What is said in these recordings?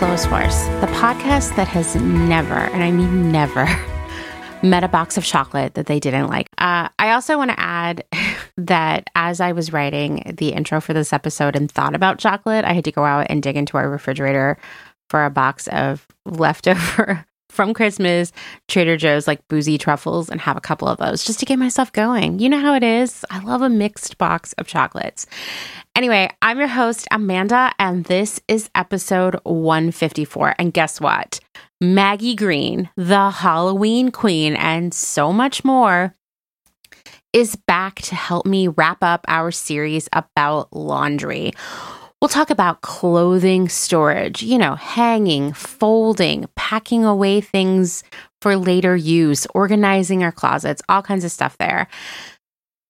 Clotheshorse, the podcast that has never, and I mean never, met a box of chocolate that they didn't like. Uh, I also want to add that as I was writing the intro for this episode and thought about chocolate, I had to go out and dig into our refrigerator for a box of leftover from Christmas Trader Joe's like boozy truffles and have a couple of those just to get myself going. You know how it is. I love a mixed box of chocolates. Anyway, I'm your host, Amanda, and this is episode 154. And guess what? Maggie Greene, the Halloween queen, and so much more is back to help me wrap up our series about laundry. We'll talk about clothing storage, you know, hanging, folding, packing away things for later use, organizing our closets, all kinds of stuff there.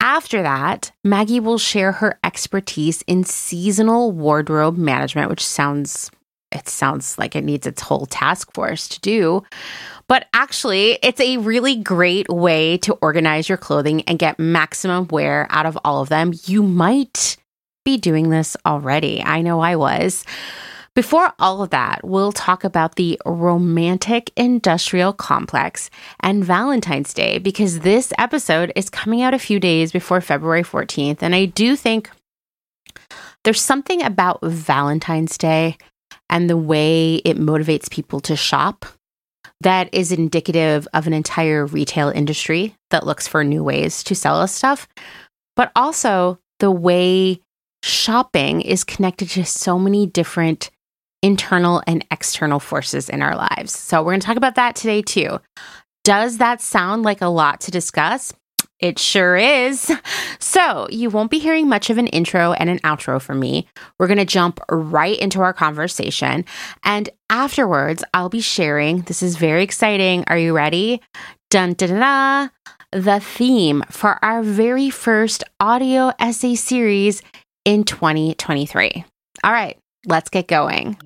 After that, Maggie will share her expertise in seasonal wardrobe management, which sounds it sounds like it needs its whole task force to do. But actually, it's a really great way to organize your clothing and get maximum wear out of all of them. You might be doing this already. I know I was. Before all of that, we'll talk about the romantic industrial complex and Valentine's Day because this episode is coming out a few days before February 14th. And I do think there's something about Valentine's Day and the way it motivates people to shop that is indicative of an entire retail industry that looks for new ways to sell us stuff, but also the way shopping is connected to so many different internal and external forces in our lives. So, we're going to talk about that today too. Does that sound like a lot to discuss? It sure is. So, you won't be hearing much of an intro and an outro from me. We're going to jump right into our conversation. And afterwards, I'll be sharing this is very exciting. Are you ready? Dun dun dun, dun the theme for our very first audio essay series in 2023. All right, let's get going.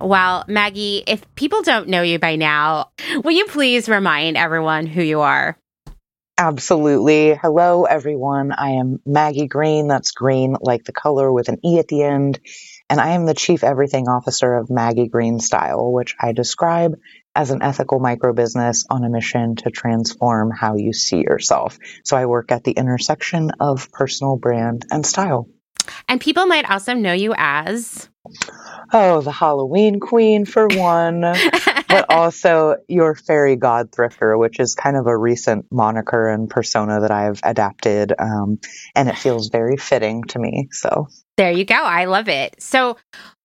Well, Maggie, if people don't know you by now, will you please remind everyone who you are? Absolutely. Hello, everyone. I am Maggie Greene. That's green like the color with an E at the end. And I am the Chief Everything Officer of Maggie Greene Style, which I describe as an ethical micro business on a mission to transform how you see yourself. So I work at the intersection of personal brand and style. And people might also know you as. Oh, the Halloween queen for one, but also your fairy god thrifter, which is kind of a recent moniker and persona that I've adapted. Um, and it feels very fitting to me. So there you go. I love it. So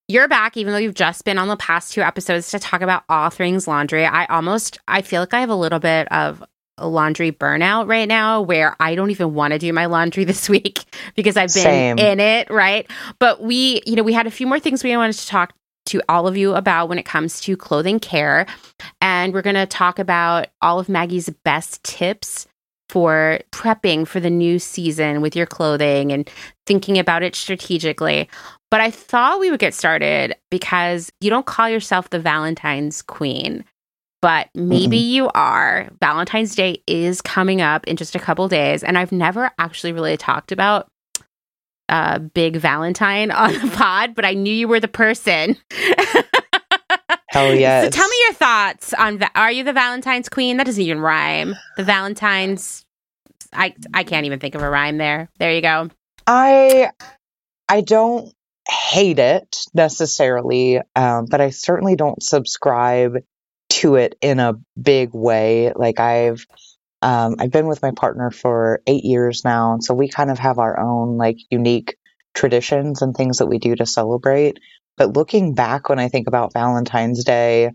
you're back, even though you've just been on the past two episodes to talk about all things laundry. I almost, I feel like I have a little bit of laundry burnout right now where I don't even want to do my laundry this week because I've been Same. in it, right? But we, you know, we had a few more things we wanted to talk to all of you about when it comes to clothing care. And we're going to talk about all of Maggie's best tips for prepping for the new season with your clothing and thinking about it strategically. But I thought we would get started because you don't call yourself the Valentine's Queen, but maybe mm-hmm. you are. Valentine's Day is coming up in just a couple days, and I've never actually really talked about uh, Big Valentine on the pod, but I knew you were the person. Hell yes. So tell me your thoughts on Are you the Valentine's Queen? That doesn't even rhyme. The Valentine's. I I can't even think of a rhyme there. There you go. I I don't hate it necessarily, um, but I certainly don't subscribe to it in a big way. Like I've um, I've been with my partner for eight years now, and so we kind of have our own like unique traditions and things that we do to celebrate. But looking back when I think about Valentine's Day,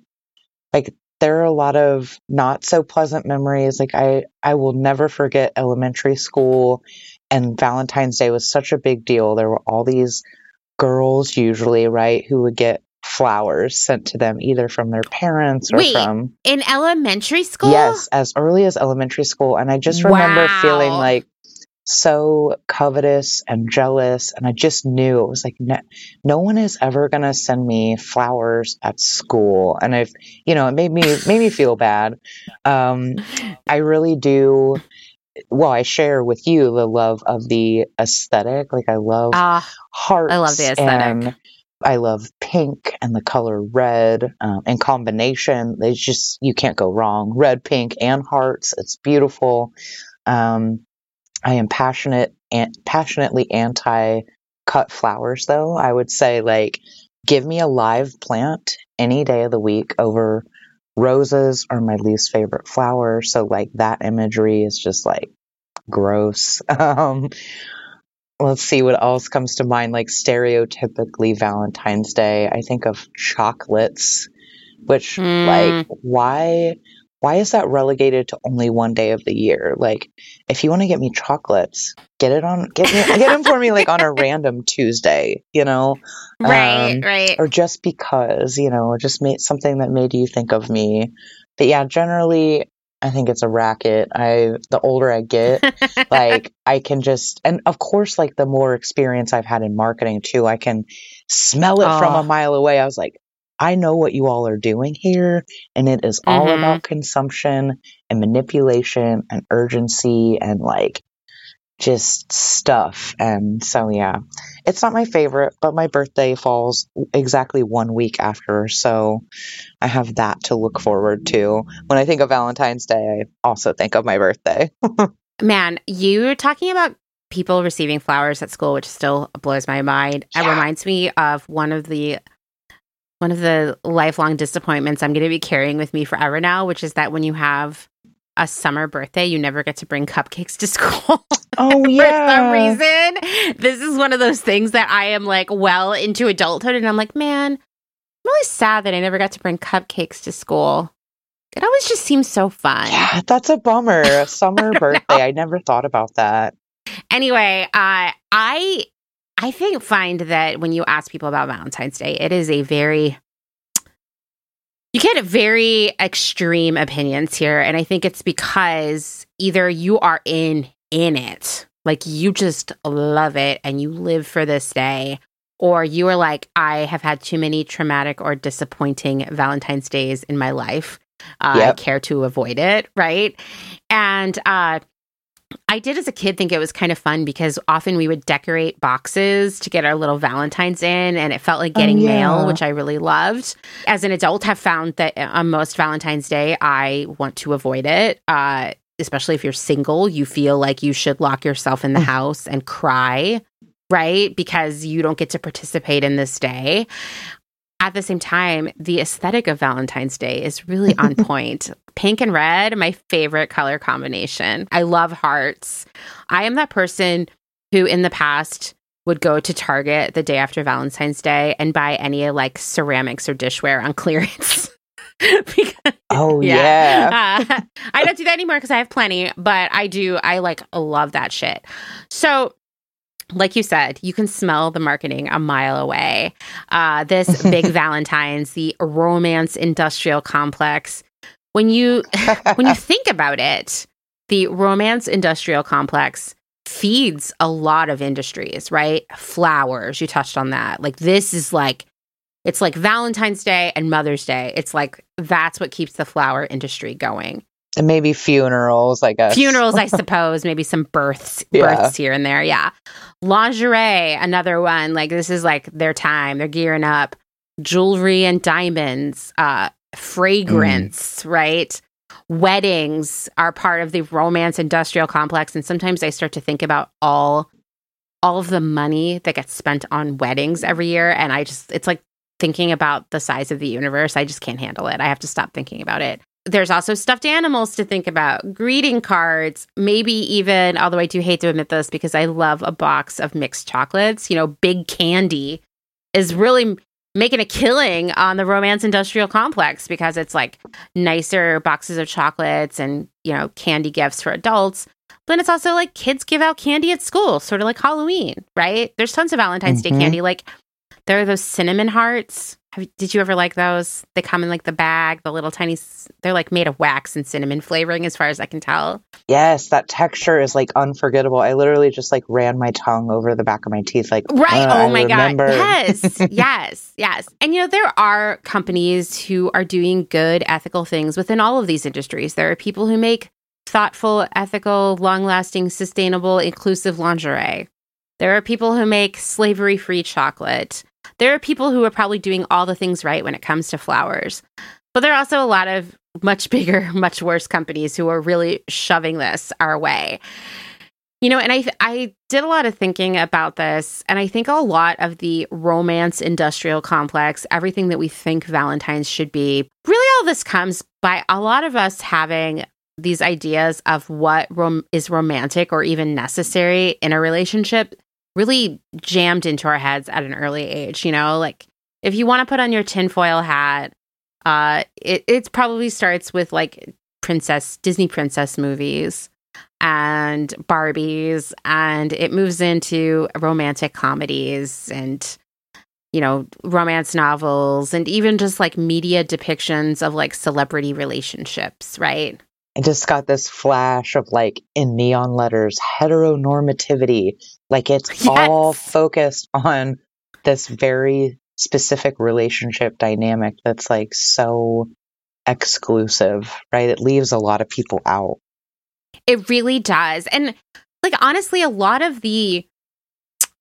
like there are a lot of not so pleasant memories. Like I I will never forget elementary school and Valentine's Day was such a big deal. There were all these girls usually, right, who would get flowers sent to them either from their parents or Wait, from in elementary school. Yes, as early as elementary school, and I just remember wow. feeling like so covetous and jealous and i just knew it was like no, no one is ever going to send me flowers at school and i've you know it made me made me feel bad um i really do well, I share with you the love of the aesthetic. Like I love Ah, hearts. I love the aesthetic. I love pink and the color red um, in combination. It's just you can't go wrong. Red, pink, and hearts. It's beautiful. Um, I am passionate and passionately anti cut flowers, though. I would say like give me a live plant any day of the week over roses are my least favorite flower. So like that imagery is just like gross. Um, let's see what else comes to mind. Like stereotypically Valentine's Day, I think of chocolates, which Mm. like why why is that relegated to only one day of the year? Like if you want to get me chocolates, get it on get me, get them for me like on a random Tuesday, you know, right, Um, right. or just because, you know, just made something that made you think of me. But yeah, generally I think it's a racket. I the older I get, like I can just and of course like the more experience I've had in marketing too, I can smell it from Oh. a mile away. I was like, I know what you all are doing here and it is all Mhm. about consumption and manipulation and urgency and like just stuff. And so yeah, it's not my favorite, but my birthday falls exactly one week after, so I have that to look forward to. When I think of Valentine's Day, I also think of my birthday. Man, you were talking about people receiving flowers at school, which still blows my mind. It reminds me of one of the one of the lifelong disappointments I'm going to be carrying with me forever now, which is that when you have a summer birthday, you never get to bring cupcakes to school. Oh yeah. For some reason, this is one of those things that I am like well into adulthood, and I'm like, man, I'm really sad that I never got to bring cupcakes to school. It always just seems so fun. Yeah, that's a bummer. A summer birthday. I never thought about that. anyway, uh, I I think find that when you ask people about Valentine's Day, it is a very you get very extreme opinions here, and I think it's because either you are in in it, like you just love it and you live for this day, or you are like, I have had too many traumatic or disappointing Valentine's days in my life. Uh, Yep. I care to avoid it, right? And uh, I did as a kid think it was kind of fun because often we would decorate boxes to get our little Valentines in, and it felt like Oh, getting yeah. mail, which I really loved. As an adult, have found that on most Valentine's Day, I want to avoid it. Uh, especially if you're single, you feel like you should lock yourself in the house and cry, right? Because you don't get to participate in this day. At the same time, the aesthetic of Valentine's Day is really on point. Pink and red, my favorite color combination. I love hearts. I am that person who in the past would go to Target the day after Valentine's Day and buy any like ceramics or dishware on clearance. because Oh Yeah. yeah. uh, I don't do that anymore because I have plenty, but I do. I like love that shit. So, like you said, you can smell the marketing a mile away. Uh, this big Valentine's, the romance industrial complex. When you when you think about it, the romance industrial complex feeds a lot of industries, right? Flowers, you touched on that. Like this is like it's like Valentine's Day and Mother's Day. It's like that's what keeps the flower industry going. And maybe funerals, I guess. Funerals, I suppose, maybe some births, Yeah. births here and there. Yeah. Lingerie, another one. Like this is like their time. They're gearing up. Jewelry and diamonds, uh, fragrance, right? Weddings are part of the romance industrial complex. And sometimes I start to think about all all of the money that gets spent on weddings every year. And I just it's like thinking about the size of the universe. I just can't handle it. I have to stop thinking about it. There's also stuffed animals to think about, greeting cards, maybe even, although I do hate to admit this because I love a box of mixed chocolates. You know, big candy is really making a killing on the romance industrial complex because it's like nicer boxes of chocolates and, you know, candy gifts for adults. But then it's also like kids give out candy at school, sort of like Halloween, right? There's tons of Valentine's Day Mhm. candy. Like there are those cinnamon hearts. Have, did you ever like those? They come in like the bag, the little tiny. They're like made of wax and cinnamon flavoring, as far as I can tell. Yes, that texture is like unforgettable. I literally just like ran my tongue over the back of my teeth, like Right. oh my remember. God. Yes. yes. Yes. And, you know, there are companies who are doing good ethical things within all of these industries. There are people who make thoughtful, ethical, long lasting, sustainable, inclusive lingerie. There are people who make slavery free chocolate. There are people who are probably doing all the things right when it comes to flowers. But there are also a lot of much bigger, much worse companies who are really shoving this our way. You know, and I I did a lot of thinking about this, and I think a lot of the romance industrial complex, everything that we think Valentine's should be, really all this comes by a lot of us having these ideas of what rom- is romantic or even necessary in a relationship really jammed into our heads at an early age. You know, like if you want to put on your tinfoil hat, uh, it it probably starts with like princess Disney princess movies and Barbies, and it moves into romantic comedies and you know romance novels and even just like media depictions of like celebrity relationships, right? I just got this flash of like in neon letters heteronormativity. Like it's yes. all focused on this very specific relationship dynamic that's like so exclusive, right? It leaves a lot of people out. It really does. And like honestly, a lot of the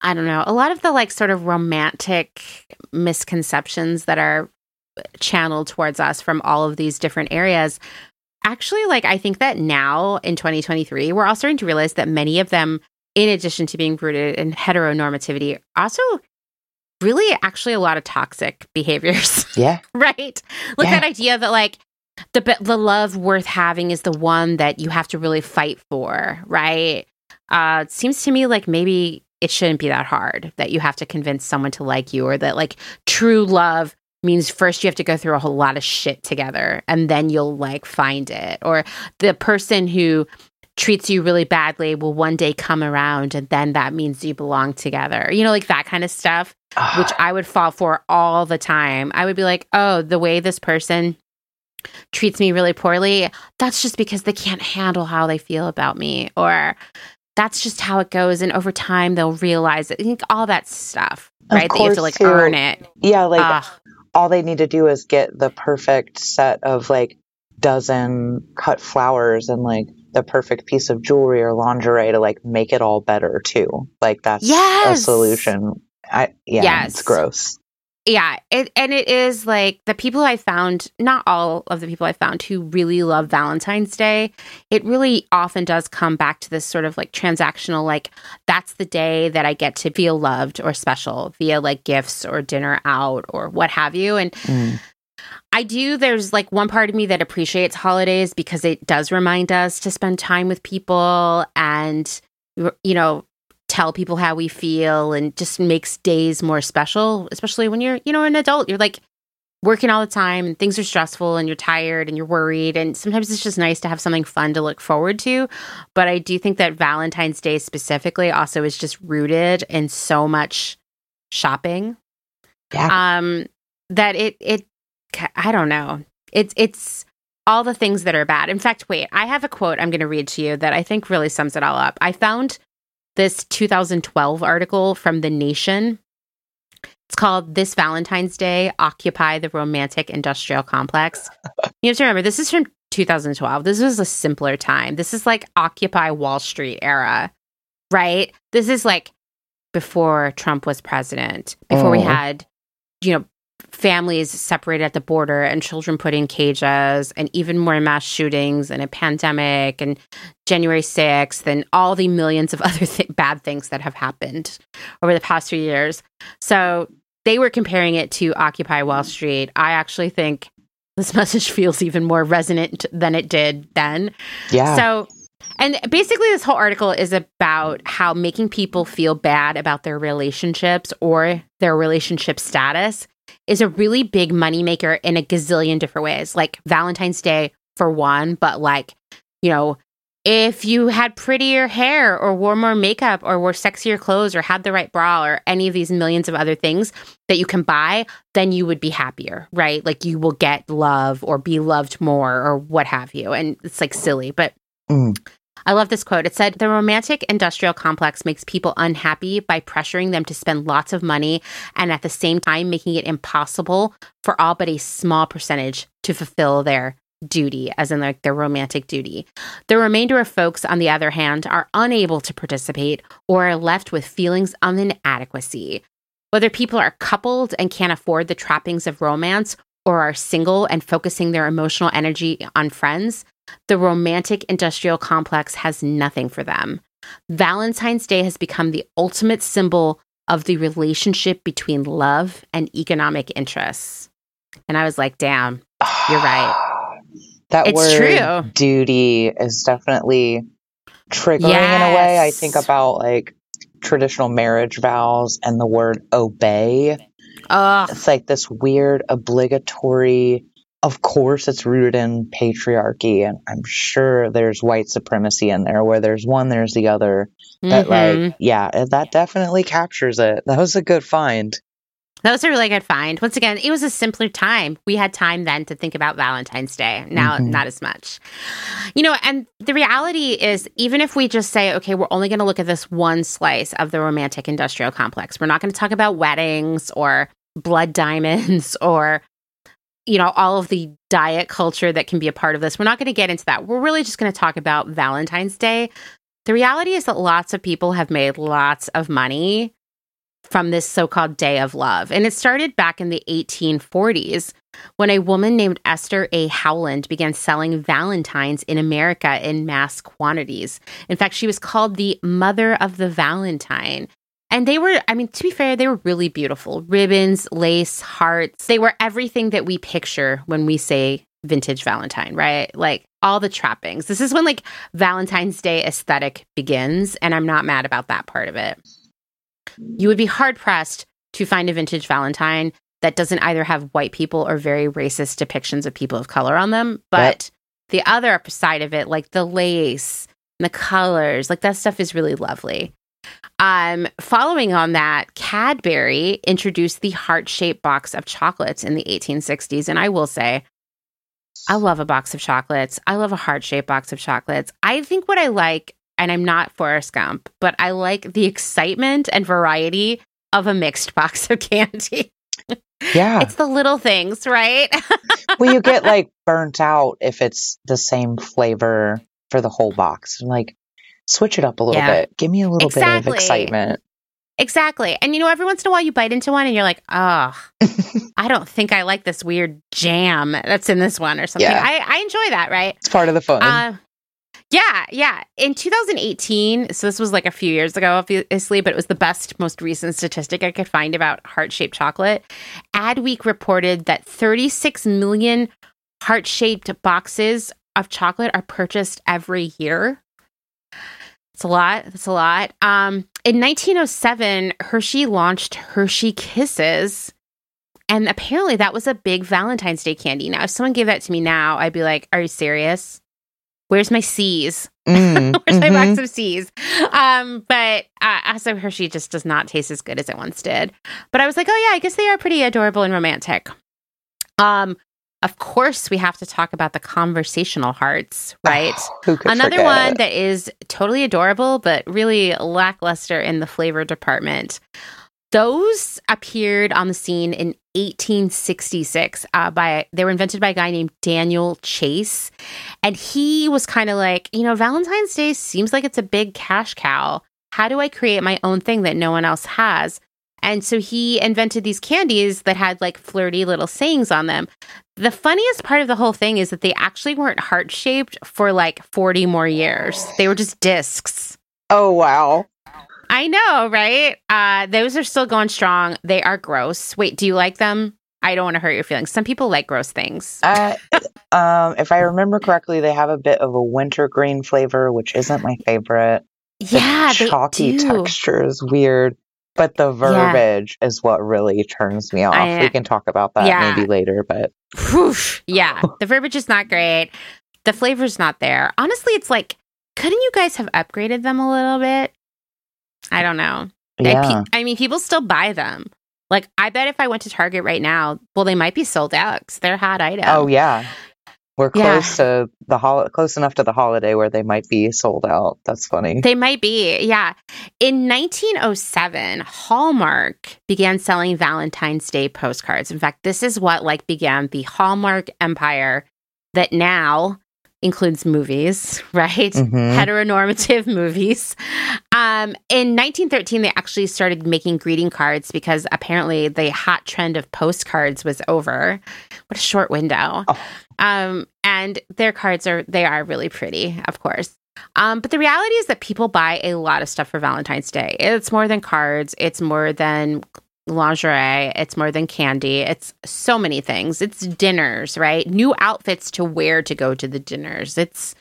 I don't know, a lot of the like sort of romantic misconceptions that are uh, channeled towards us from all of these different areas actually like I think that now in 2023 we're all starting to realize that many of them in addition to being rooted in heteronormativity also really actually a lot of toxic behaviors. Yeah. right? Like yeah. that idea that like the the love worth having is the one that you have to really fight for, right? Uh, it seems to me like maybe it shouldn't be that hard that you have to convince someone to like you, or that like true love means first you have to go through a whole lot of shit together and then you'll like find it, or the person who treats you really badly will one day come around and then that means you belong together. You know, like that kind of stuff, ah. which I would fall for all the time. I would be like, oh, the way this person treats me really poorly, that's just because they can't handle how they feel about me. Or that's just how it goes. And over time, they'll realize it. I think all that stuff, right? That you have to like too. earn it. Yeah. Like Ugh. all they need to do is get the perfect set of like dozen cut flowers and like the perfect piece of jewelry or lingerie to like make it all better too. Like that's yes! a solution. I yeah, yes. it's gross yeah it and it is like the people i found not all of the people i found who really love valentine's day it really often does come back to this sort of like transactional like that's the day that i get to feel loved or special via like gifts or dinner out or what have you and mm. I do. There's like one part of me that appreciates holidays because it does remind us to spend time with people and, you know, tell people how we feel and just makes days more special, especially when you're, you know, an adult. You're like working all the time and things are stressful and you're tired and you're worried. And sometimes it's just nice to have something fun to look forward to. But I do think that Valentine's Day specifically also is just rooted in so much shopping. Yeah. Um, that it, it, I don't know. It's, it's, all the things that are bad. In fact, wait, I have a quote I'm going to read to you that I think really sums it all up. I found this 2012 article from The Nation. It's called This Valentine's Day Occupy the Romantic Industrial Complex. you have to remember, this is from 2012. This was a simpler time. This is like Occupy Wall Street era, right? This is like before Trump was president, before oh. we had, you know, families separated at the border and children put in cages and even more mass shootings and a pandemic and January 6th and all the millions of other th- bad things that have happened over the past few years. So they were comparing it to Occupy Wall Street. I actually think this message feels even more resonant than it did then. Yeah. So and basically, this whole article is about how making people feel bad about their relationships or their relationship status is a really big moneymaker in a gazillion different ways, like Valentine's Day for one, but like, you know, if you had prettier hair or wore more makeup or wore sexier clothes or had the right bra or any of these millions of other things that you can buy, then you would be happier, right? Like you will get love or be loved more or what have you. And it's like silly, but mm. I love this quote. It said, The romantic industrial complex makes people unhappy by pressuring them to spend lots of money and at the same time making it impossible for all but a small percentage to fulfill their duty, as in like their romantic duty. The remainder of folks, on the other hand, are unable to participate or are left with feelings of inadequacy. Whether people are coupled and can't afford the trappings of romance or are single and focusing their emotional energy on friends, the romantic industrial complex has nothing for them. Valentine's Day has become the ultimate symbol of the relationship between love and economic interests. And I was like, damn, you're right. that It's word true. duty is definitely triggering in a way. I think about like traditional marriage vows and the word obey. Ugh. It's like this weird obligatory of course it's rooted in patriarchy and I'm sure there's white supremacy in there where there's one there's the other. But Mhm. like yeah, that definitely captures it. That was a good find. That was a really good find. Once again, it was a simpler time. We had time then to think about Valentine's Day. Now, Mhm. not as much. You know, and the reality is, even if we just say, okay, we're only going to look at this one slice of the romantic industrial complex, we're not going to talk about weddings or blood diamonds or, you know, all of the diet culture that can be a part of this. We're not going to get into that. We're really just going to talk about Valentine's Day. The reality is that lots of people have made lots of money from this so called Day of Love. And it started back in the 1840s when a woman named Esther A. Howland began selling Valentines in America in mass quantities. In fact, she was called the mother of the Valentine. And they were, I mean, to be fair, they were really beautiful ribbons, lace, hearts. They were everything that we picture when we say vintage Valentine, right? Like all the trappings. This is when like Valentine's Day aesthetic begins. And I'm not mad about that part of it you would be hard pressed to find a vintage Valentine that doesn't either have white people or very racist depictions of people of color on them. But the other side of it, like the lace and the colors, like that stuff is really lovely. Um, following on that, Cadbury introduced the heart shaped box of chocolates in the 1860s. And I will say, I love a box of chocolates. I love a heart shaped box of chocolates. I think what I like, and I'm not Forrest Gump, but I like the excitement and variety of a mixed box of candy. Yeah. It's the little things, right? well, you get like burnt out if it's the same flavor for the whole box. Like, switch it up a little Yeah. bit. Give me a little Exactly. bit of excitement. exactly. And you know, every once in a while you bite into one and you're like, oh, I don't think I like this weird jam that's in this one or something. Yeah. I, I enjoy that, right? It's part of the fun. Uh, yeah, yeah. In 2018, so this was like a few years ago, obviously, but it was the best, most recent statistic I could find about heart shaped chocolate. Adweek reported that 36 million heart shaped boxes of chocolate are purchased every year. It's a lot. That's a lot. Um, in 1907, Hershey launched Hershey Kisses. And apparently that was a big Valentine's Day candy. Now, if someone gave that to me now, I'd be like, Are you serious? Where's my See's? Mm, Where's my mhm. box of See's? Um, but uh, also Hershey just does not taste as good as it once did. But I was like, oh yeah, I guess they are pretty adorable and romantic. Um, of course, we have to talk about the conversational hearts, right? Who could Another forget? one that is totally adorable, but really lackluster in the flavor department. Those appeared on the scene in 1866 uh, by they were invented by a guy named Daniel Chase, and he was kind of like, you know, Valentine's Day seems like it's a big cash cow. How do I create my own thing that no one else has? And so he invented these candies that had like flirty little sayings on them. The funniest part of the whole thing is that they actually weren't heart shaped for like 40 more years. They were just discs. Oh wow. I know, right? Uh, those are still going strong. They are gross. Wait, do you like them? I don't want to hurt your feelings. Some people like gross things. Uh, um, if I remember correctly, they have a bit of a wintergreen flavor, which isn't my favorite. The yeah, they chalky texture is weird, but the verbiage is what really turns me off. I- we can talk about that Yeah. maybe later, but Whew. Yeah, the verbiage is not great. The flavor's not there. Honestly, it's like, couldn't you guys have upgraded them a little bit? I don't know. I, yeah. pe- I mean, people still buy them. Like, I bet if I went to Target right now, well, they might be sold out 'cause they're hot item. Oh yeah. We're Yeah. close to the hol- close enough to the holiday where they might be sold out. That's funny. They might be, yeah. In 1907, Hallmark began selling Valentine's Day postcards. In fact, this is what like began the Hallmark empire that now includes movies, right? Mhm. Heteronormative movies. Um, in 1913, they actually started making greeting cards because apparently the hot trend of postcards was over. What a short window. Oh. Um, and their cards are they are really pretty, of course. Um, but the reality is that people buy a lot of stuff for Valentine's Day. It's more than cards. It's more than lingerie. It's more than candy. It's so many things. It's dinners, right? New outfits to wear to go to the dinners. It's,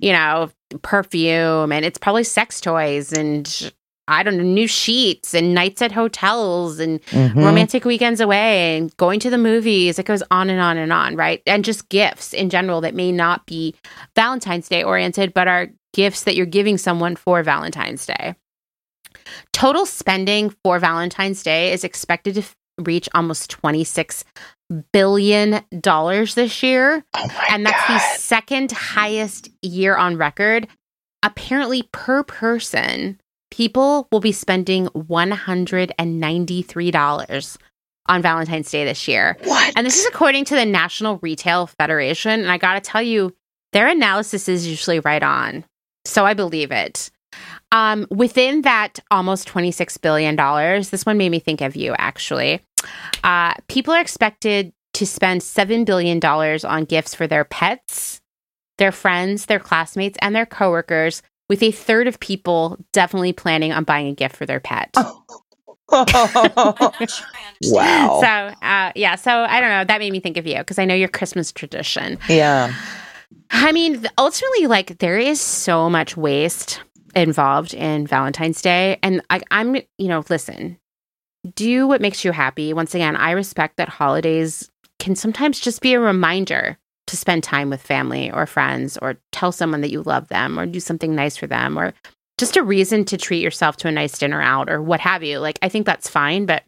you know, perfume and it's probably sex toys and I don't know, new sheets and nights at hotels and Mhm. romantic weekends away and going to the movies. It goes on and on and on, right? And just gifts in general that may not be Valentine's Day oriented, but are gifts that you're giving someone for Valentine's Day. Total spending for Valentine's Day is expected to reach almost $26 billion this year. Oh and that's God. the second highest year on record. Apparently, per person, people will be spending $193 on Valentine's Day this year. what? And this is according to the National Retail Federation. And I got to tell you, their analysis is usually right on. So I believe it. Um, within that almost $26 billion, this one made me think of you actually. Uh, people are expected to spend $7 billion on gifts for their pets, their friends, their classmates, and their coworkers, with a third of people definitely planning on buying a gift for their pet. wow. So, uh, yeah, so I don't know. That made me think of you because I know your Christmas tradition. yeah. I mean, ultimately, like there is so much waste involved in Valentine's Day, and I, I'm, you know, listen, do what makes you happy. Once again, I respect that holidays can sometimes just be a reminder to spend time with family or friends, or tell someone that you love them, or do something nice for them, or just a reason to treat yourself to a nice dinner out, or what have you. Like, I think that's fine, but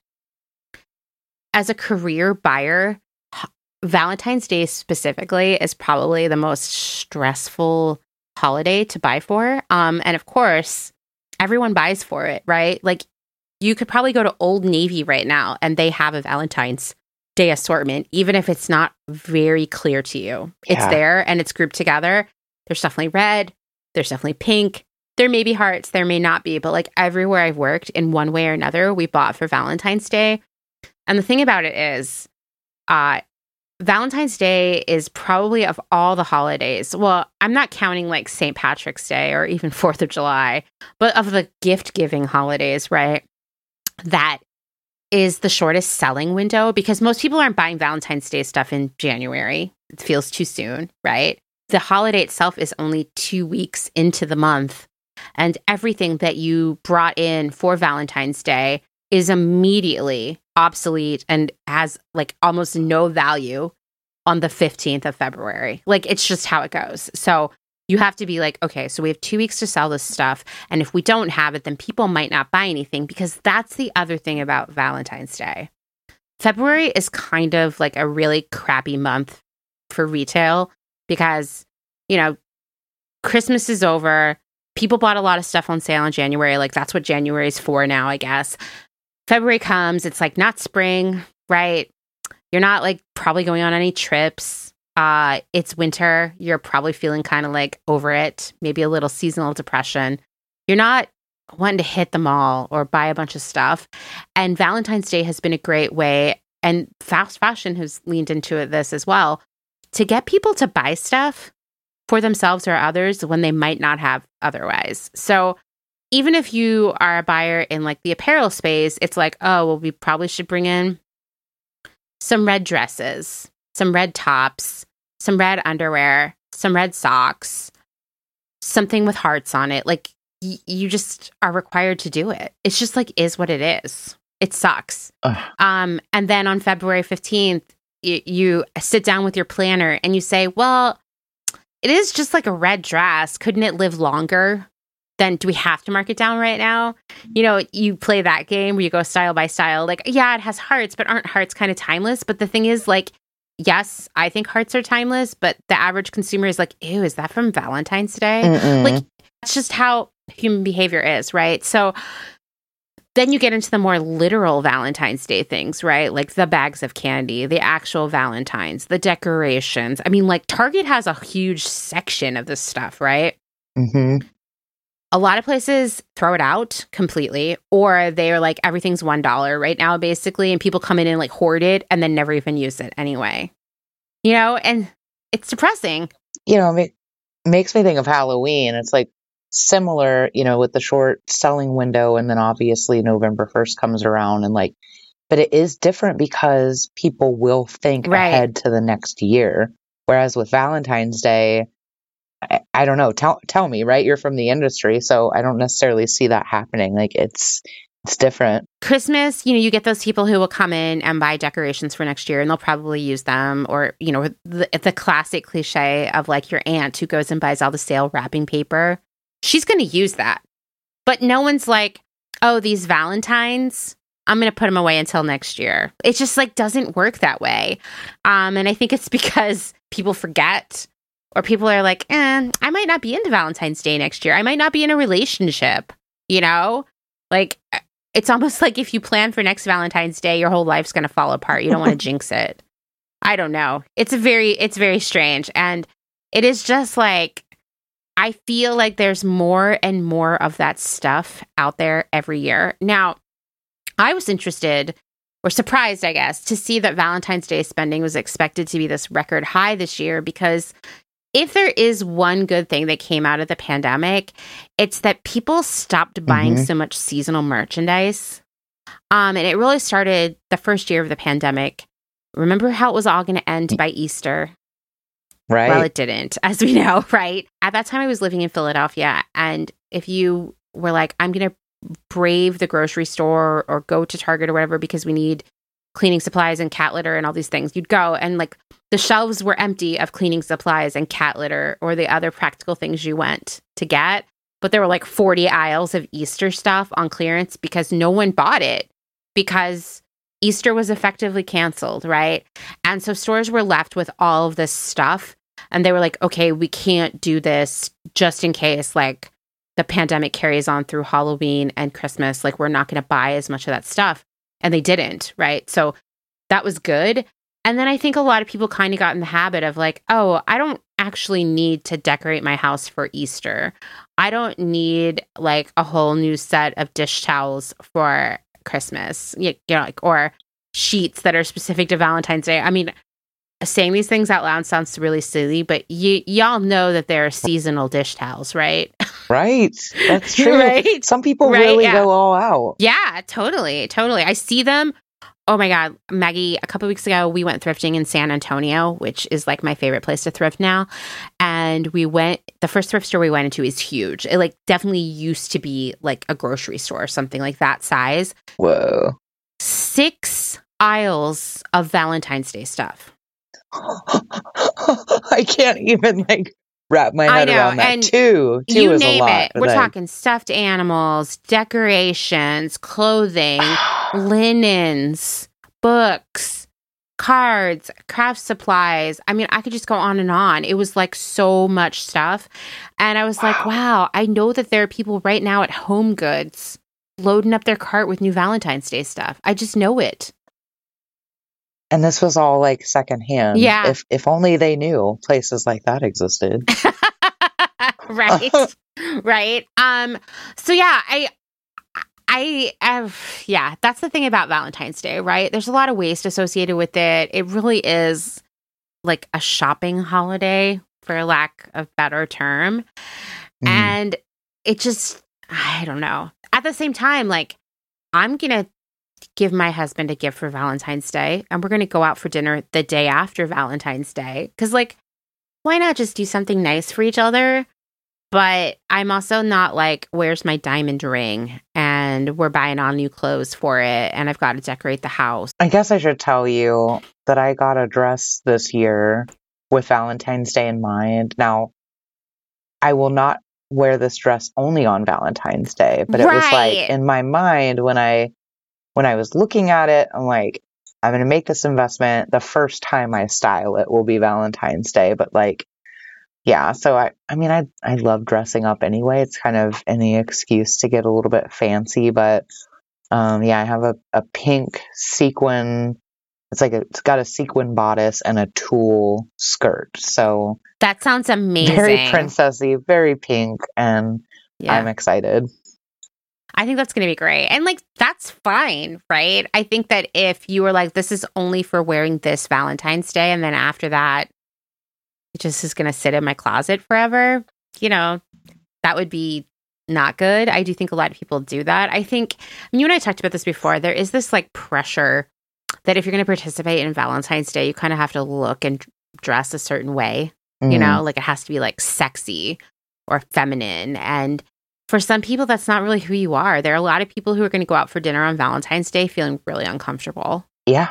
as a career buyer, Valentine's Day specifically is probably the most stressful holiday to buy for. Um, and of course, everyone buys for it, right? Like you could probably go to Old Navy right now and they have a Valentine's Day assortment, even if it's not very clear to you. It's Yeah. there and it's grouped together. There's definitely red, there's definitely pink. There may be hearts, there may not be, but like everywhere I've worked in one way or another, we bought for Valentine's Day. And the thing about it is, uh, Valentine's Day is probably of all the holidays. Well, I'm not counting like St. Patrick's Day or even 4th of July, but of the gift giving holidays, right? That is the shortest selling window because most people aren't buying Valentine's Day stuff in January. It feels too soon, right? The holiday itself is only two weeks into the month. And everything that you brought in for Valentine's Day is immediately obsolete and has like almost no value on the 15th of February. Like it's just how it goes. So you have to be like, okay, so we have two weeks to sell this stuff. And if we don't have it, then people might not buy anything because that's the other thing about Valentine's Day. February is kind of like a really crappy month for retail because, you know, Christmas is over. People bought a lot of stuff on sale in January. Like that's what January is for now, I guess. February comes, it's like not spring, right? You're not like probably going on any trips. Uh it's winter. You're probably feeling kind of like over it, maybe a little seasonal depression. You're not wanting to hit the mall or buy a bunch of stuff. And Valentine's Day has been a great way and fast fashion has leaned into this as well to get people to buy stuff for themselves or others when they might not have otherwise. So even if you are a buyer in like the apparel space, it's like, oh, well, we probably should bring in some red dresses, some red tops, some red underwear, some red socks, something with hearts on it. Like y- you just are required to do it. It's just like is what it is. It sucks. Ugh. Um, and then on February 15th, y- you sit down with your planner and you say, well, it is just like a red dress. Couldn't it live longer? Then do we have to mark it down right now? You know, you play that game where you go style by style. Like, yeah, it has hearts, but aren't hearts kind of timeless? But the thing is, like, yes, I think hearts are timeless, but the average consumer is like, ew, is that from Valentine's Day? Mm-mm. Like, that's just how human behavior is, right? So then you get into the more literal Valentine's Day things, right? Like the bags of candy, the actual Valentines, the decorations. I mean, like Target has a huge section of this stuff, right? Mm-hmm. A lot of places throw it out completely, or they're like, everything's $1 right now, basically. And people come in and like hoard it and then never even use it anyway. You know, and it's depressing. You know, it makes me think of Halloween. It's like similar, you know, with the short selling window. And then obviously November 1st comes around and like, but it is different because people will think Right. ahead to the next year. Whereas with Valentine's Day, I, don't know. Tell tell me, right? You're from the industry, so I don't necessarily see that happening. Like it's it's different. Christmas, you know, you get those people who will come in and buy decorations for next year and they'll probably use them. Or, you know, the, the classic cliche of like your aunt who goes and buys all the sale wrapping paper. She's going to use that. But no one's like, oh, these Valentines, I'm going to put them away until next year. It just like doesn't work that way. Um, and I think it's because people forget or people are like, eh, I might not be into Valentine's Day next year. I might not be in a relationship, you know? Like, it's almost like if you plan for next Valentine's Day, your whole life's going to fall apart. You don't want to jinx it. I don't know. It's a very, it's very strange. And it is just like, I feel like there's more and more of that stuff out there every year. Now, I was interested or surprised, I guess, to see that Valentine's Day spending was expected to be this record high this year because if there is one good thing that came out of the pandemic, it's that people stopped buying Mhm. so much seasonal merchandise. Um, and it really started the first year of the pandemic. Remember how it was all going to end by Easter? Right. Well, it didn't, as we know, right? At that time, I was living in Philadelphia. And if you were like, I'm going to brave the grocery store or go to Target or whatever because we need cleaning supplies and cat litter and all these things, you'd go and like the shelves were empty of cleaning supplies and cat litter or the other practical things you went to get. But there were like 40 aisles of Easter stuff on clearance because no one bought it because Easter was effectively canceled, right? And so stores were left with all of this stuff and they were like, okay, we can't do this just in case like the pandemic carries on through Halloween and Christmas. Like, we're not going to buy as much of that stuff. And they didn't, right? So that was good. And then I think a lot of people kind of got in the habit of like, oh, I don't actually need to decorate my house for Easter. I don't need like a whole new set of dish towels for Christmas, you, you know, like, or sheets that are specific to Valentine's Day. I mean, saying these things out loud sounds really silly, but y- y'all know that there are seasonal dish towels, right? Right. That's true. Right? Some people Right, really yeah. go all out. Yeah, totally, totally. I see them. Oh my god, Maggie! A couple weeks ago, we went thrifting in San Antonio, which is like my favorite place to thrift now. And we went. The first thrift store we went into is huge. It like definitely used to be like a grocery store, something like that size. Whoa. Six aisles of Valentine's Day stuff. I can't even like wrap my I head know, around that. and two, two you is name a lot. it. We're like- talking stuffed animals, decorations, clothing, linens, books, cards, craft supplies. I mean, I could just go on and on. It was like so much stuff. And I was like, wow, I know that there are people right now at Home Goods loading up their cart with new Valentine's Day stuff. I just know it. And this was all like secondhand. Yeah. If if only they knew places like that existed. right right um so yeah i i have yeah that's the thing about valentine's day right there's a lot of waste associated with it it really is like a shopping holiday for lack of better term Mm. and it just i don't know at the same time like i'm gonna give my husband a gift for valentine's day and we're gonna go out for dinner the day after valentine's day. Because like why not just do something nice for each other? But i'm also not like where's my diamond ring? And we're buying all new clothes for it and i've got to decorate the house. I guess I should tell you that I got a dress this year with Valentine's Day in mind. Now, I will not wear this dress only on Valentine's Day, but it was like in my mind when I when I was looking at it, I'm like, I'm going to make this investment. The first time I style it will be Valentine's Day, but like yeah, so I I mean I I love dressing up anyway. It's kind of any excuse to get a little bit fancy, but Um, yeah, I have a, a pink sequin. It's like a, it's got a sequin bodice and a tulle skirt. So That sounds amazing. very princessy, very pink, and Yeah. I'm excited. I think that's going to be great. And like, that's fine, right? I think that if you were like, this is only for wearing this Valentine's Day, and then after that, it just is going to sit in my closet forever, you know, that would be not good. I do think a lot of people do that. I think you and I talked about this before. There is this like pressure that if you're going to participate in Valentine's Day, you kind of have to look and dress a certain way you Mm. know like it has to be like sexy or feminine and for some people that's not really who you are there are a lot of people who are going to go out for dinner on valentine's day feeling really uncomfortable Yeah.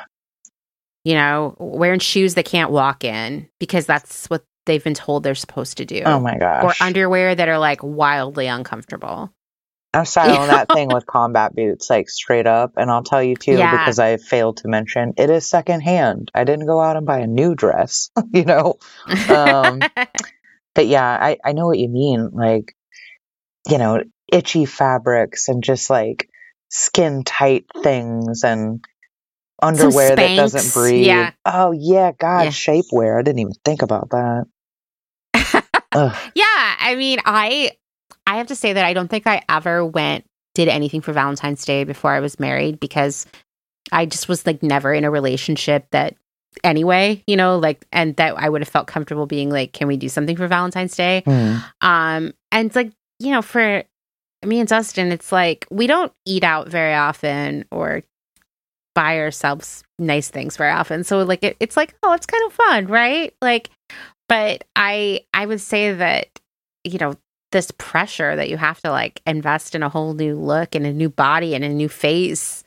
you know wearing shoes they can't walk in because that's what they've been told they're supposed to do Oh my gosh. or underwear that are like wildly uncomfortable I'm styling that thing with combat boots, like straight up. And I'll tell you too, Yeah. because I failed to mention, it is secondhand. I didn't go out and buy a new dress, you know? Um, But yeah, I, I know what you mean. Like, you know, itchy fabrics and just like skin tight things and underwear that doesn't breathe. yeah. Oh, yeah. God, Yeah. shapewear. I didn't even think about that. Yeah i mean i i have to say that i don't think i ever went did anything for valentine's day before i was married because i just was like never in a relationship that anyway you know like and that i would have felt comfortable being like can we do something for valentine's day Hmm. um and it's like you know for me and dustin it's like we don't eat out very often or buy ourselves nice things very often. So like it, it's like oh it's kind of fun right? Like but i i would say that you know this pressure that you have to like invest in a whole new look and a new body and a new face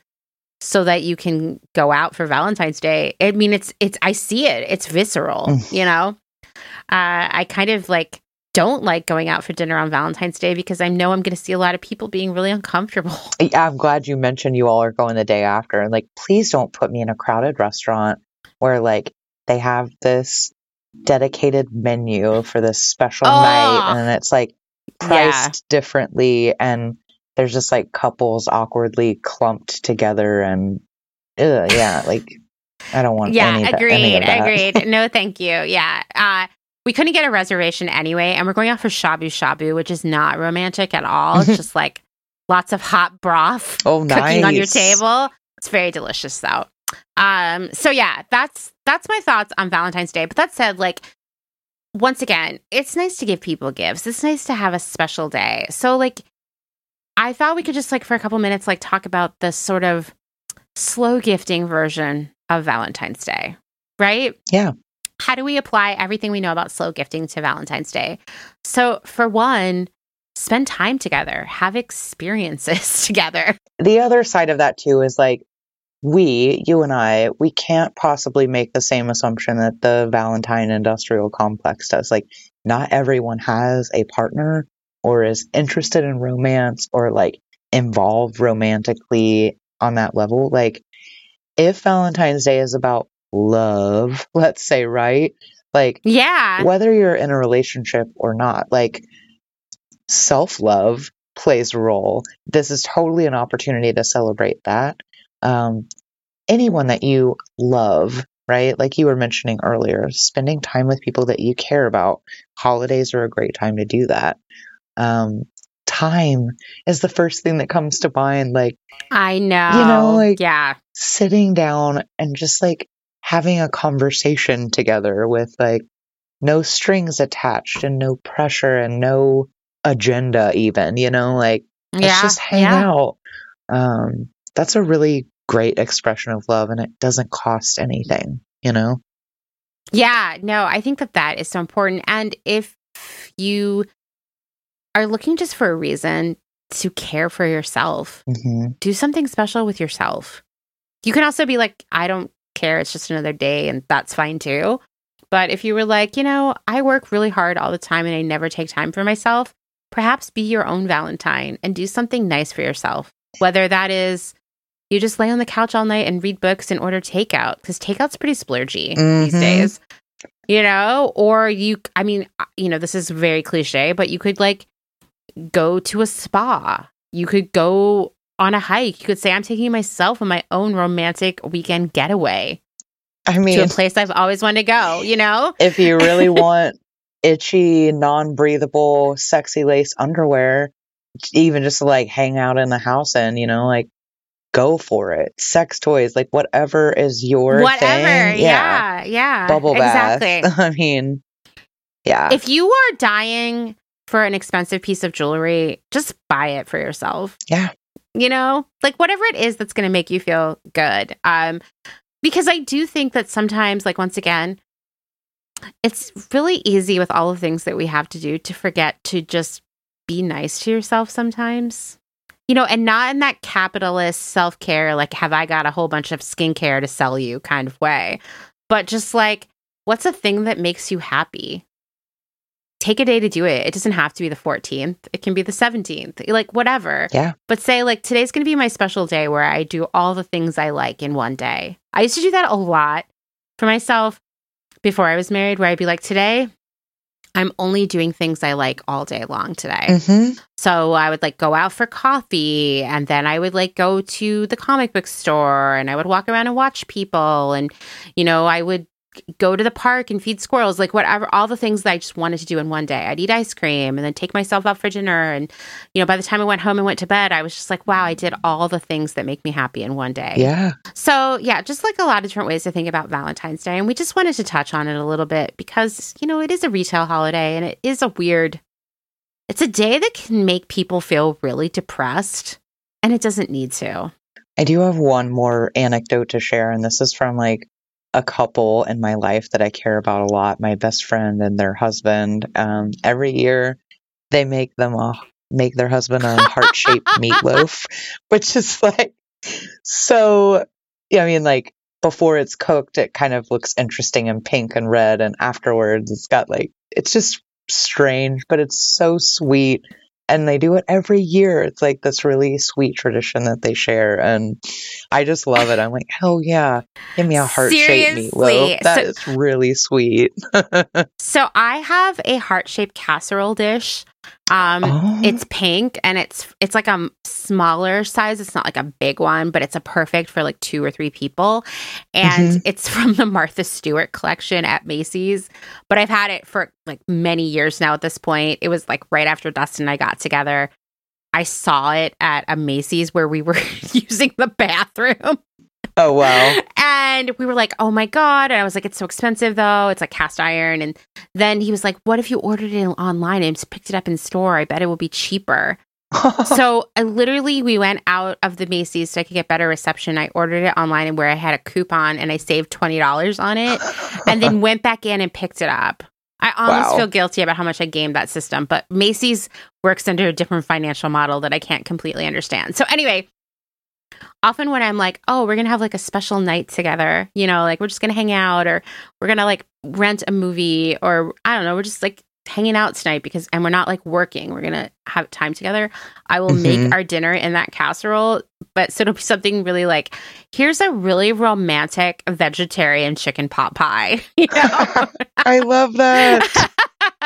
so that you can go out for valentine's day i mean it's it's i see it. It's visceral Mm. you know? Uh, i kind of like don't like going out for dinner on valentine's day because i know i'm going to see a lot of people being really uncomfortable Yeah, I'm glad you mentioned you all are going the day after. And like, please don't put me in a crowded restaurant where like they have this dedicated menu for this special night Oh. and it's like Yeah. priced differently and there's just like couples awkwardly clumped together and ugh, yeah, like I don't want yeah any, agreed any of that. agreed no thank you yeah uh we couldn't get a reservation anyway and we're going out for shabu shabu which is not romantic at all. It's just like lots of hot broth oh, nice. cooking on your table. It's very delicious though. Um so yeah that's that's my thoughts on valentine's day. But that said like once again it's nice to give people gifts. It's nice to have a special day. So like i thought we could just like for a couple minutes like talk about the sort of slow gifting version of valentine's day right? Yeah. How do we apply everything we know about slow gifting to valentine's day so for one spend time together have experiences together the other side of that too is like we, you and I, we can't possibly make the same assumption that the Valentine industrial complex does. Like, not everyone has a partner or is interested in romance or like involved romantically on that level. Like, if Valentine's Day is about love, let's say, right? Like, yeah whether you're in a relationship or not, like self love plays a role. This is totally an opportunity to celebrate that. Um, anyone that you love, right? Like you were mentioning earlier, spending time with people that you care about. Holidays are a great time to do that. Um, time is the first thing that comes to mind. Like I know. You know, like- yeah. sitting down and just like having a conversation together with like no strings attached and no pressure and no agenda even you know like let's just hang yeah. out um that's a really great expression of love and it doesn't cost anything you know Yeah. No, I think that that is so important. And if you are looking just for a reason to care for yourself, hmm do something special with yourself. You can also be like, I don't care. It's just another day, and that's fine too. But if you were like, you know, I work really hard all the time and I never take time for myself, perhaps be your own Valentine and do something nice for yourself. Whether that is you just lay on the couch all night and read books and order takeout, because takeout's pretty splurgy these Mhm. days, you know, or you, I mean, you know, this is very cliche, but you could like go to a spa. You could go on a hike. You could say, I'm taking myself on my own romantic weekend getaway I mean, to a place I've always wanted to go, you know? if you really want itchy, non breathable, sexy lace underwear, even just to like hang out in the house and, you know, like go for it. Sex toys, like whatever is your Whatever. thing. Yeah. Yeah. Bubble bath. Exactly. I mean, yeah. if you are dying for an expensive piece of jewelry, just buy it for yourself. Yeah. You know, like whatever it is that's going to make you feel good. Um, because I do think that sometimes, like once again, it's really easy with all the things that we have to do to forget to just be nice to yourself sometimes. You know, and not in that capitalist self care, like, have I got a whole bunch of skincare to sell you kind of way, but just like, what's a thing that makes you happy? Take a day to do it. It doesn't have to be the 14th, it can be the 17th, like, whatever. Yeah. But say, like, today's going to be my special day where I do all the things I like in one day. I used to do that a lot for myself before I was married, where I'd be like, today, I'm only doing things I like all day long today. hmm So I would like go out for coffee and then I would like go to the comic book store and I would walk around and watch people and you know I would go to the park and feed squirrels like whatever all the things that I just wanted to do in one day. I'd eat ice cream and then take myself out for dinner and you know by the time I went home and went to bed I was just like wow, I did all the things that make me happy in one day. Yeah. So, yeah, just like a lot of different ways to think about Valentine's Day. And we just wanted to touch on it a little bit because, you know, it is a retail holiday and it is a weird, it's a day that can make people feel really depressed and it doesn't need to. I do have one more anecdote to share, and this is from like a couple in my life that I care about a lot. My best friend and their husband. Um, every year, they make them a make their husband a heart shaped meatloaf, which is like so. Yeah, I mean, like before it's cooked, it kind of looks interesting and pink and red, and afterwards, it's got like it's just strange, but it's so sweet and they do it every year. It's like this really sweet tradition that they share, and I just love it. I'm like, hell yeah, give me a heart shaped meatloaf. That So- is really sweet. So, I have a heart shaped casserole dish. Um, Oh. It's pink and it's it's like a smaller size. It's not like a big one, but it's a perfect for like two or three people. And it's from the Martha Stewart collection at Macy's. But I've had it for like many years now at this point. It was like right after Dustin and I got together. I saw it at a Macy's where we were using the bathroom. Oh wow, And we were like, oh my God. And I was like, it's so expensive though. It's like cast iron. And then he was like, what if you ordered it online and just picked it up in store? I bet it will be cheaper. so I literally, we went out of the Macy's so I could get better reception. I ordered it online and where I had a coupon and I saved $20 on it and then went back in and picked it up. I almost Wow. feel guilty about how much I gamed that system, but Macy's works under a different financial model that I can't completely understand. So anyway, often when I'm like, oh, we're gonna have like a special night together, you know, like we're just gonna hang out or we're gonna like rent a movie or I don't know, we're just like hanging out tonight because and we're not like working, we're gonna have time together. I will make Mhm. our dinner in that casserole, but so it'll be something really like, here's a really romantic vegetarian chicken pot pie, you know. I love that.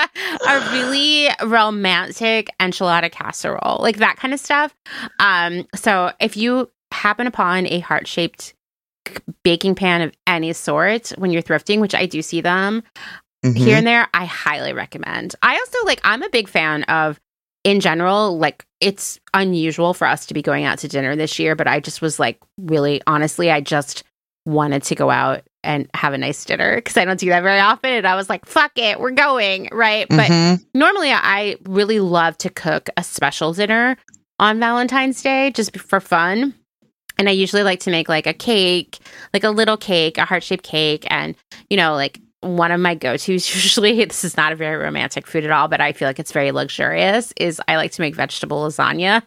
a really romantic enchilada casserole, like that kind of stuff. Um, so if you happen upon a heart shaped baking pan of any sort when you're thrifting, which I do see them Mhm. here and there, I highly recommend. I also like, I'm a big fan of, in general, like it's unusual for us to be going out to dinner this year, but I just was like, really, honestly, I just wanted to go out and have a nice dinner because I don't do that very often. And I was like, fuck it, we're going. Right. But Mhm. normally I really love to cook a special dinner on Valentine's Day just for fun. And I usually like to make like a cake, like a little cake, a heart shaped cake. And, you know, like one of my go tos usually, this is not a very romantic food at all, but I feel like it's very luxurious, is I like to make vegetable lasagna.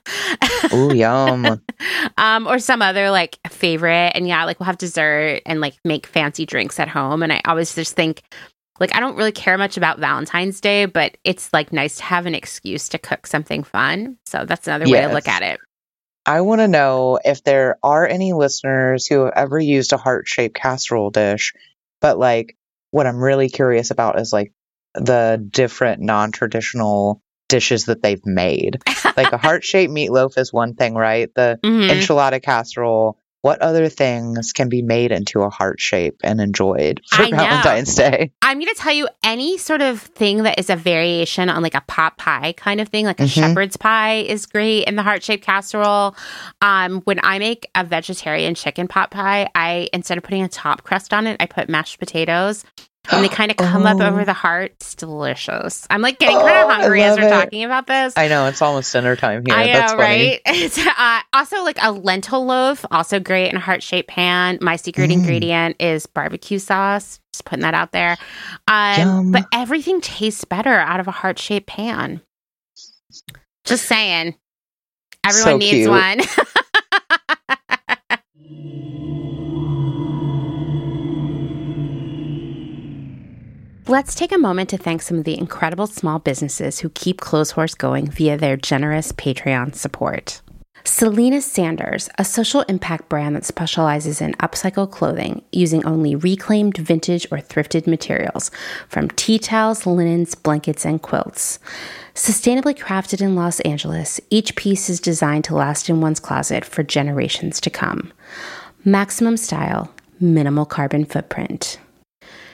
Ooh, yum. um, or some other like favorite. And yeah, like we'll have dessert and like make fancy drinks at home. And I always just think, like, I don't really care much about Valentine's Day, but it's like nice to have an excuse to cook something fun. So that's another way to look at it. I want to know if there are any listeners who have ever used a heart shaped casserole dish, but like what I'm really curious about is like the different non traditional dishes that they've made. like a heart shaped meatloaf is one thing, right? The Mhm. enchilada casserole. What other things can be made into a heart shape and enjoyed for. Valentine's Day? I'm going to tell you any sort of thing that is a variation on like a pot pie kind of thing, like a Mhm. shepherd's pie is great in the heart shaped casserole. Um, when I make a vegetarian chicken pot pie, I instead of putting a top crust on it, I put mashed potatoes. And they kind of come up Oh. over the heart. It's delicious. I'm like getting kind Oh, of hungry as we're it. talking about this. I know it's almost dinner time here. I know, That's right? It's uh, also like a lentil loaf, also great in a heart shaped pan. My secret Mm. ingredient is barbecue sauce. Just putting that out there. Um, but everything tastes better out of a heart shaped pan. Just saying. Everyone So needs cute. one. Let's take a moment to thank some of the incredible small businesses who keep Clotheshorse going via their generous Patreon support. Selena Sanders, a social impact brand that specializes in upcycle clothing using only reclaimed, vintage, or thrifted materials from tea towels, linens, blankets, and quilts. Sustainably crafted in Los Angeles, each piece is designed to last in one's closet for generations to come. Maximum style, minimal carbon footprint.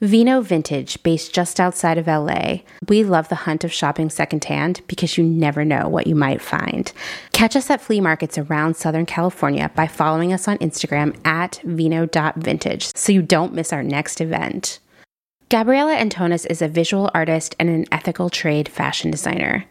Vino Vintage, based just outside of LA. We love the hunt of shopping secondhand because you never know what you might find. Catch us at flea markets around Southern California by following us on Instagram at vino.vintage so you don't miss our next event. Gabriela Antonis is a visual artist and an ethical trade fashion designer.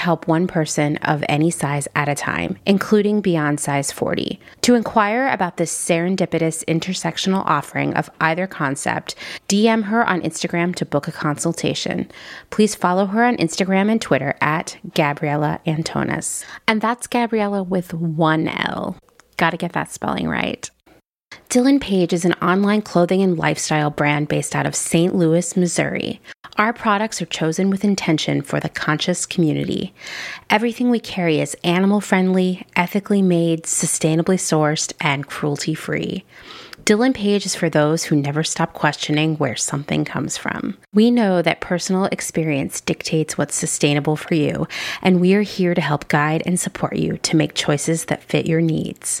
help one person of any size at a time, including beyond size 40. To inquire about this serendipitous intersectional offering of either concept, DM her on Instagram to book a consultation. Please follow her on Instagram and Twitter at Gabriela Antonis. And that's Gabriela with one L. Gotta get that spelling right. Dylan Page is an online clothing and lifestyle brand based out of St. Louis, Missouri. Our products are chosen with intention for the conscious community. Everything we carry is animal friendly, ethically made, sustainably sourced, and cruelty free. Dylan Page is for those who never stop questioning where something comes from. We know that personal experience dictates what's sustainable for you, and we are here to help guide and support you to make choices that fit your needs.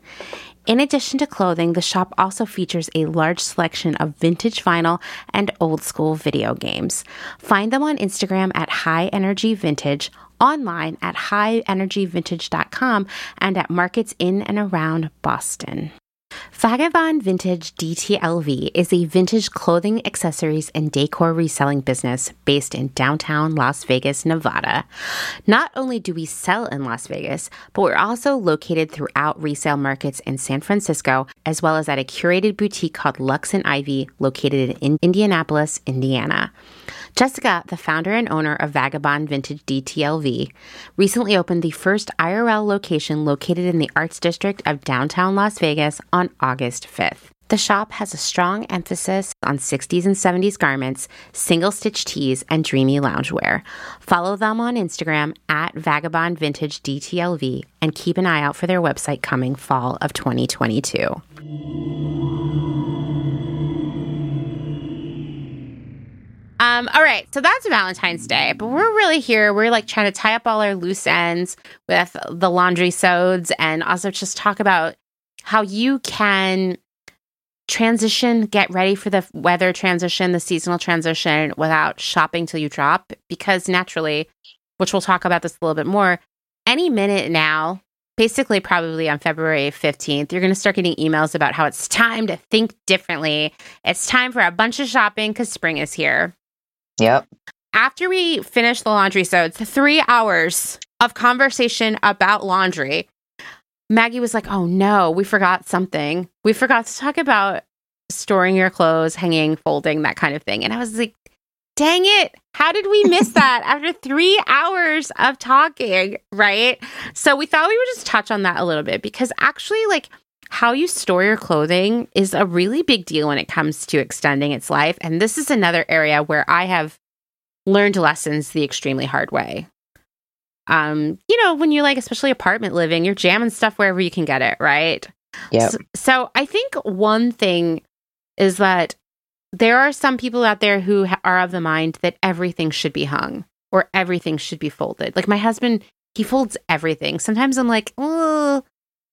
In addition to clothing, the shop also features a large selection of vintage vinyl and old school video games. Find them on Instagram at High Energy Vintage, online at highenergyvintage.com, and at markets in and around Boston. Vagabond Vintage DTLV is a vintage clothing, accessories, and decor reselling business based in downtown Las Vegas, Nevada. Not only do we sell in Las Vegas, but we're also located throughout resale markets in San Francisco, as well as at a curated boutique called Lux and Ivy, located in Indianapolis, Indiana. Jessica, the founder and owner of Vagabond Vintage DTLV, recently opened the first IRL location located in the Arts District of downtown Las Vegas on August 5th. The shop has a strong emphasis on 60s and 70s garments, single stitch tees, and dreamy loungewear. Follow them on Instagram at Vagabond Vintage DTLV and keep an eye out for their website coming fall of 2022. Um, all right, so that's Valentine's Day, but we're really here. We're like trying to tie up all our loose ends with the laundry sods and also just talk about how you can transition, get ready for the weather transition, the seasonal transition without shopping till you drop. Because naturally, which we'll talk about this a little bit more, any minute now, basically probably on February 15th, you're going to start getting emails about how it's time to think differently. It's time for a bunch of shopping because spring is here. Yep. After we finished the laundry, so it's three hours of conversation about laundry. Maggie was like, Oh no, we forgot something. We forgot to talk about storing your clothes, hanging, folding, that kind of thing. And I was like, Dang it. How did we miss that after three hours of talking? Right. So we thought we would just touch on that a little bit because actually, like, how you store your clothing is a really big deal when it comes to extending its life. And this is another area where I have learned lessons the extremely hard way. Um, you know, when you like, especially apartment living, you're jamming stuff wherever you can get it, right? Yeah. So, so I think one thing is that there are some people out there who ha- are of the mind that everything should be hung or everything should be folded. Like my husband, he folds everything. Sometimes I'm like, oh,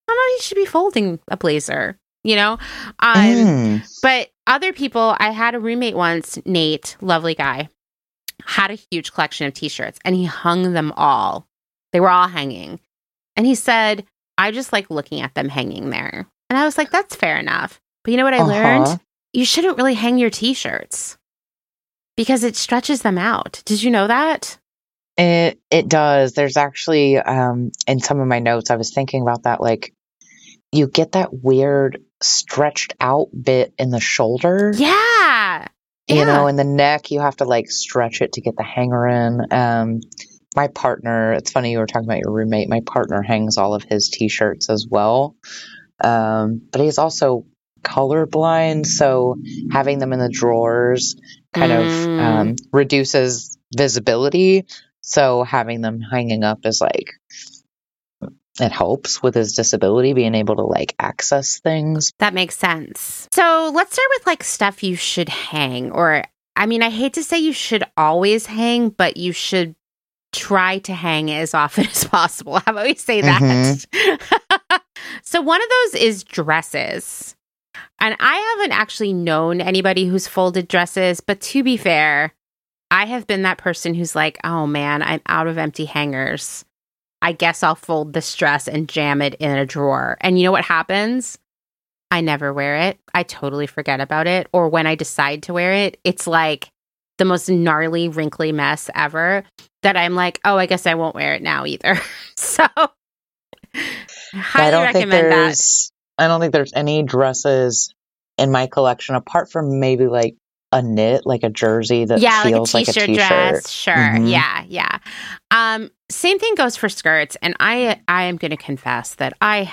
how about he should be folding a blazer, you know? Um, Mm. But other people, I had a roommate once, Nate, lovely guy, had a huge collection of t shirts and he hung them all. They were all hanging. And he said, I just like looking at them hanging there. And I was like, that's fair enough. But you know what I Uh-huh. learned? You shouldn't really hang your t shirts because it stretches them out. Did you know that? It it does. There's actually um in some of my notes I was thinking about that like you get that weird stretched out bit in the shoulder. Yeah. You know, in the neck you have to like stretch it to get the hanger in. Um my partner, it's funny you were talking about your roommate. My partner hangs all of his t-shirts as well. Um but he's also colorblind, so having them in the drawers kind of Mm. um, reduces visibility. So having them hanging up is like it helps with his disability being able to like access things. That makes sense. So let's start with like stuff you should hang, or I mean, I hate to say you should always hang, but you should try to hang as often as possible. How about we say that? Mm-hmm. so one of those is dresses. And I haven't actually known anybody who's folded dresses, but to be fair, I have been that person who's like, oh man, I'm out of empty hangers. I guess I'll fold this dress and jam it in a drawer. And you know what happens? I never wear it. I totally forget about it. Or when I decide to wear it, it's like the most gnarly, wrinkly mess ever that I'm like, oh, I guess I won't wear it now either. so highly I don't think recommend that. there's I don't think there's any dresses in my collection apart from maybe like a knit, like a jersey that yeah, feels like a like a t-shirt t-shirt. dress. Sure. Mhm. Yeah, yeah. Um, same thing goes for skirts, and I I am going to confess that I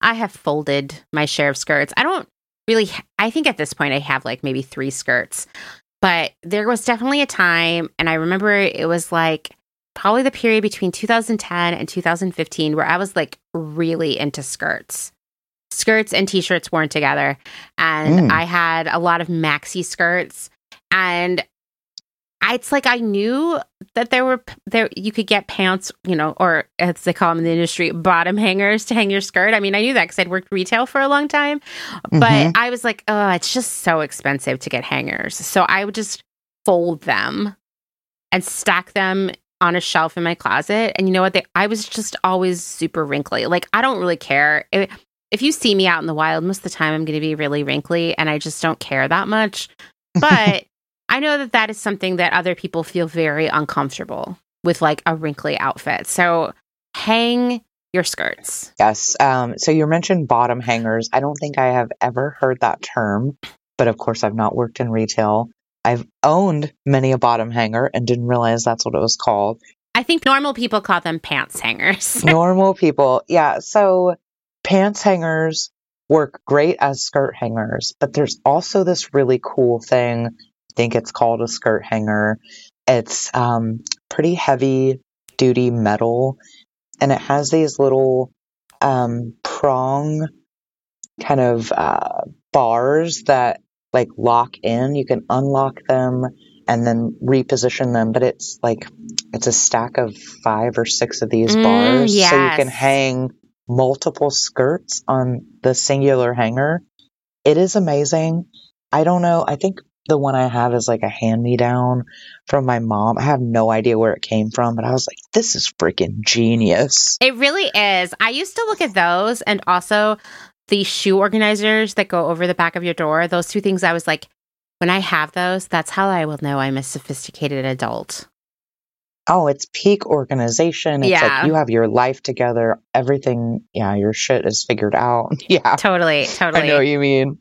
I have folded my share of skirts. I don't really. I think at this point I have like maybe three skirts, but there was definitely a time, and I remember it was like probably the period between 2010 and 2015 where I was like really into skirts. Skirts and t-shirts worn together, and Mm. I had a lot of maxi skirts, and I, it's like I knew that there were there you could get pants, you know, or as they call them in the industry, bottom hangers to hang your skirt. I mean, I knew that because I'd worked retail for a long time, but Mhm. I was like, oh, it's just so expensive to get hangers, so I would just fold them and stack them on a shelf in my closet. And you know what? They, I was just always super wrinkly. Like I don't really care if, if you see me out in the wild. Most of the time, I'm going to be really wrinkly, and I just don't care that much. But I know that that is something that other people feel very uncomfortable with, like a wrinkly outfit. So hang your skirts. Yes. Um, so you mentioned bottom hangers. I don't think I have ever heard that term, but of course, I've not worked in retail. I've owned many a bottom hanger and didn't realize that's what it was called. I think normal people call them pants hangers. Normal people. Yeah. So pants hangers work great as skirt hangers, but there's also this really cool thing. I think it's called a skirt hanger. It's um, pretty heavy duty metal and it has these little um, prong kind of uh, bars that like lock in. You can unlock them and then reposition them, but it's like it's a stack of five or six of these Mm, bars, so you can hang multiple skirts on the singular hanger. It is amazing. I don't know. I think the one I have is like a hand me down from my mom. I have no idea where it came from, but I was like, this is freaking genius. It really is. I used to look at those and also the shoe organizers that go over the back of your door. Those two things, I was like, when I have those, that's how I will know I'm a sophisticated adult. Oh, it's peak organization. It's Yeah. like you have your life together. Everything, yeah, your shit is figured out. Yeah. Totally, totally. I know what you mean.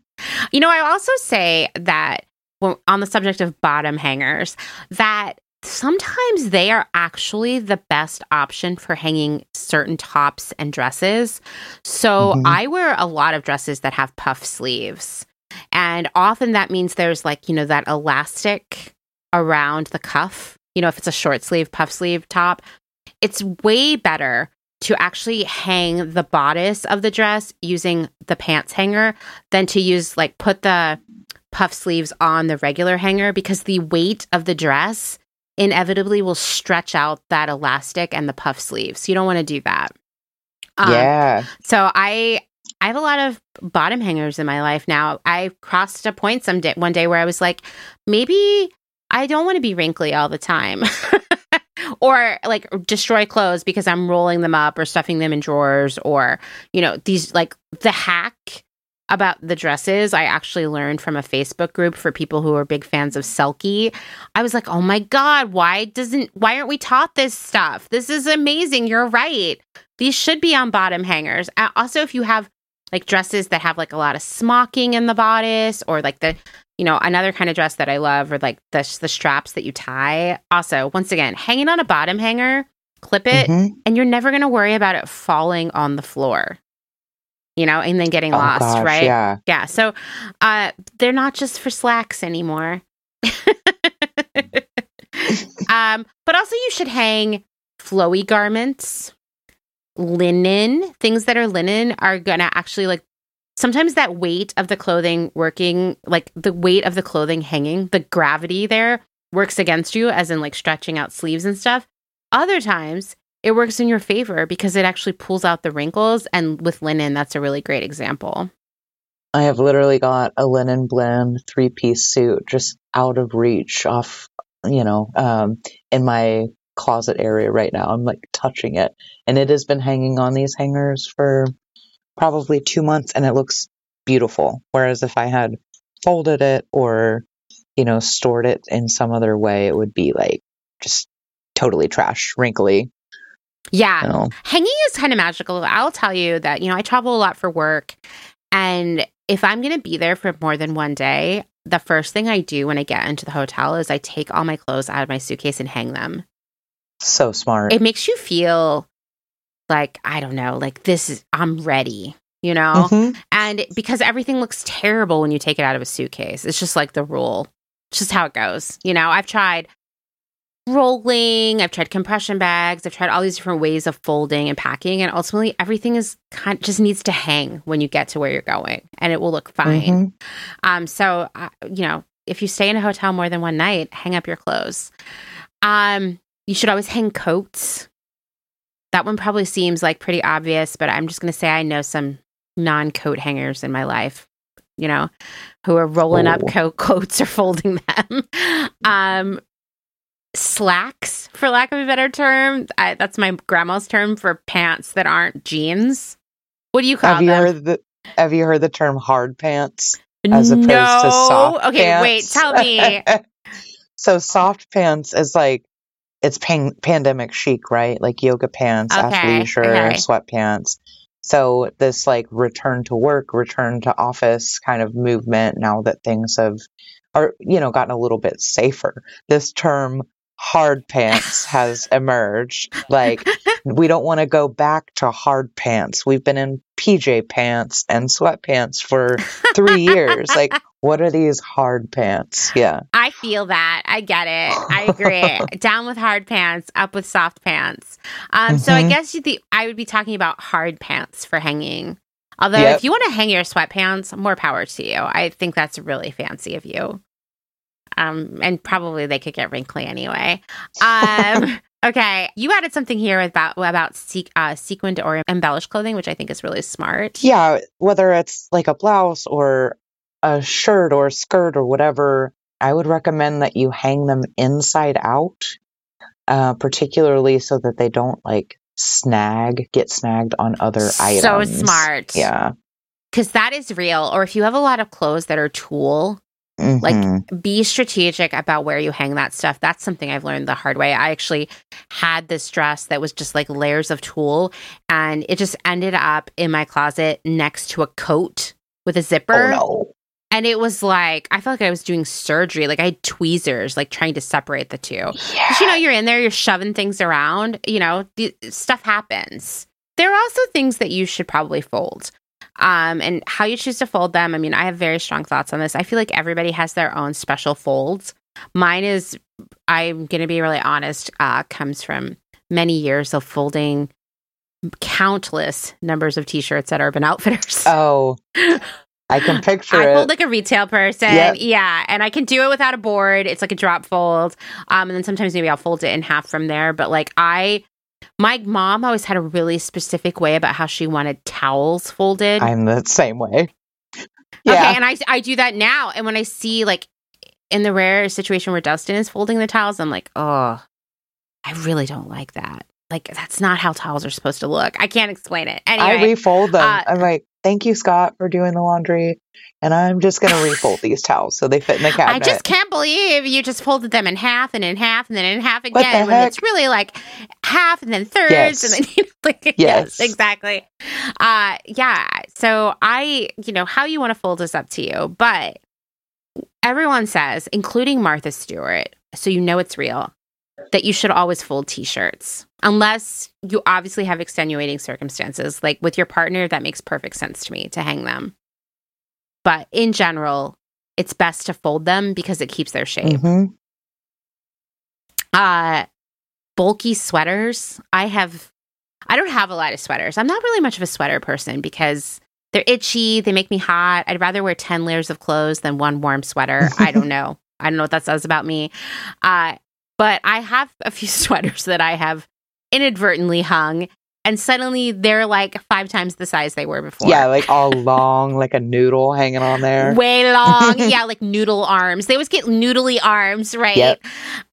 You know, I also say that well, on the subject of bottom hangers, that sometimes they are actually the best option for hanging certain tops and dresses. So Mhm. I wear a lot of dresses that have puff sleeves. And often that means there's like, you know, that elastic around the cuff. You know, if it's a short sleeve, puff sleeve top, it's way better to actually hang the bodice of the dress using the pants hanger than to use like put the puff sleeves on the regular hanger because the weight of the dress inevitably will stretch out that elastic and the puff sleeves. You don't want to do that. Um, yeah. So I I have a lot of bottom hangers in my life now. I crossed a point some day, one day where I was like, maybe I don't want to be wrinkly all the time. or like destroy clothes because I'm rolling them up or stuffing them in drawers or, you know, these like the hack about the dresses I actually learned from a Facebook group for people who are big fans of Selkie. I was like, "Oh my god, why doesn't why aren't we taught this stuff? This is amazing. You're right. These should be on bottom hangers." Also, if you have like dresses that have like a lot of smocking in the bodice or like the you know another kind of dress that I love or like the the straps that you tie. Also, once again, hanging on a bottom hanger, clip it Mhm. and you're never going to worry about it falling on the floor. You know, and then getting Oh, lost, gosh, right? Yeah. Yeah. So uh they're not just for slacks anymore. um, but also you should hang flowy garments, linen, things that are linen are gonna actually like sometimes that weight of the clothing working, like the weight of the clothing hanging, the gravity there works against you, as in like stretching out sleeves and stuff. Other times it works in your favor because it actually pulls out the wrinkles. And with linen, that's a really great example. I have literally got a linen blend three piece suit just out of reach off, you know, um, in my closet area right now. I'm like touching it and it has been hanging on these hangers for probably two months and it looks beautiful. Whereas if I had folded it or, you know, stored it in some other way, it would be like just totally trash, wrinkly. Yeah. You know. Hanging is kind of magical. I'll tell you that, you know, I travel a lot for work and if I'm going to be there for more than one day, the first thing I do when I get into the hotel is I take all my clothes out of my suitcase and hang them. So smart. It makes you feel like, I don't know, like this is, I'm ready, you know? Mhm. And because everything looks terrible when you take it out of a suitcase, it's just like the rule. It's just how it goes. You know, I've tried rolling, I've tried compression bags, I've tried all these different ways of folding and packing, and ultimately everything is kind of just needs to hang when you get to where you're going, and it will look fine. Mhm. Um, so uh, you know, if you stay in a hotel more than one night, hang up your clothes. Um, you should always hang coats. That one probably seems like pretty obvious, but I'm just going to say I know some non-coat hangers in my life, you know, who are rolling up Oh. coat coats or folding them. um, slacks, for lack of a better term. I, that's my grandma's term for pants that aren't jeans. What do you call Have you heard the Have you heard the term hard pants as opposed no. to soft okay, pants? wait, tell me. so soft pants is like it's pan- pandemic chic, right? Like yoga pants, Okay, athleisure, okay. sweatpants. So this like return to work, return to office kind of movement now that things have are you know gotten a little bit safer. This term hard pants has emerged. Like we don't want to go back to hard pants. We've been in PJ pants and sweatpants for 3 years. Like what are these hard pants? Yeah. I feel that. I get it. I agree. Down with hard pants, up with soft pants. Um, So I Mhm. guess you the I would be talking about hard pants for hanging. Although Yep. if you want to hang your sweatpants, more power to you. I think that's really fancy of you. Um, and probably they could get wrinkly anyway. Um, okay, you added something here about about uh, sequined or embellished clothing, which I think is really smart. Yeah, whether it's like a blouse or a shirt or a skirt or whatever, I would recommend that you hang them inside out, uh, particularly so that they don't like snag, get snagged on other so items. So smart. Yeah. because that is real. Or if you have a lot of clothes that are tulle, Like, Mhm. be strategic about where you hang that stuff. That's something I've learned the hard way. I actually had this dress that was just like layers of tulle, and it just ended up in my closet next to a coat with a zipper. oh no. And it was like, I felt like I was doing surgery. Like I had tweezers, like trying to separate the two. Yeah. you know, you're in there, you're shoving things around, you know, the, stuff happens. There are also things that you should probably fold. Um, and how you choose to fold them. I mean, I have very strong thoughts on this. I feel like everybody has their own special folds. Mine is, I'm going to be really honest, uh, comes from many years of folding countless numbers of t shirts at Urban Outfitters. Oh, I can picture I it. fold like a retail person. Yep. Yeah. And I can do it without a board. It's like a drop fold. Um, and then sometimes maybe I'll fold it in half from there. But like I, my mom always had a really specific way about how she wanted towels folded. I'm the same way. Okay. And I, I do that now. And when I see like in the rare situation where Dustin is folding the towels, I'm like, oh, I really don't like that. Like that's not how towels are supposed to look. I can't explain it. Anyway. I refold them. uh, I'm like, thank you, Scott, for doing the laundry. And I'm just going to refold these towels so they fit in the cabinet. I just can't believe you just folded them in half and in half and then in half again when it's really like half and then thirds Yes. and then you know, like, yes. Yes. exactly. Uh yeah. So I, you know, how you want to fold is up to you, but everyone says, including Martha Stewart, so you know it's real, that you should always fold t-shirts. Unless you obviously have extenuating circumstances. Like with your partner, that makes perfect sense to me to hang them. But in general, it's best to fold them because it keeps their shape. Mhm. Uh bulky sweaters. I have I don't have a lot of sweaters. I'm not really much of a sweater person because they're itchy, they make me hot. I'd rather wear 10 layers of clothes than one warm sweater. I don't know. I don't know what that says about me. Uh but I have a few sweaters that I have inadvertently hung and suddenly they're like five times the size they were before. Yeah, like all long, like a noodle hanging on there. way long yeah like noodle arms they always get noodly arms right Yep.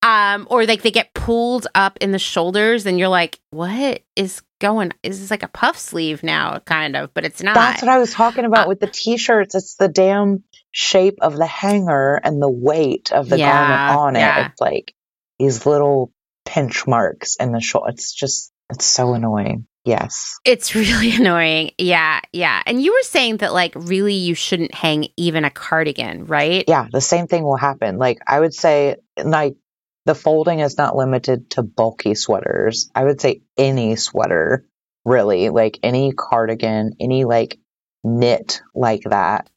um or like they get pulled up in the shoulders and you're like what is going is this like a puff sleeve now kind of but it's not That's what I was talking about Uh, with the t-shirts. It's the damn shape of the hanger and the weight of the Yeah, garment on it. yeah. It's like these little pinch marks in the shoulder. It's just, it's so annoying. Yes. It's really annoying. Yeah, yeah. And you were saying that like really you shouldn't hang even a cardigan, right? Yeah, the same thing will happen. Like I would say like the folding is not limited to bulky sweaters. I would say any sweater, really, like any cardigan, any like knit like that.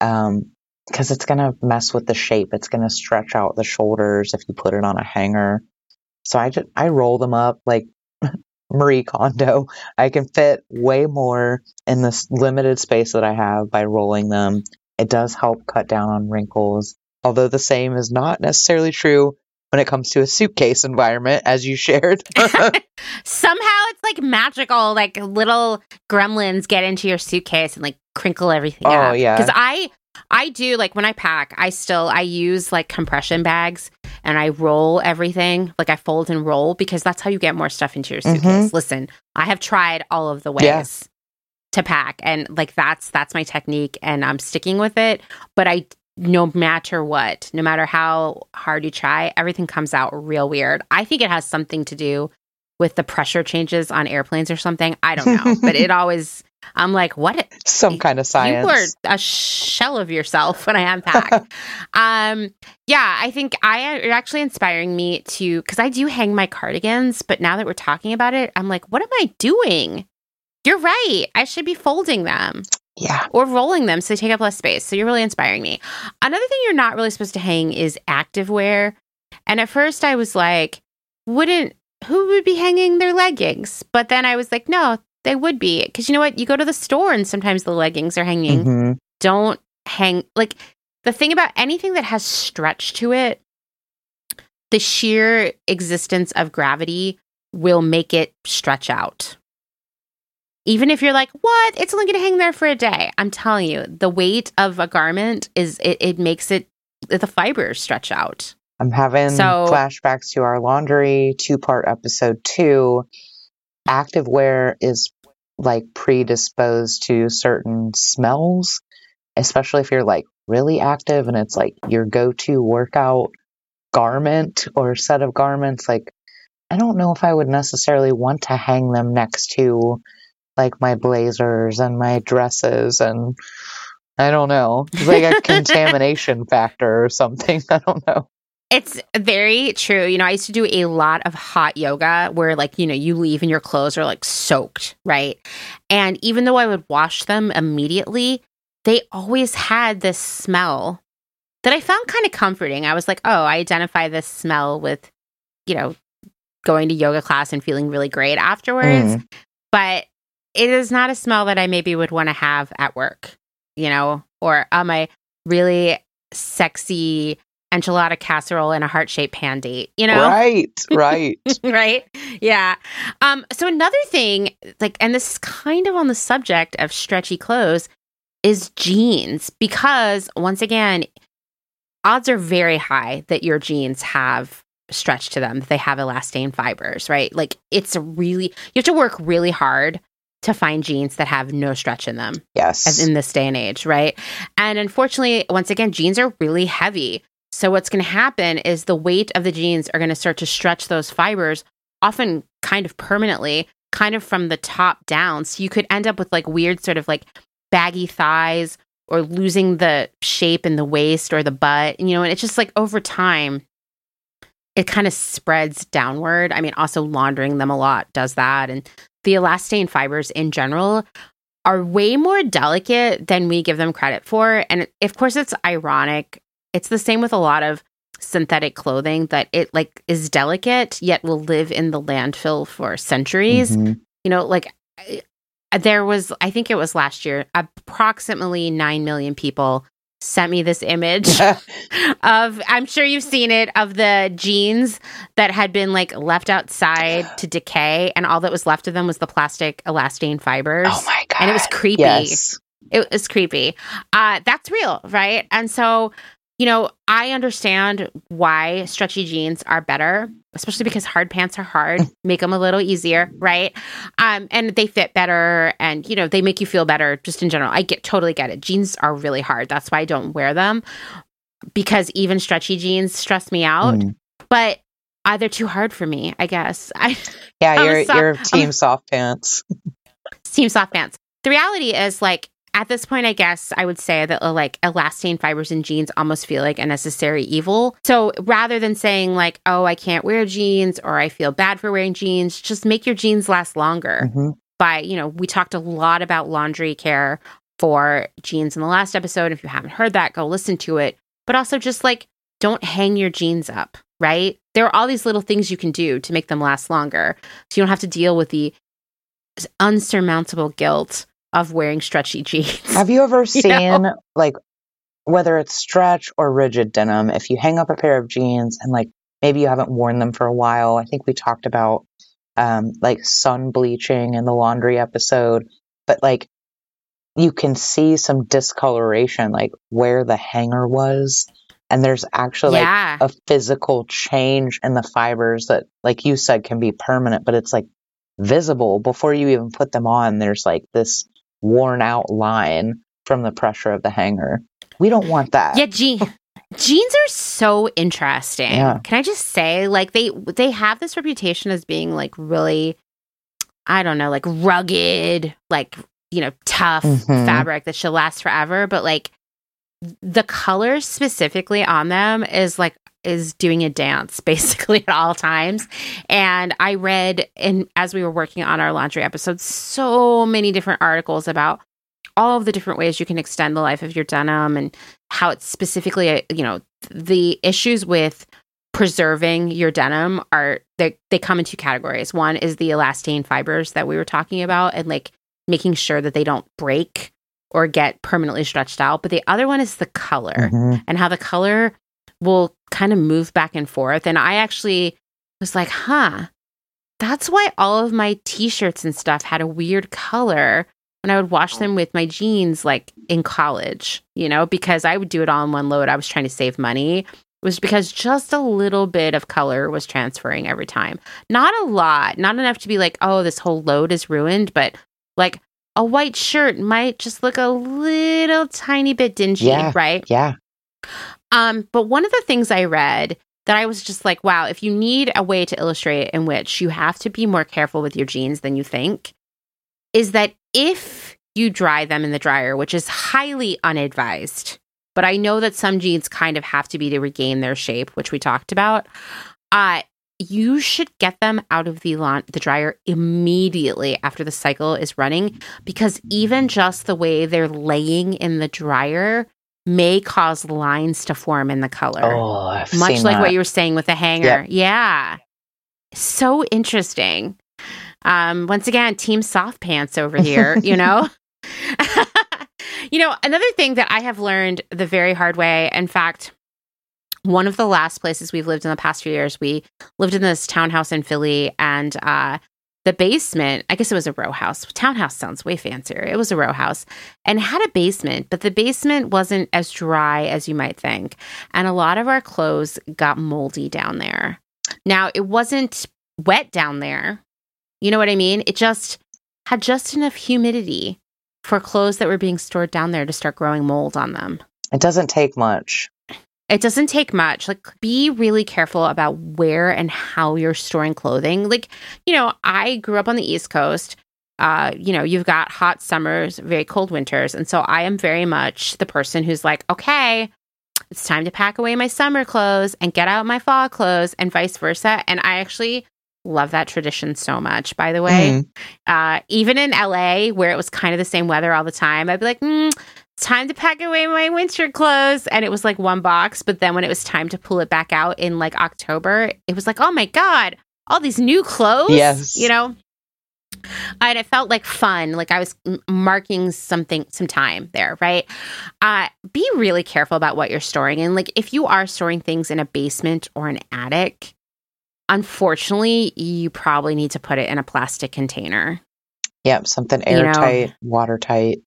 Um, because it's gonna mess with the shape. It's gonna stretch out the shoulders if you put it on a hanger. So I just I roll them up like Marie Kondo. I can fit way more in this limited space that I have by rolling them. It does help cut down on wrinkles. Although the same is not necessarily true when it comes to a suitcase environment, as you shared. Somehow it's like magical, like little gremlins get into your suitcase and like crinkle everything Oh, up. yeah. Because I I do like when I pack, I still I use like compression bags and I roll everything. Like I fold and roll because that's how you get more stuff into your mm-hmm. suitcase. Listen, I have tried all of the ways. Yeah. To pack and like that's that's my technique and I'm sticking with it. But I no matter what, no matter how hard you try, everything comes out real weird. I think it has something to do with the pressure changes on airplanes or something. I don't know, but it always. I'm like, what? Some kind of science. You are a shell of yourself when I unpack. um, yeah, I think I you're actually inspiring me to because I do hang my cardigans, but now that we're talking about it, I'm like, what am I doing? You're right. I should be folding them yeah. or rolling them so they take up less space. So you're really inspiring me. Another thing you're not really supposed to hang is activewear. And at first I was like, wouldn't who would be hanging their leggings? But then I was like, no, they would be because you know what? You go to the store and sometimes the leggings are hanging. hmm Don't hang like the thing about anything that has stretch to it. The sheer existence of gravity will make it stretch out. Even if you're like, what? It's only going to hang there for a day. I'm telling you, the weight of a garment is it, it makes it the fibers stretch out. I'm having So- flashbacks to our laundry two part episode two. Activewear is like predisposed to certain smells, especially if you're like really active and it's like your go to workout garment or set of garments. Like, I don't know if I would necessarily want to hang them next to like my blazers and my dresses and I don't know. Like a contamination factor or something. I don't know. It's very true. You know, I used to do a lot of hot yoga where, like, you know, you leave and your clothes are like soaked, right? And even though I would wash them immediately, they always had this smell that I found kind of comforting. I was like, oh, I identify this smell with, you know, going to yoga class and feeling really great afterwards. Mm. But it is not a smell that I maybe would want to have at work, you know, or on my really sexy enchilada casserole in a heart shaped pan date, you know? Right, right. right? Yeah. Um, so another thing, like, and this is kind of on the subject of stretchy clothes, is jeans. Because once again, odds are very high that your jeans have stretch to them, that they have elastane fibers, right? Like it's a really you have to work really hard to find jeans that have no stretch in them Yes. as in this day and age, right? And unfortunately, once again, jeans are really heavy. So what's going to happen is the weight of the jeans are going to start to stretch those fibers, often kind of permanently, kind of from the top down. So you could end up with like weird sort of like baggy thighs or losing the shape in the waist or the butt. You know, and it's just like over time it kind of spreads downward. I mean, also laundering them a lot does that. And the elastane fibers in general are way more delicate than we give them credit for. And of course, it's ironic. It's the same with a lot of synthetic clothing that it like is delicate yet will live in the landfill for centuries. Mhm. You know, like there was, I think it was last year, approximately 9 million people sent me this image of I'm sure you've seen it of the jeans that had been like left outside to decay and all that was left of them was the plastic elastane fibers. oh my god. And it was creepy. Yes. It was creepy. Uh that's real, right? And so, you know, I understand why stretchy jeans are better, especially because hard pants are hard, make them a little easier, right? Um and they fit better and you know, they make you feel better just in general. I get totally get it. Jeans are really hard. That's why I don't wear them because even stretchy jeans stress me out. Mm. But Uh, they're too hard for me, I guess. I Yeah, you're soft- you're I'm- team soft pants. team soft pants. The reality is like at this point, I guess I would say that uh, like elastane fibers in jeans almost feel like a necessary evil. So rather than saying like, oh, I can't wear jeans or I feel bad for wearing jeans, just make your jeans last longer. Mhm. By, you know, we talked a lot about laundry care for jeans in the last episode. If you haven't heard that, go listen to it. But also just like don't hang your jeans up, right? There are all these little things you can do to make them last longer. So you don't have to deal with the unsurmountable guilt of wearing stretchy jeans. Have you ever You seen like whether it's stretch or rigid denim, if you hang up a pair of jeans and like maybe you haven't worn them for a while, I think we talked about um like sun bleaching in the laundry episode, but like you can see some discoloration like where the hanger was and there's actually like a physical change in the fibers that like you said can be permanent but it's like visible before you even put them on. There's like this worn out line from the pressure of the hanger we don't want that Yeah, je- jeans are so interesting. Yeah. Can I just say, like they they have this reputation as being like really, I don't know, like rugged, like you know, tough Mhm. fabric that should last forever. But like the color specifically on them is like is doing a dance basically at all times. And I read and as we were working on our laundry episode, so many different articles about all of the different ways you can extend the life of your denim and how it's specifically, uh, you know, the issues with preserving your denim are they they come in two categories. One is the elastane fibers that we were talking about and like making sure that they don't break or get permanently stretched out, but the other one is the color Mhm. and how the color will kind of move back and forth. And I actually was like, huh, that's why all of my t shirts and stuff had a weird color when I would wash them with my jeans, like in college, you know, because I would do it all in one load. I was trying to save money. It was because just a little bit of color was transferring every time. Not a lot, not enough to be like, oh, this whole load is ruined, but like a white shirt might just look a little tiny bit dingy, Yeah. right? yeah Um, but one of the things I read that I was just like, wow, if you need a way to illustrate in which you have to be more careful with your jeans than you think, is that if you dry them in the dryer, which is highly unadvised, but I know that some jeans kind of have to be to regain their shape, which we talked about. Uh, you should get them out of the lawn the dryer immediately after the cycle is running because even just the way they're laying in the dryer may cause lines to form in the color oh I've much like that. what you were saying with the hanger. Yep. Yeah. So interesting. Um, once again, team soft pants over here, you know? you know, another thing that I have learned the very hard way, in fact, one of the last places we've lived in the past few years, we lived in this townhouse in Philly and uh the basement, I guess it was a row house. Townhouse sounds way fancier. It was a row house and had a basement, but the basement wasn't as dry as you might think. And a lot of our clothes got moldy down there. Now, it wasn't wet down there. You know what I mean? It just had just enough humidity for clothes that were being stored down there to start growing mold on them. it doesn't take much It doesn't take much. Like, be really careful about where and how you're storing clothing. Like, you know, I grew up on the East Coast. Uh, you know, you've got hot summers, very cold winters. And so I am very much the person who's like, okay, it's time to pack away my summer clothes and get out my fall clothes and vice versa. And I actually love that tradition so much, by the way. Mhm. Uh, even in LA, where it was kind of the same weather all the time, I'd be like, mm, time to pack away my winter clothes. And it was like one box. But then when it was time to pull it back out in like October, it was like, oh my God, all these new clothes. Yes. You know? And it felt like fun. Like I was marking something, some time there, right? Uh, be really careful about what you're storing. And like if you are storing things in a basement or an attic, unfortunately, you probably need to put it in a plastic container. yep something You know- airtight watertight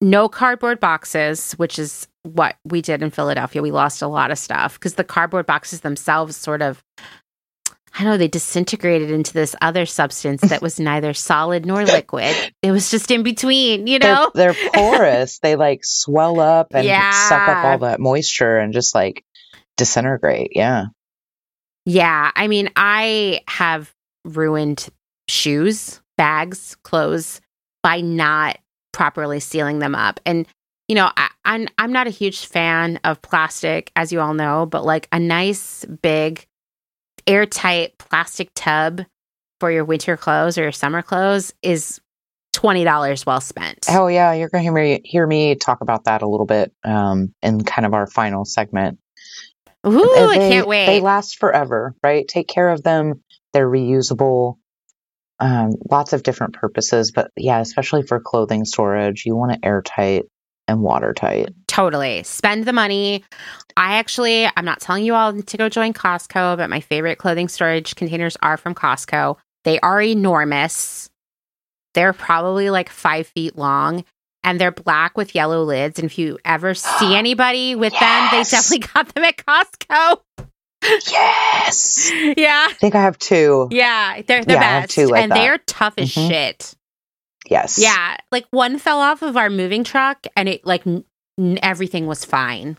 no cardboard boxes, which is what we did in Philadelphia. We lost a lot of stuff because the cardboard boxes themselves sort of, I don't know, they disintegrated into this other substance that was neither solid nor liquid. It was just in between, you know? they're, they're porous they like swell up and suck up all that moisture and just like disintegrate yeah Yeah. I mean, I have ruined shoes, bags, clothes by not properly sealing them up. And you know, I, I'm I'm not a huge fan of plastic, as you all know, but like a nice big airtight plastic tub for your winter clothes or your summer clothes is twenty dollars well spent. Oh yeah, you're gonna hear me hear me talk about that a little bit um, in kind of our final segment. Ooh, they, I can't wait. They last forever, right? Take care of them. They're reusable. Um, lots of different purposes, but yeah, especially for clothing storage, you want it airtight and watertight. Totally. Spend the money. I actually, I'm not telling you all to go join Costco, but my favorite clothing storage containers are from Costco. They are enormous. They're probably like five feet long and they're black with yellow lids. And if you ever see anybody with yes. them, they definitely got them at Costco. Yes. yeah. I think I have two. Yeah. They're the yeah, best. Like and that. they're tough as mm-hmm. shit. Yes. Yeah. Like one fell off of our moving truck and it like n- everything was fine.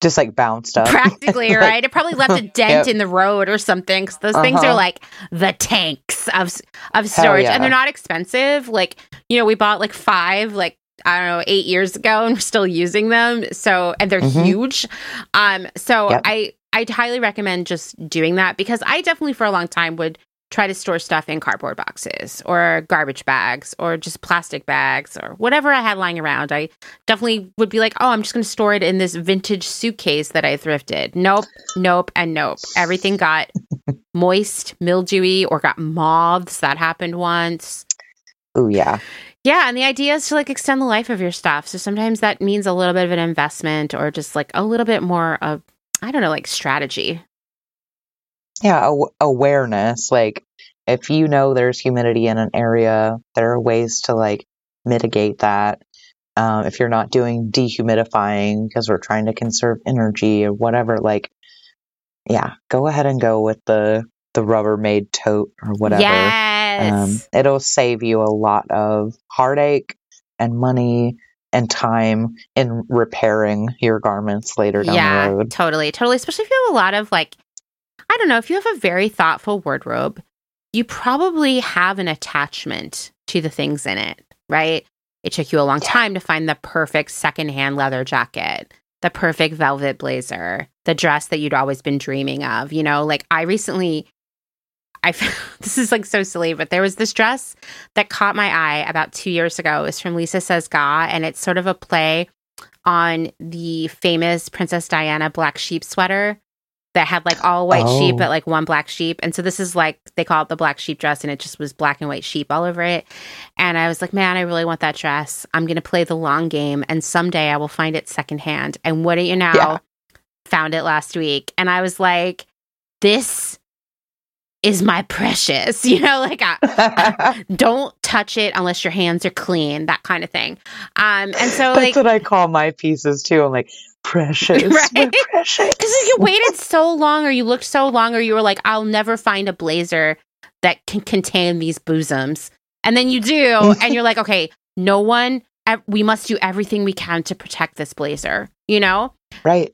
Just like bounced up. Practically, like, right? It probably left a dent yep. in the road or something cuz those uh-huh. things are uh-huh. like the tanks of of storage yeah. and they're not expensive. Like, you know, we bought like 5 like I don't know, 8 years ago and we're still using them. So, and they're mm-hmm. huge. Um so yep. I I'd highly recommend just doing that because I definitely for a long time would try to store stuff in cardboard boxes or garbage bags or just plastic bags or whatever I had lying around. I definitely would be like, oh, I'm just going to store it in this vintage suitcase that I thrifted. Nope, nope, and nope. Everything got moist, mildewy, or got moths. That happened once. Oh, yeah. Yeah, and the idea is to like extend the life of your stuff. So sometimes that means a little bit of an investment or just like a little bit more of I don't know, like strategy. Yeah aw- awareness like if you know there's humidity in an area there are ways to like mitigate that. Um, if you're not doing dehumidifying because we're trying to conserve energy or whatever like yeah go ahead and go with the the rubbermaid tote or whatever. Yes. Um, it'll save you a lot of heartache and money and time in repairing your garments later down yeah, the road. Totally, totally. Especially if you have a lot of like I don't know, if you have a very thoughtful wardrobe, you probably have an attachment to the things in it, right? It took you a long time to find the perfect secondhand leather jacket, the perfect velvet blazer, the dress that you'd always been dreaming of. You know, like I recently, I found, this is like so silly, but there was this dress that caught my eye about two years ago. It was from Lisa Says Gah, and it's sort of a play on the famous Princess Diana black sheep sweater that had like all white oh. sheep but oh. like one black sheep and so this is like they call it the black sheep dress and it just was black and white sheep all over it and i was like man i really want that dress i'm gonna play the long game and someday i will find it secondhand and what do you know yeah. found it last week and i was like this is my precious you know like I, don't touch it unless your hands are clean that kind of thing um and so that's like, what i call my pieces too i'm like precious. Right? precious. Because you waited so long, or you looked so long, or you were like, I'll never find a blazer that can contain these bosoms. And then you do, and you're like, okay, no one, we must do everything we can to protect this blazer, you know? Right.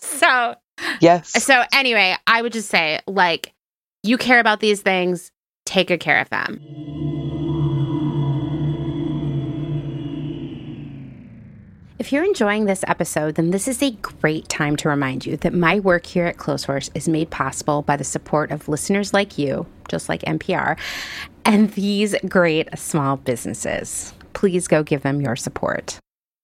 so, yes. So, anyway, I would just say, like, you care about these things, take good care of them. If you're enjoying this episode, then this is a great time to remind you that my work here at Clotheshorse is made possible by the support of listeners like you, just like NPR, and these great small businesses. Please go give them your support.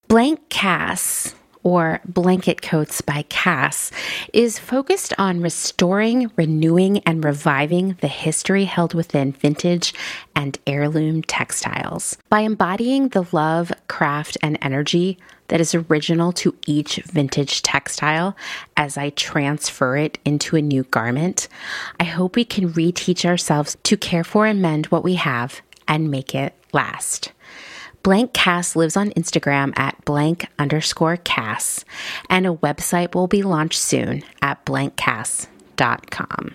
Blank Cass or Blanket Coats by Cass, is focused on restoring, renewing, and reviving the history held within vintage and heirloom textiles. By embodying the love, craft, and energy that is original to each vintage textile as I transfer it into a new garment, I hope we can reteach ourselves to care for and mend what we have and make it last. Blank Cass lives on Instagram at blank underscore Cass, and a website will be launched soon at blankcass.com.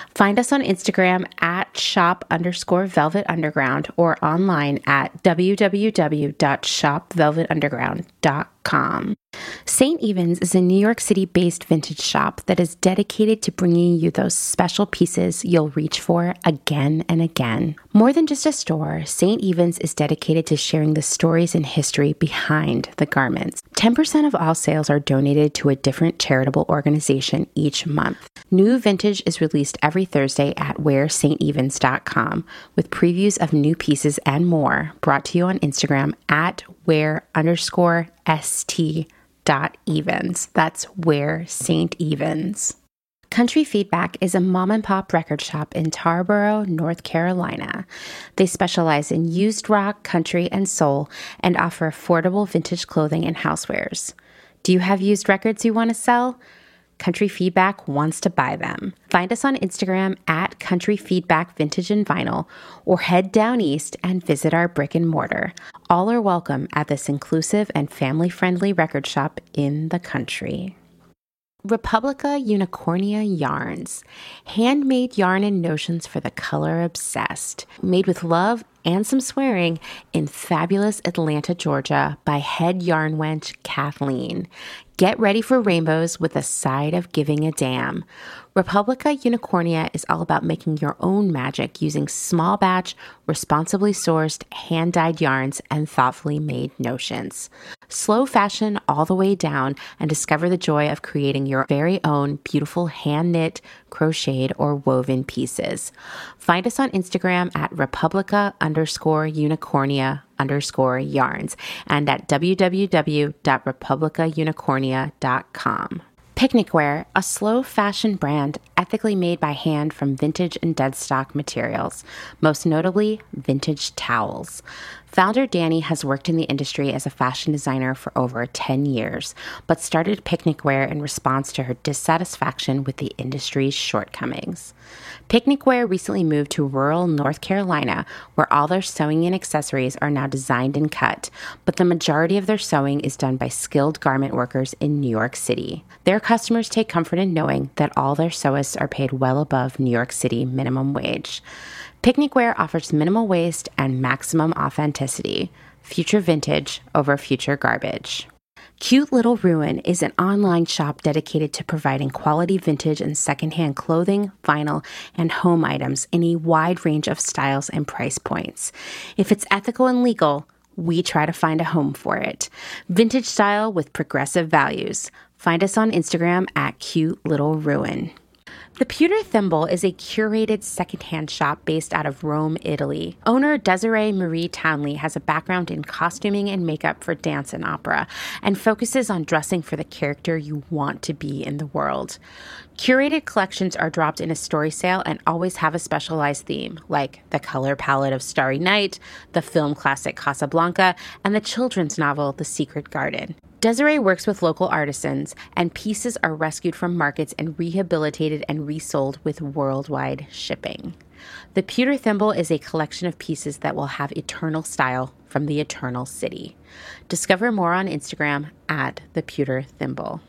Find us on Instagram at shop underscore velvet underground or online at www.shopvelvetunderground.com. St. Evens is a New York City based vintage shop that is dedicated to bringing you those special pieces you'll reach for again and again. More than just a store, St. Evens is dedicated to sharing the stories and history behind the garments. 10% of all sales are donated to a different charitable organization each month. New vintage is released every Thursday at wearstevens.com with previews of new pieces and more brought to you on Instagram at wear underscore st dot evens. That's where St. Evens. Country Feedback is a mom and pop record shop in Tarboro, North Carolina. They specialize in used rock, country, and soul and offer affordable vintage clothing and housewares. Do you have used records you want to sell? Country Feedback wants to buy them. Find us on Instagram at Country Feedback Vintage and Vinyl or head down east and visit our brick and mortar. All are welcome at this inclusive and family friendly record shop in the country. Republica Unicornia Yarns, handmade yarn and notions for the color obsessed, made with love and some swearing in fabulous Atlanta, Georgia by head yarn wench Kathleen. Get ready for rainbows with a side of giving a damn. Republica Unicornia is all about making your own magic using small batch, responsibly sourced, hand dyed yarns and thoughtfully made notions. Slow fashion all the way down and discover the joy of creating your very own beautiful hand knit, crocheted, or woven pieces. Find us on Instagram at Republica underscore unicornia underscore yarns and at www.republicaunicornia.com. Picnic Wear, a slow fashion brand ethically made by hand from vintage and dead stock materials, most notably vintage towels. Founder Danny has worked in the industry as a fashion designer for over 10 years, but started Picnic Wear in response to her dissatisfaction with the industry's shortcomings. Picnic Wear recently moved to rural North Carolina, where all their sewing and accessories are now designed and cut, but the majority of their sewing is done by skilled garment workers in New York City. Their customers take comfort in knowing that all their sewists are paid well above New York City minimum wage. Picnic Wear offers minimal waste and maximum authenticity. Future vintage over future garbage. Cute Little Ruin is an online shop dedicated to providing quality vintage and secondhand clothing, vinyl, and home items in a wide range of styles and price points. If it's ethical and legal, we try to find a home for it. Vintage style with progressive values. Find us on Instagram at Cute Little Ruin. The Pewter Thimble is a curated secondhand shop based out of Rome, Italy. Owner Desiree Marie Townley has a background in costuming and makeup for dance and opera and focuses on dressing for the character you want to be in the world. Curated collections are dropped in a story sale and always have a specialized theme, like the color palette of Starry Night, the film classic Casablanca, and the children's novel The Secret Garden. Desiree works with local artisans, and pieces are rescued from markets and rehabilitated and resold with worldwide shipping. The Pewter Thimble is a collection of pieces that will have eternal style from the Eternal City. Discover more on Instagram at the Pewter Thimble.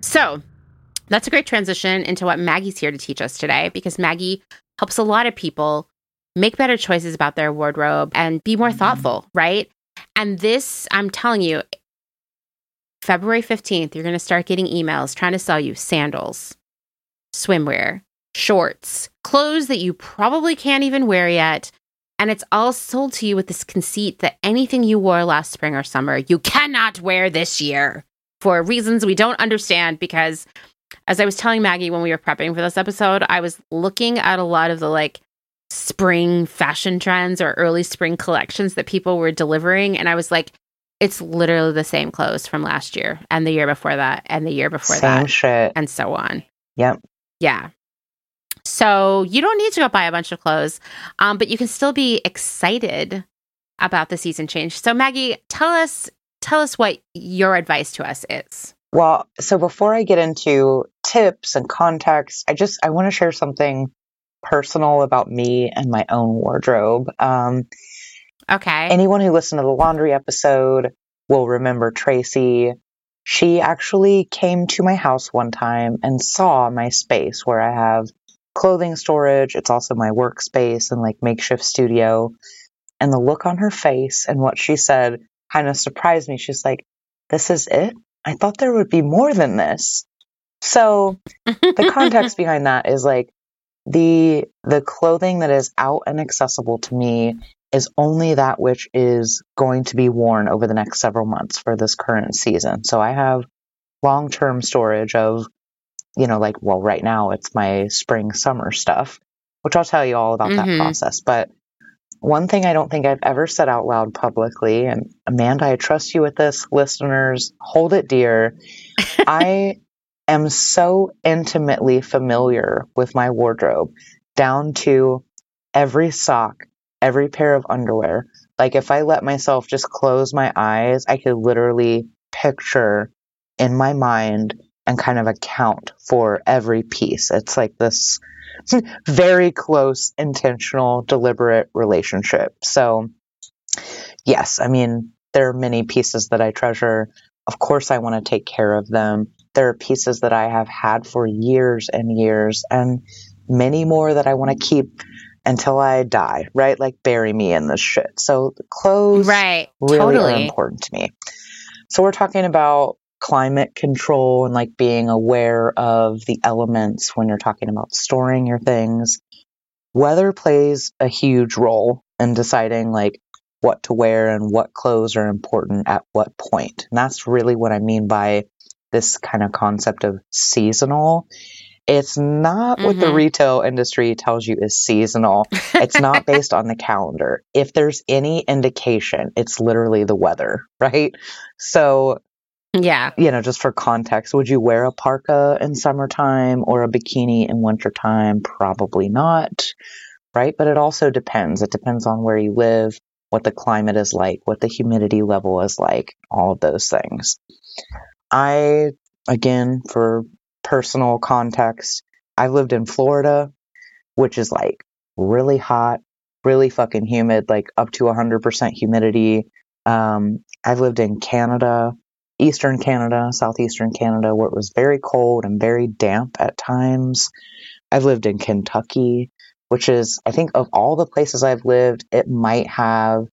So, that's a great transition into what Maggie's here to teach us today because Maggie helps a lot of people make better choices about their wardrobe and be more mm-hmm. thoughtful, right? And this, I'm telling you, February 15th, you're going to start getting emails trying to sell you sandals, swimwear, shorts, clothes that you probably can't even wear yet. And it's all sold to you with this conceit that anything you wore last spring or summer, you cannot wear this year for reasons we don't understand. Because as I was telling Maggie when we were prepping for this episode, I was looking at a lot of the like spring fashion trends or early spring collections that people were delivering. And I was like, it's literally the same clothes from last year and the year before that and the year before same that. Shit. And so on. Yep. Yeah. So you don't need to go buy a bunch of clothes, um, but you can still be excited about the season change. So Maggie, tell us tell us what your advice to us is. Well, so before I get into tips and context, I just I want to share something personal about me and my own wardrobe. Um, okay. Anyone who listened to the laundry episode will remember Tracy. She actually came to my house one time and saw my space where I have clothing storage. It's also my workspace and like makeshift studio. And the look on her face and what she said kind of surprised me. She's like, This is it? I thought there would be more than this. So the context behind that is like the the clothing that is out and accessible to me is only that which is going to be worn over the next several months for this current season. So I have long-term storage of you know like well right now it's my spring summer stuff, which I'll tell you all about mm-hmm. that process, but one thing I don't think I've ever said out loud publicly, and Amanda, I trust you with this, listeners, hold it dear. I am so intimately familiar with my wardrobe down to every sock, every pair of underwear. Like if I let myself just close my eyes, I could literally picture in my mind and kind of account for every piece. It's like this very close, intentional, deliberate relationship. So, yes, I mean, there are many pieces that I treasure. Of course, I want to take care of them. There are pieces that I have had for years and years, and many more that I want to keep until I die, right? Like bury me in this shit. So clothes right, really totally. are important to me. So we're talking about climate control and like being aware of the elements when you're talking about storing your things. Weather plays a huge role in deciding like what to wear and what clothes are important at what point. And that's really what I mean by this kind of concept of seasonal. It's not mm-hmm. what the mm-hmm. retail industry tells you is seasonal. It's not based on the calendar. If there's any indication, it's literally the weather, right? So yeah. You know, just for context, would you wear a parka in summertime or a bikini in wintertime? Probably not. Right. But it also depends. It depends on where you live, what the climate is like, what the humidity level is like, all of those things. I, again, for personal context, I've lived in Florida, which is like really hot, really fucking humid, like up to 100% humidity. Um, I've lived in Canada, eastern Canada, southeastern Canada, where it was very cold and very damp at times. I've lived in Kentucky, which is, I think, of all the places I've lived, it might have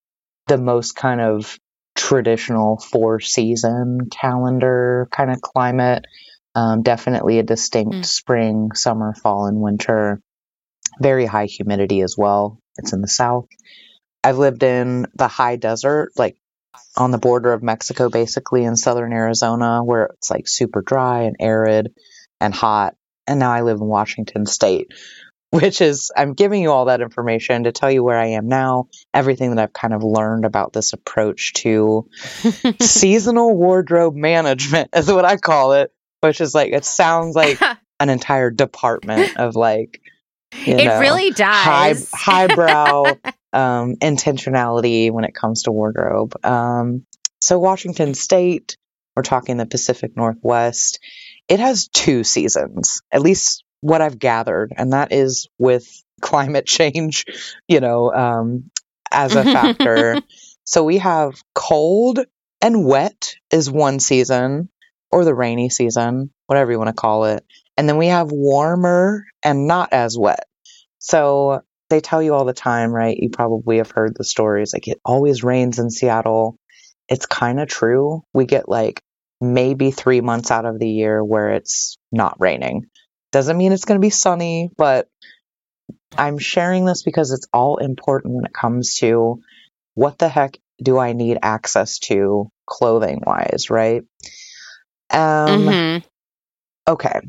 the most kind of traditional four season calendar kind of climate. Um, definitely a distinct mm. spring, summer, fall, and winter. Very high humidity as well. It's in the south. I've lived in the high desert, like on the border of Mexico, basically in southern Arizona, where it's like super dry and arid and hot. And now I live in Washington State, which is, I'm giving you all that information to tell you where I am now, everything that I've kind of learned about this approach to seasonal wardrobe management, is what I call it, which is like, it sounds like an entire department of like, it know, really does. High, highbrow um, intentionality when it comes to wardrobe. Um, so, Washington State, we're talking the Pacific Northwest, it has two seasons, at least what I've gathered, and that is with climate change, you know, um, as a factor. so, we have cold and wet is one season, or the rainy season, whatever you want to call it. And then we have warmer and not as wet. So they tell you all the time, right? You probably have heard the stories like it always rains in Seattle. It's kind of true. We get like maybe three months out of the year where it's not raining. Doesn't mean it's going to be sunny, but I'm sharing this because it's all important when it comes to what the heck do I need access to clothing wise, right? Um, mm-hmm. Okay.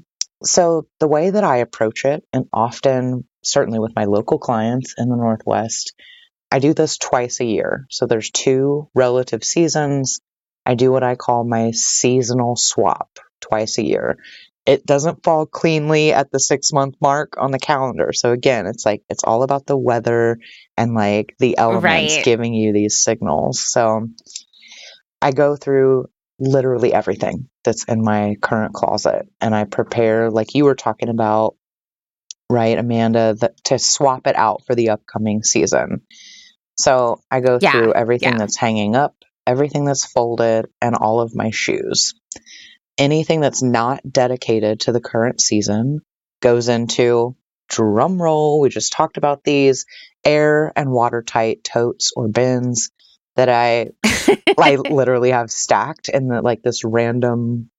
So the way that I approach it, and often certainly with my local clients in the Northwest, I do this twice a year. So there's two relative seasons. I do what I call my seasonal swap twice a year. It doesn't fall cleanly at the six month mark on the calendar. So again, it's like it's all about the weather and like the elements Right. giving you these signals. So I go through literally everything that's in my current closet and I prepare like you were talking about right Amanda to swap it out for the upcoming season. So I go Yeah, through everything yeah. that's hanging up, everything that's folded and all of my shoes anything that's not dedicated to the current season goes into drum roll. We just talked about these air and watertight totes or bins that I I literally have stacked in the like this random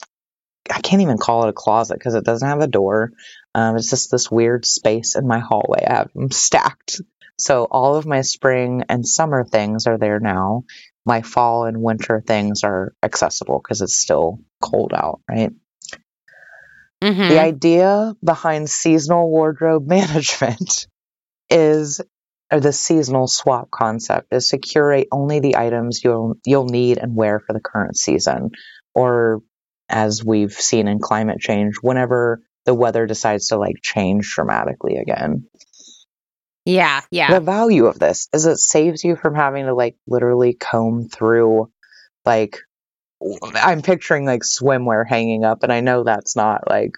I can't even call it a closet because it doesn't have a door. Um, it's just this weird space in my hallway. I have them stacked. So all of my spring and summer things are there now. My fall and winter things are accessible because it's still cold out, right? Mhm. The idea behind seasonal wardrobe management is or the seasonal swap concept is to curate only the items you'll you'll need and wear for the current season or as we've seen in climate change whenever the weather decides to like change dramatically again. yeah, yeah. The value of this is it saves you from having to like literally comb through like I'm picturing like swimwear hanging up and I know that's not like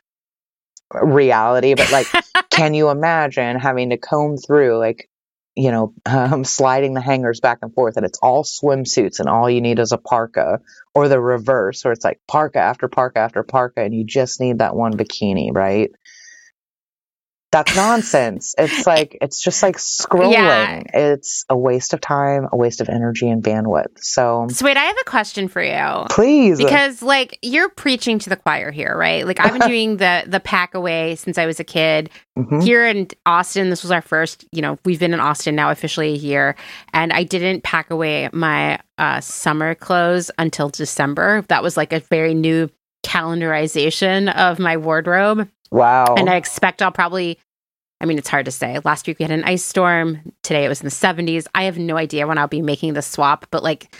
reality but like can you imagine having to comb through like you know um, sliding the hangers back and forth and it's all swimsuits and all you need is a parka or the reverse where it's like parka after parka after parka and you just need that one bikini right that's nonsense it's like it's just like scrolling Yeah. it's a waste of time a waste of energy and bandwidth so so wait, I have a question for you. please Because like you're preaching to the choir here, right? Like I've been doing the the pack away since I was a kid. Mhm. Here in Austin, this was our first, you know, we've been in Austin now officially a year, and I didn't pack away my uh, summer clothes until December. That was like a very new calendarization of my wardrobe. wow And I expect I'll probably, I mean, it's hard to say. Last week we had an ice storm. Today it was in the 70s. I have no idea when I'll be making the swap, but like,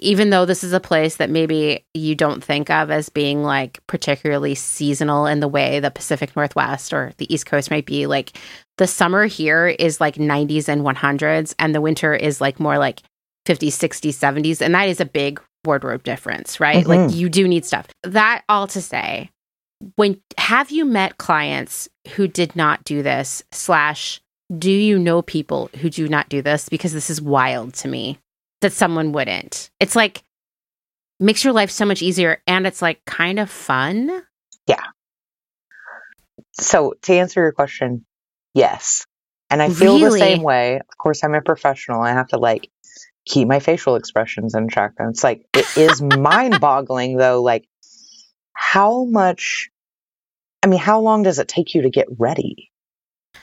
even though this is a place that maybe you don't think of as being like particularly seasonal in the way the Pacific Northwest or the East Coast might be, like the summer here is like 90s and 100s, and the winter is like more like 50s, 60s, 70s. And that is a big wardrobe difference, right? Like Mhm. you do need stuff. That all to say, when have you met clients who did not do this slash do you know people who do not do this because this is wild to me that someone wouldn't it's like makes your life so much easier and it's like kind of fun Yeah. So to answer your question, yes. And I feel the same way. Of course, I'm a professional. I have to like keep my facial expressions in check. And it's like it is mind boggling though, like how much I mean, how long does it take you to get ready?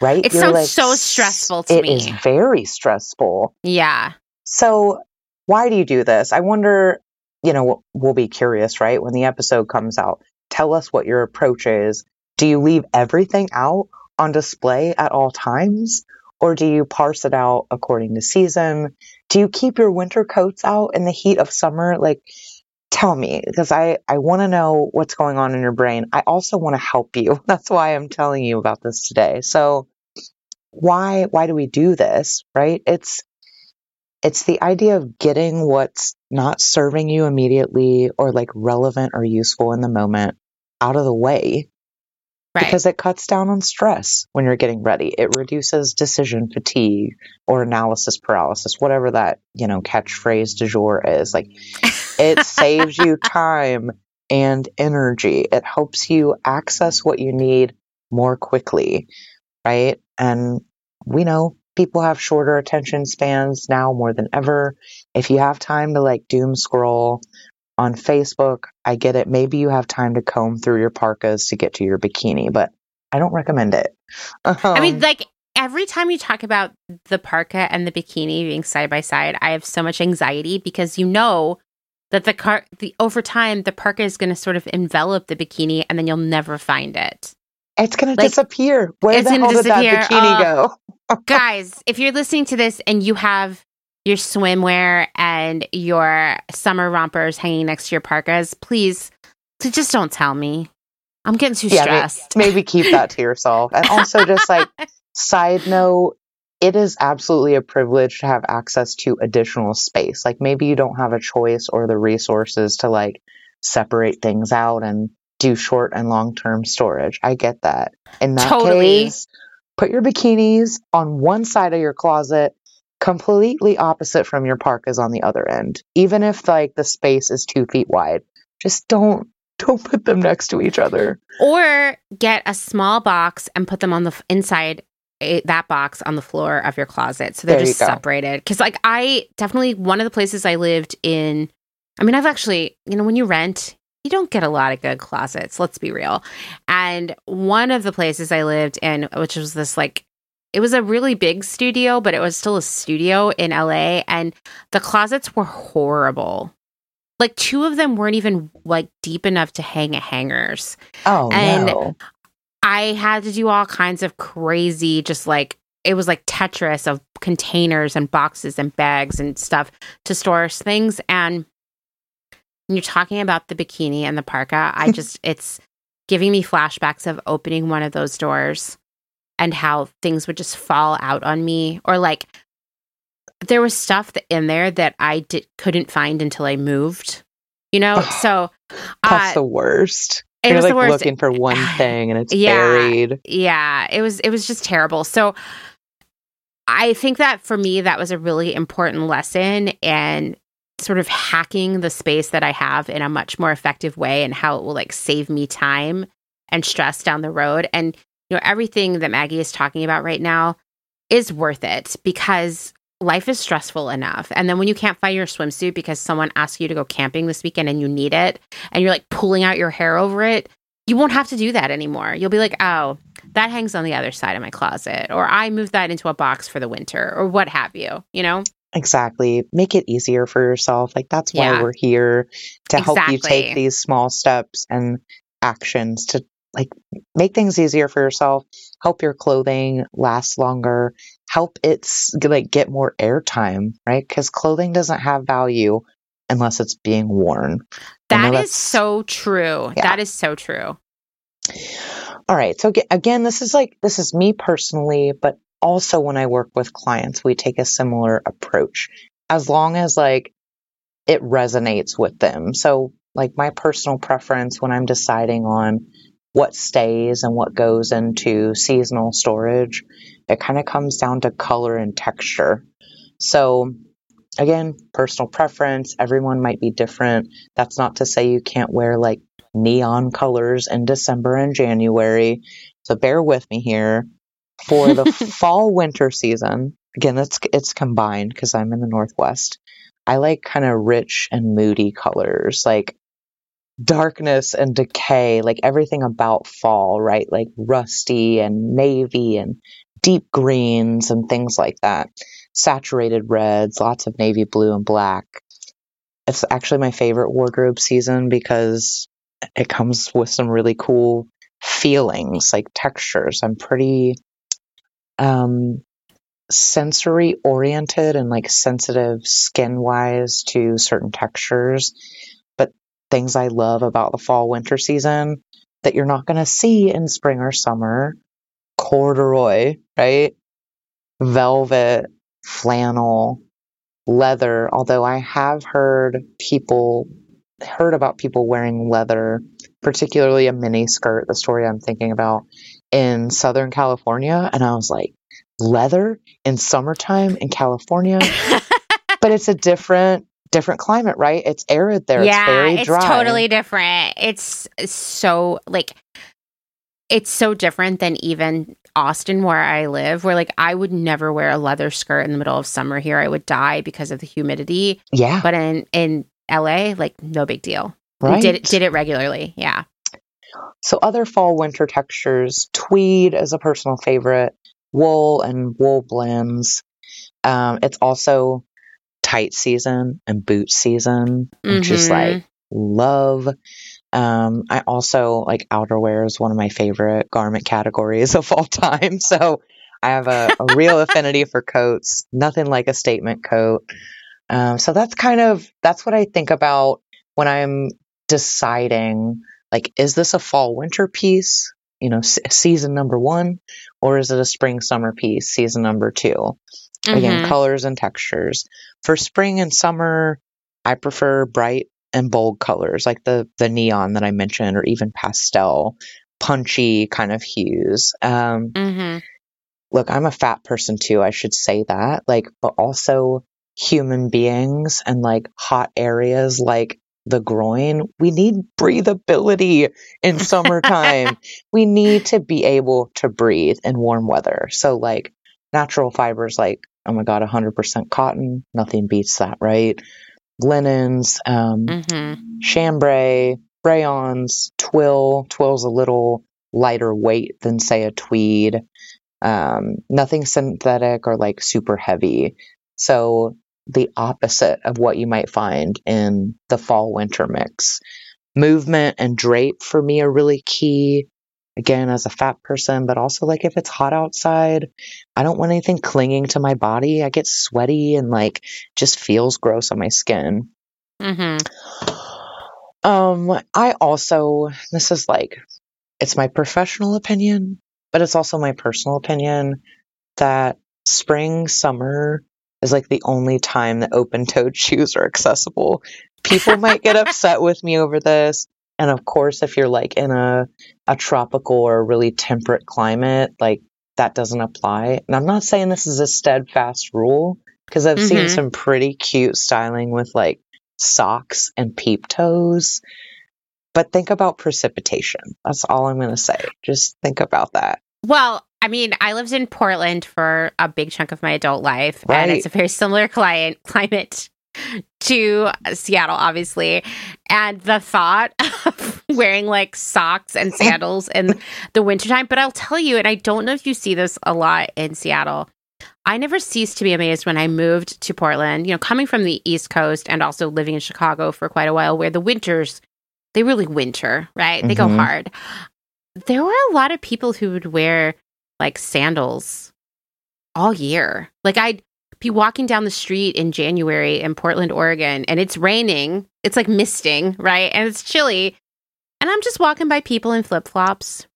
Right? It sounds so stressful to It me. is very stressful. yeah So, why do you do this? I wonder, you know, we'll be curious, right? When the episode comes out, tell us what your approach is. Do you leave everything out on display at all times? Or do you parse it out according to season? Do you keep your winter coats out in the heat of summer? Like, tell me, because I, I want to know what's going on in your brain. I also want to help you. That's why I'm telling you about this today. So, why why do we do this right it's it's the idea of getting what's not serving you immediately or like relevant or useful in the moment out of the way right because it cuts down on stress when you're getting ready. It reduces decision fatigue or analysis paralysis, whatever that, you know, catchphrase du jour is. Like it saves you time and energy. It helps you access what you need more quickly, right? And we know people have shorter attention spans now more than ever. If you have time to like doom scroll on Facebook, I get it. Maybe you have time to comb through your parkas to get to your bikini, but I don't recommend it. i mean Um, like every time you talk about the parka and the bikini being side by side i have so much anxiety because you know that the car the over time the parka is going to sort of envelop the bikini and then you'll never find it it's gonna disappear. Where it's the gonna hell did that bikini Oh. go? guys, if you're listening to this and you have your swimwear and your summer rompers hanging next to your parkas, please, just don't tell me. I'm getting too Yeah, stressed. maybe keep that to yourself. And also, just like side note, it is absolutely a privilege to have access to additional space. Like maybe you don't have a choice or the resources to like separate things out and do short and long term storage. I get that. In that Totally. case, put your bikinis on one side of your closet, completely opposite from your parkas on the other end. Even if like the space is two feet wide, just don't don't put them next to each other. or get a small box and put them on the f- inside that box on the floor of your closet so they're There just separated because like i definitely one of the places i lived in i mean i've actually you know when you rent you don't get a lot of good closets let's be real and one of the places i lived in which was this like it was a really big studio but it was still a studio in la and the closets were horrible like two of them weren't even like deep enough to hang hangers Oh And- no. I had to do all kinds of crazy, just like it was like Tetris of containers and boxes and bags and stuff to store things. And when you're talking about the bikini and the parka, I just, it's giving me flashbacks of opening one of those doors and how things would just fall out on me or like there was stuff in there that I did, couldn't find until I moved, you know? So, That's uh, the worst. it You're was like the worst. looking for one thing and it's Yeah. buried. yeah it was it was just terrible so i think that for me that was a really important lesson and sort of hacking the space that i have in a much more effective way and how it will like save me time and stress down the road and you know everything that maggie is talking about right now is worth it because life is stressful enough and then when you can't find your swimsuit because someone asked you to go camping this weekend and you need it and you're like pulling out your hair over it you won't have to do that anymore. You'll be like, oh, that hangs on the other side of my closet, or I moved that into a box for the winter, or what have you, you know? Exactly. Make it easier for yourself. Like that's why Yeah. we're here to help you take these small steps and actions to like make things easier for yourself, help your clothing last longer, help it's like get more airtime, right? Cuz clothing doesn't have value unless it's being worn. That is so true. Yeah. That is so true. All right. So again, this is like this is me personally, but also when I work with clients, we take a similar approach. As long as like it resonates with them. So like my personal preference when I'm deciding on what stays and what goes into seasonal storage, it kind of comes down to color and texture. So again, personal preference, everyone might be different. That's not to say you can't wear like neon colors in December and January. So bear with me here. For the fall winter season, again, it's it's combined because I'm in the Northwest. I like kind of rich and moody colors, like darkness and decay, like everything about fall, right? Like rusty and navy and deep greens and things like that. Saturated reds, lots of navy blue and black. It's actually my favorite wardrobe season because it comes with some really cool feelings, like textures. I'm pretty um sensory oriented and like sensitive skin wise to certain textures. Things I love about the fall winter season that you're not going to see in spring or summer corduroy, right? Velvet, flannel, leather. Although I have heard people, heard about people wearing leather, particularly a mini skirt, the story I'm thinking about in Southern California. And I was like, leather in summertime in California? but it's a different different climate, right? It's arid there. yeah, it's very it's totally different. It's so like it's so different than even Austin where I live, where like I would never wear a leather skirt in the middle of summer here. I would die because of the humidity. yeah, But in in LA, like no big deal. We right. Did it did it regularly. Yeah. So other fall winter textures, tweed is a personal favorite, wool and wool blends. Um, it's also tight season and boot season, which is Mhm. like love. Um, I also like outerwear is one of my favorite garment categories of all time. So I have a, a real affinity for coats. Nothing like a statement coat. Um, so that's kind of that's what I think about when I'm deciding like, is this a fall winter piece? You know, s- season number one, or is it a spring summer piece, season number 2 Again, colors and textures. For spring and summer, I prefer bright and bold colors like the the neon that I mentioned, or even pastel, punchy kind of hues. Um, Mhm. look, I'm a fat person too. I should say that. Like, but also human beings and like hot areas like the groin. We need breathability in summertime. we need to be able to breathe in warm weather. So, like, natural fibers, like, oh my God, 100% cotton, nothing beats that, right? Linens, um, mm-hmm. chambray, rayons, twill. Twill's a little lighter weight than, say, a tweed. Um, nothing synthetic or like super heavy. So the opposite of what you might find in the fall winter mix. Movement and drape for me are really key. Again, as a fat person, but also like if it's hot outside, I don't want anything clinging to my body. I get sweaty and like just feels gross on my skin. mm-hmm. Um, I also, this is like, it's my professional opinion, but it's also my personal opinion that spring, summer is like the only time that open toed shoes are accessible. People might get upset with me over this. And of course, if you're like in a, a tropical or really temperate climate, like that doesn't apply. And I'm not saying this is a steadfast rule because I've seen Mhm. some pretty cute styling with like socks and peep toes. But think about precipitation. That's all I'm going to say. Just think about that. Well, I mean, I lived in Portland for a big chunk of my adult life, and it's a very similar client climate to Seattle, obviously. And the thought of wearing like socks and sandals in the wintertime, but I'll tell you, and I don't know if you see this a lot in Seattle. I never ceased to be amazed when I moved to Portland, you know, coming from the East Coast and also living in Chicago for quite a while, where the winters, they really winter, right? They go Mhm. hard. There were a lot of people who would wear like sandals all year. Like I'd be walking down the street in January in Portland, Oregon, and it's raining. It's like misting, right? And it's chilly. And I'm just walking by people in flip flops.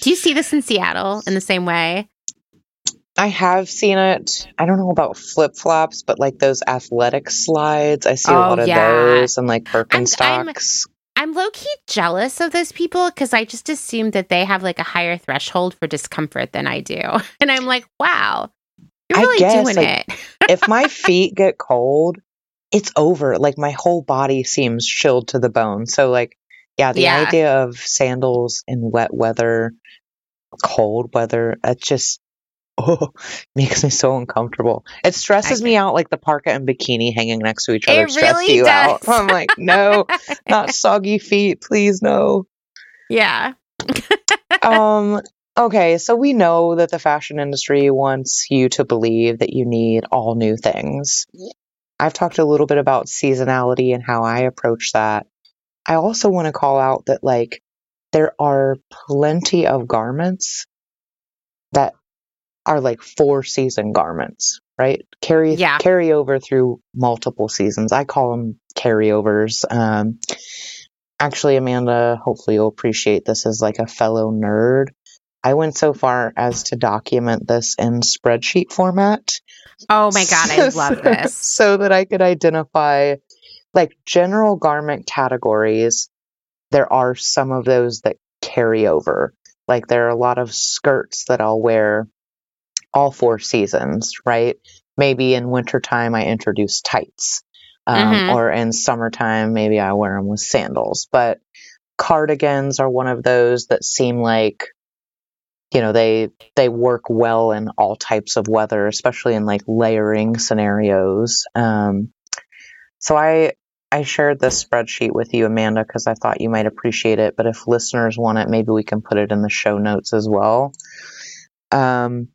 Do you see this in Seattle in the same way? I have seen it. I don't know about flip flops, but like those athletic slides. I see a Oh, lot of yeah. those and like I'm- Birkenstocks. I'm low key jealous of those people because I just assume that they have like a higher threshold for discomfort than I do. And I'm like, wow, you're I really guess, doing like, it. if my feet get cold, it's over. Like my whole body seems chilled to the bone. So like, yeah, the Yeah. idea of sandals in wet weather, cold weather, it just oh makes me so uncomfortable. It stresses me out like the parka and bikini hanging next to each It other stress really you out. I'm like, no, not soggy feet, please no. yeah. um okay so we know that the fashion industry wants you to believe that you need all new things. I've talked a little bit about seasonality and how i approach that. I also want to call out that like there are plenty of garments that are like four season garments right? Carry Yeah. carry over through multiple seasons. I call them carryovers. Um actually amanda hopefully you'll appreciate this as like a fellow nerd i went so far as to document this in spreadsheet format. Oh my God, I love this. so that i could identify like general garment categories. There are some of those that carry over. Like there are a lot of skirts that i'll wear all four seasons right? Maybe in wintertime i introduce tights um, Mhm. or in summertime maybe i wear them with sandals. But cardigans are one of those that seem like you know they they work well in all types of weather especially in like layering scenarios. Um, so i i shared this spreadsheet with you amanda because i thought you might appreciate it but if listeners want it maybe we can put it in the show notes as well. Um,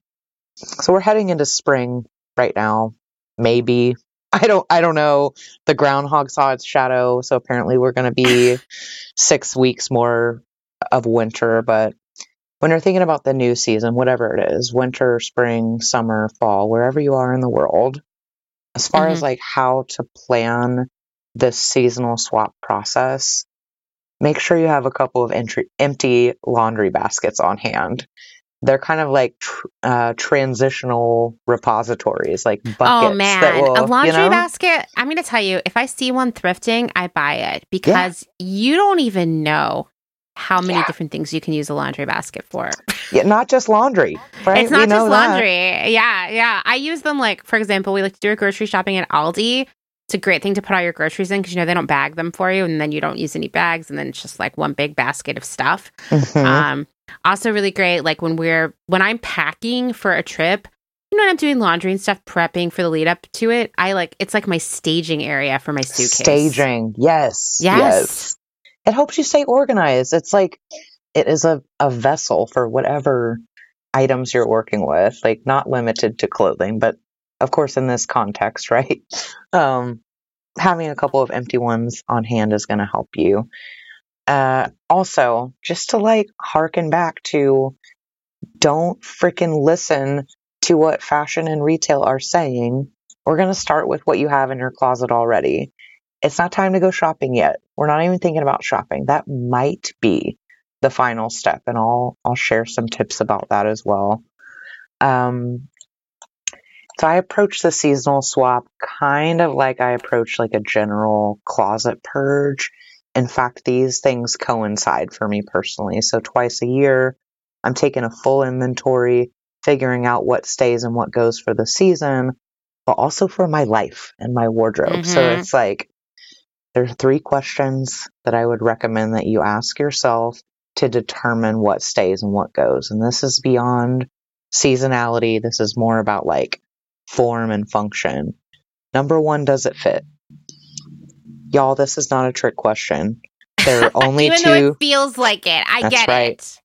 so we're heading into spring right now. Maybe. I don't i don't know. The groundhog saw its shadow so apparently we're going to be six weeks more of winter but when you're thinking about the new season whatever it is winter spring summer fall wherever you are in the world as far as Mhm. like how to plan this seasonal swap process make sure you have a couple of entry, empty laundry baskets on hand. They're kind of like tr- uh, transitional repositories, like buckets. Oh man, will, a laundry you know? basket. I'm going to tell you, if I see one thrifting, I buy it because you don't even know how many Yeah. different things you can use a laundry basket for. Yeah, not just laundry, right? It's not know just that. laundry. Yeah, yeah. I use them like, for example, we like to do our grocery shopping at Aldi. It's a great thing to put all your groceries in because you know they don't bag them for you, and then you don't use any bags, and then it's just like one big basket of stuff. Mhm. Um, also really great, like when we're when I'm packing for a trip, you know, when I'm doing laundry and stuff, prepping for the lead up to it. I like it's like my staging area for my suitcase. Staging. Yes. Yes. It helps you stay organized. It's like it is a, a vessel for whatever items you're working with, like not limited to clothing, but of course in this context, right? Um, having a couple of empty ones on hand is going to help you. Uh, also, just to like harken back to don't freaking listen to what fashion and retail are saying. We're going to start with what you have in your closet already. It's not time to go shopping yet. We're not even thinking about shopping. That might be the final step, and I'll I'll share some tips about that as well. Um, so I approach the seasonal swap kind of like I approach like a general closet purge. In fact, these things coincide for me personally. So twice a year, I'm taking a full inventory, figuring out what stays and what goes for the season, but also for my life and my wardrobe. So Mhm. it's like there are three questions that I would recommend that you ask yourself to determine what stays and what goes. And this is beyond seasonality. This is more about like form and function. Number one, does it fit? Y'all, this is not a trick question. There are only Even two. though it feels like it, I That's get right. it.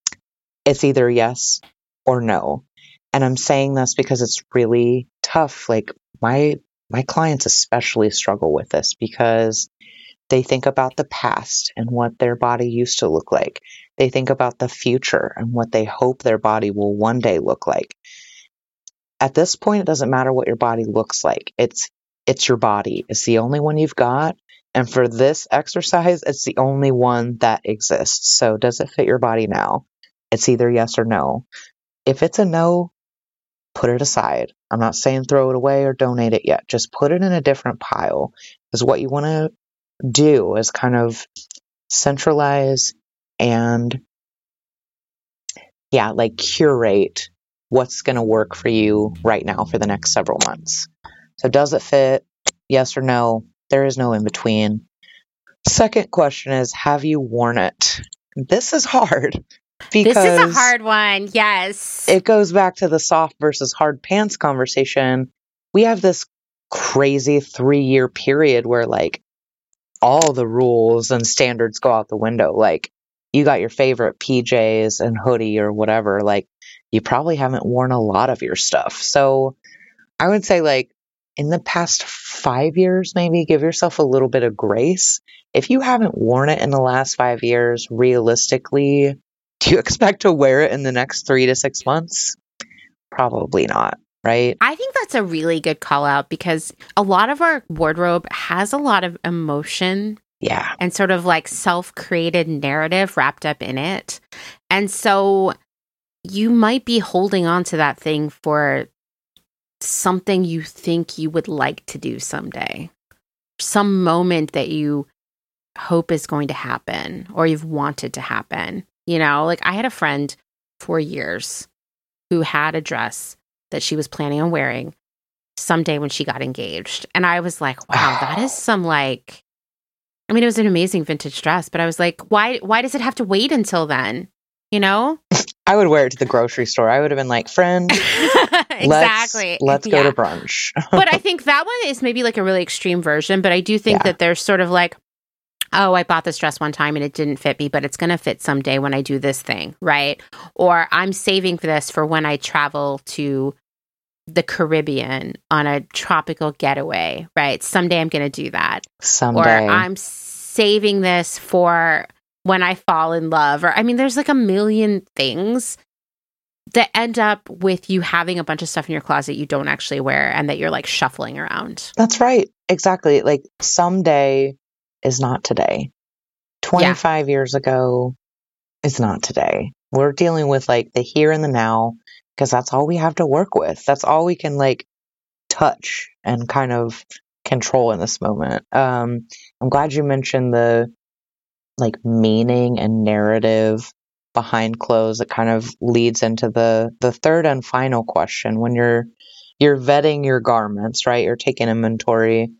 it's either yes or no. And I'm saying this because it's really tough. Like my my clients especially struggle with this because they think about the past and what their body used to look like. They think about the future and what they hope their body will one day look like. At this point it doesn't matter what your body looks like. It's it's your body. It's the only one you've got. And for this exercise, it's the only one that exists. So does it fit your body now? It's either yes or no. If it's a no, put it aside. I'm not saying throw it away or donate it yet. Just put it in a different pile. Because what you want to do is kind of centralize and, yeah, like curate what's going to work for you right now for the next several months. So, does it fit? Yes or no? There is no in between. Second question is Have you worn it? This is hard because This is a hard one. Yes. it goes back to the soft versus hard pants conversation. We have this crazy three year period where like all the rules and standards go out the window. Like you got your favorite PJs and hoodie or whatever. Like you probably haven't worn a lot of your stuff. So I would say like in the past five years, maybe give yourself a little bit of grace. If you haven't worn it in the last five years, realistically, do you expect to wear it in the next three to six months? Probably not, right? I think that's a really good call out because a lot of our wardrobe has a lot of emotion Yeah. and sort of like self created narrative wrapped up in it. And so you might be holding on to that thing for something you think you would like to do someday, some moment that you hope is going to happen or you've wanted to happen. You know, like I had a friend for years who had a dress that she was planning on wearing someday when she got engaged. And I was like, wow, that is some like I mean, it was an amazing vintage dress, but I was like, why why does it have to wait until then? You know? I would wear it to the grocery store. I would have been like, friend, exactly. let's, let's go to brunch. but I think that one is maybe like a really extreme version. But I do think Yeah. that there's sort of like, oh, I bought this dress one time and it didn't fit me, but it's going to fit someday when I do this thing, right? Or I'm saving for this for when I travel to the Caribbean on a tropical getaway, right? Someday I'm going to do that. Someday. Or I'm saving this for when I fall in love. Or, I mean, there's like a million things that end up with you having a bunch of stuff in your closet you don't actually wear and that you're like shuffling around. That's right. Exactly. Like someday is not today. 25 years ago is not today. We're dealing with like the here and the now because that's all we have to work with. That's all we can like touch and kind of control in this moment. Um, I'm glad you mentioned the like meaning and narrative behind clothes It kind of leads into the the third and final question when you're you're vetting your garments, right? You're taking inventory.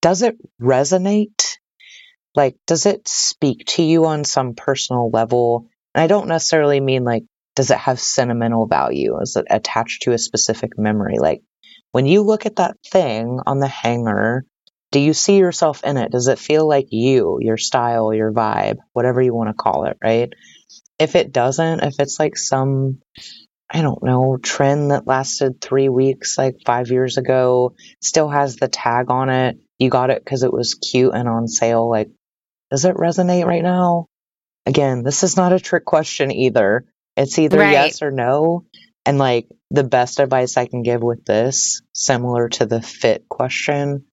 Does it resonate? Like does it speak to you on some personal level? And I don't necessarily mean like does it have sentimental value? Is it attached to a specific memory? Like when you look at that thing on the hanger, do you see yourself in it? Does it feel like you, your style, your vibe, whatever you want to call it, right? If it doesn't, if it's like some, I don't know, trend that lasted three weeks, like five years ago, still has the tag on it, you got it because it was cute and on sale, like, does it resonate right now? Again, this is not a trick question either. It's either Right. yes or no. And like the best advice I can give with this, similar to the fit question,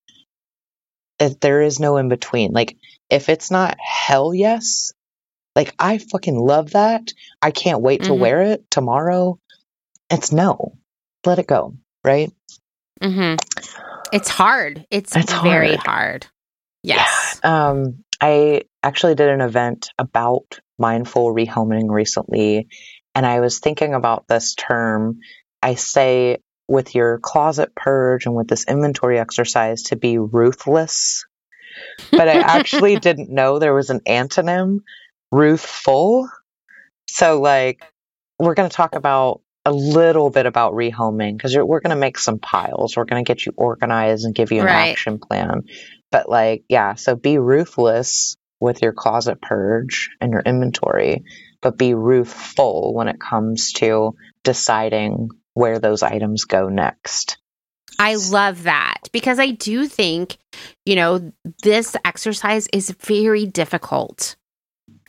if there is no in between. Like if it's not hell yes, like I fucking love that. I can't wait to Mhm. wear it tomorrow. It's no. Let it go, right? hmm It's hard. It's, It's very hard. hard. Yes. Um, I actually did an event about mindful rehoming recently, and I was thinking about this term. I say with your closet purge and with this inventory exercise to be ruthless, but I actually didn't know there was an antonym, ruthful. So, like, we're going to talk about a little bit about rehoming because we're going to make some piles. We're going to get you organized and give you an Right. action plan. But, like, yeah, so be ruthless with your closet purge and your inventory, but be ruthful when it comes to deciding where those items go next. I love that because I do think, you know, this exercise is very difficult.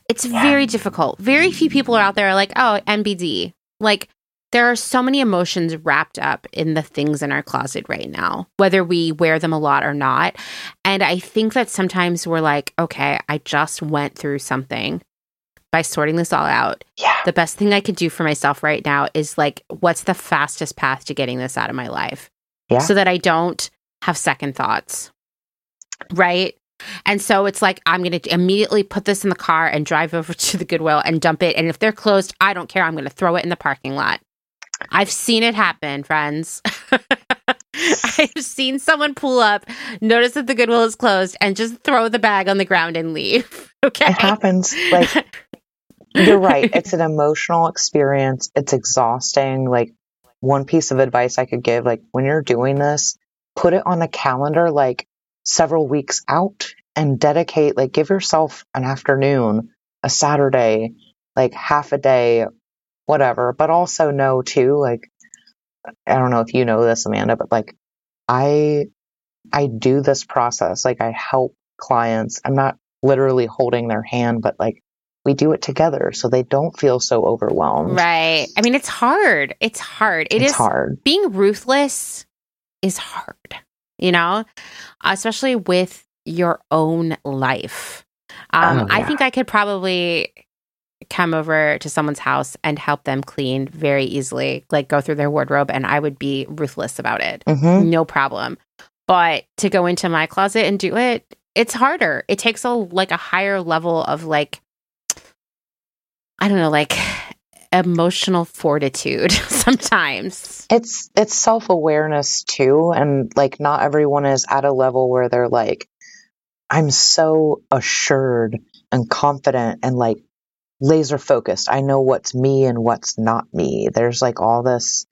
It's Yeah. very difficult. Very few people are out there are like, oh, NBD. Like, there are so many emotions wrapped up in the things in our closet right now, whether we wear them a lot or not. And I think that sometimes we're like, okay, I just went through something by sorting this all out. Yeah. The best thing I could do for myself right now is like, what's the fastest path to getting this out of my life? Yeah. So that I don't have second thoughts. Right. And so it's like, I'm going to immediately put this in the car and drive over to the Goodwill and dump it. And if they're closed, I don't care. I'm going to throw it in the parking lot. I've seen it happen, friends. I've seen someone pull up, notice that the Goodwill is closed, and just throw the bag on the ground and leave. Okay. It happens. Like, you're right. It's an emotional experience. It's exhausting. Like, one piece of advice I could give, like, when you're doing this, put it on a calendar, like, several weeks out and dedicate, like, give yourself an afternoon, a Saturday, like, half a day, whatever. But also know, too, like, I don't know if you know this, Amanda, but like, I, I do this process. Like, I help clients. I'm not literally holding their hand, but like, we do it together so they don't feel so overwhelmed. right. I mean, it's hard. It's hard. It it's is hard. being ruthless is hard, you know, especially with your own life. Um, Oh, I think I could probably come over to someone's house and help them clean very easily, like go through their wardrobe, and I would be ruthless about it. hmm No problem. But to go into my closet and do it, it's harder. It takes a like a higher level of like I don't know, like emotional fortitude sometimes. It's it's self awareness too, and like not everyone is at a level where they're like, I'm so assured and confident and like laser focused. I know what's me and what's not me. There's like all this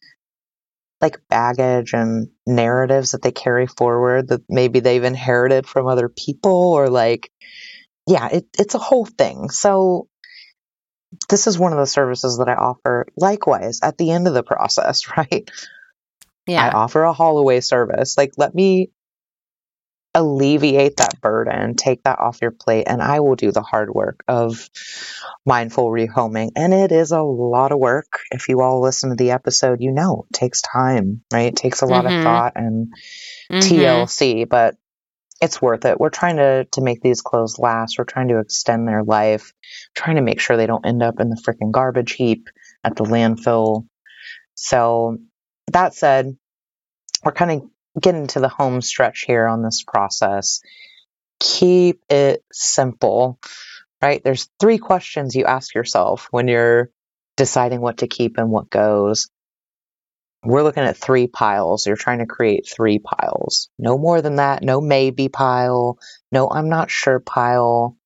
like baggage and narratives that they carry forward that maybe they've inherited from other people or like yeah, it, it's a whole thing. So this is one of the services that I offer likewise at the end of the process, right? Yeah. I offer a haul away service. Like, let me alleviate that burden, take that off your plate, and I will do the hard work of mindful rehoming. And it is a lot of work. If you all listen to the episode, you know it takes time, right? It takes a lot Mhm. of thought and Mhm. TLC, but it's worth it. We're trying to to make these clothes last. We're trying to extend their life, trying to make sure they don't end up in the freaking garbage heap at the landfill. So that said, we're kind of getting to the home stretch here on this process. Keep it simple, right? There's three questions you ask yourself when you're deciding what to keep and what goes. We're looking at three piles. You're trying to create three piles. No more than that. No maybe pile. No I'm not sure pile.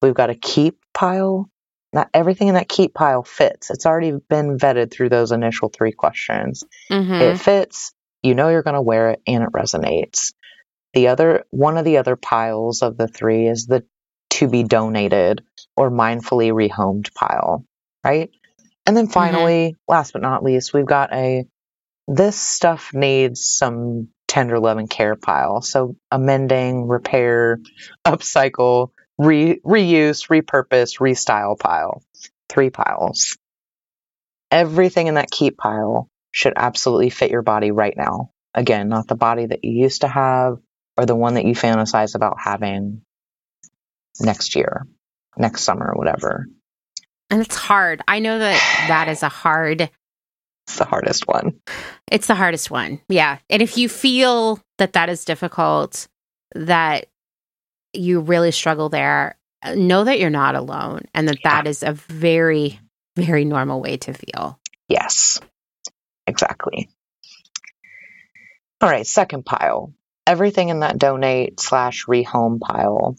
We've got a keep pile. Not everything in that keep pile fits. It's already been vetted through those initial three questions. Mm-hmm. It fits. You know you're going to wear it and it resonates. The other, one of the other piles of the three is the to be donated or mindfully rehomed pile, right? And then finally, last but not least, we've got a this stuff needs some tender love and care pile. So amending, repair, upcycle, re- reuse, repurpose, restyle pile. Three piles. Everything in that keep pile should absolutely fit your body right now. Again, not the body that you used to have or the one that you fantasize about having next year, next summer, whatever. And it's hard. I know that that is a hard It's the hardest one. It's the hardest one. Yeah. And if you feel that that is difficult, that you really struggle there, know that you're not alone and that that is a very, very normal way to feel. Yes, exactly. All right, second pile. Everything in that donate slash rehome pile.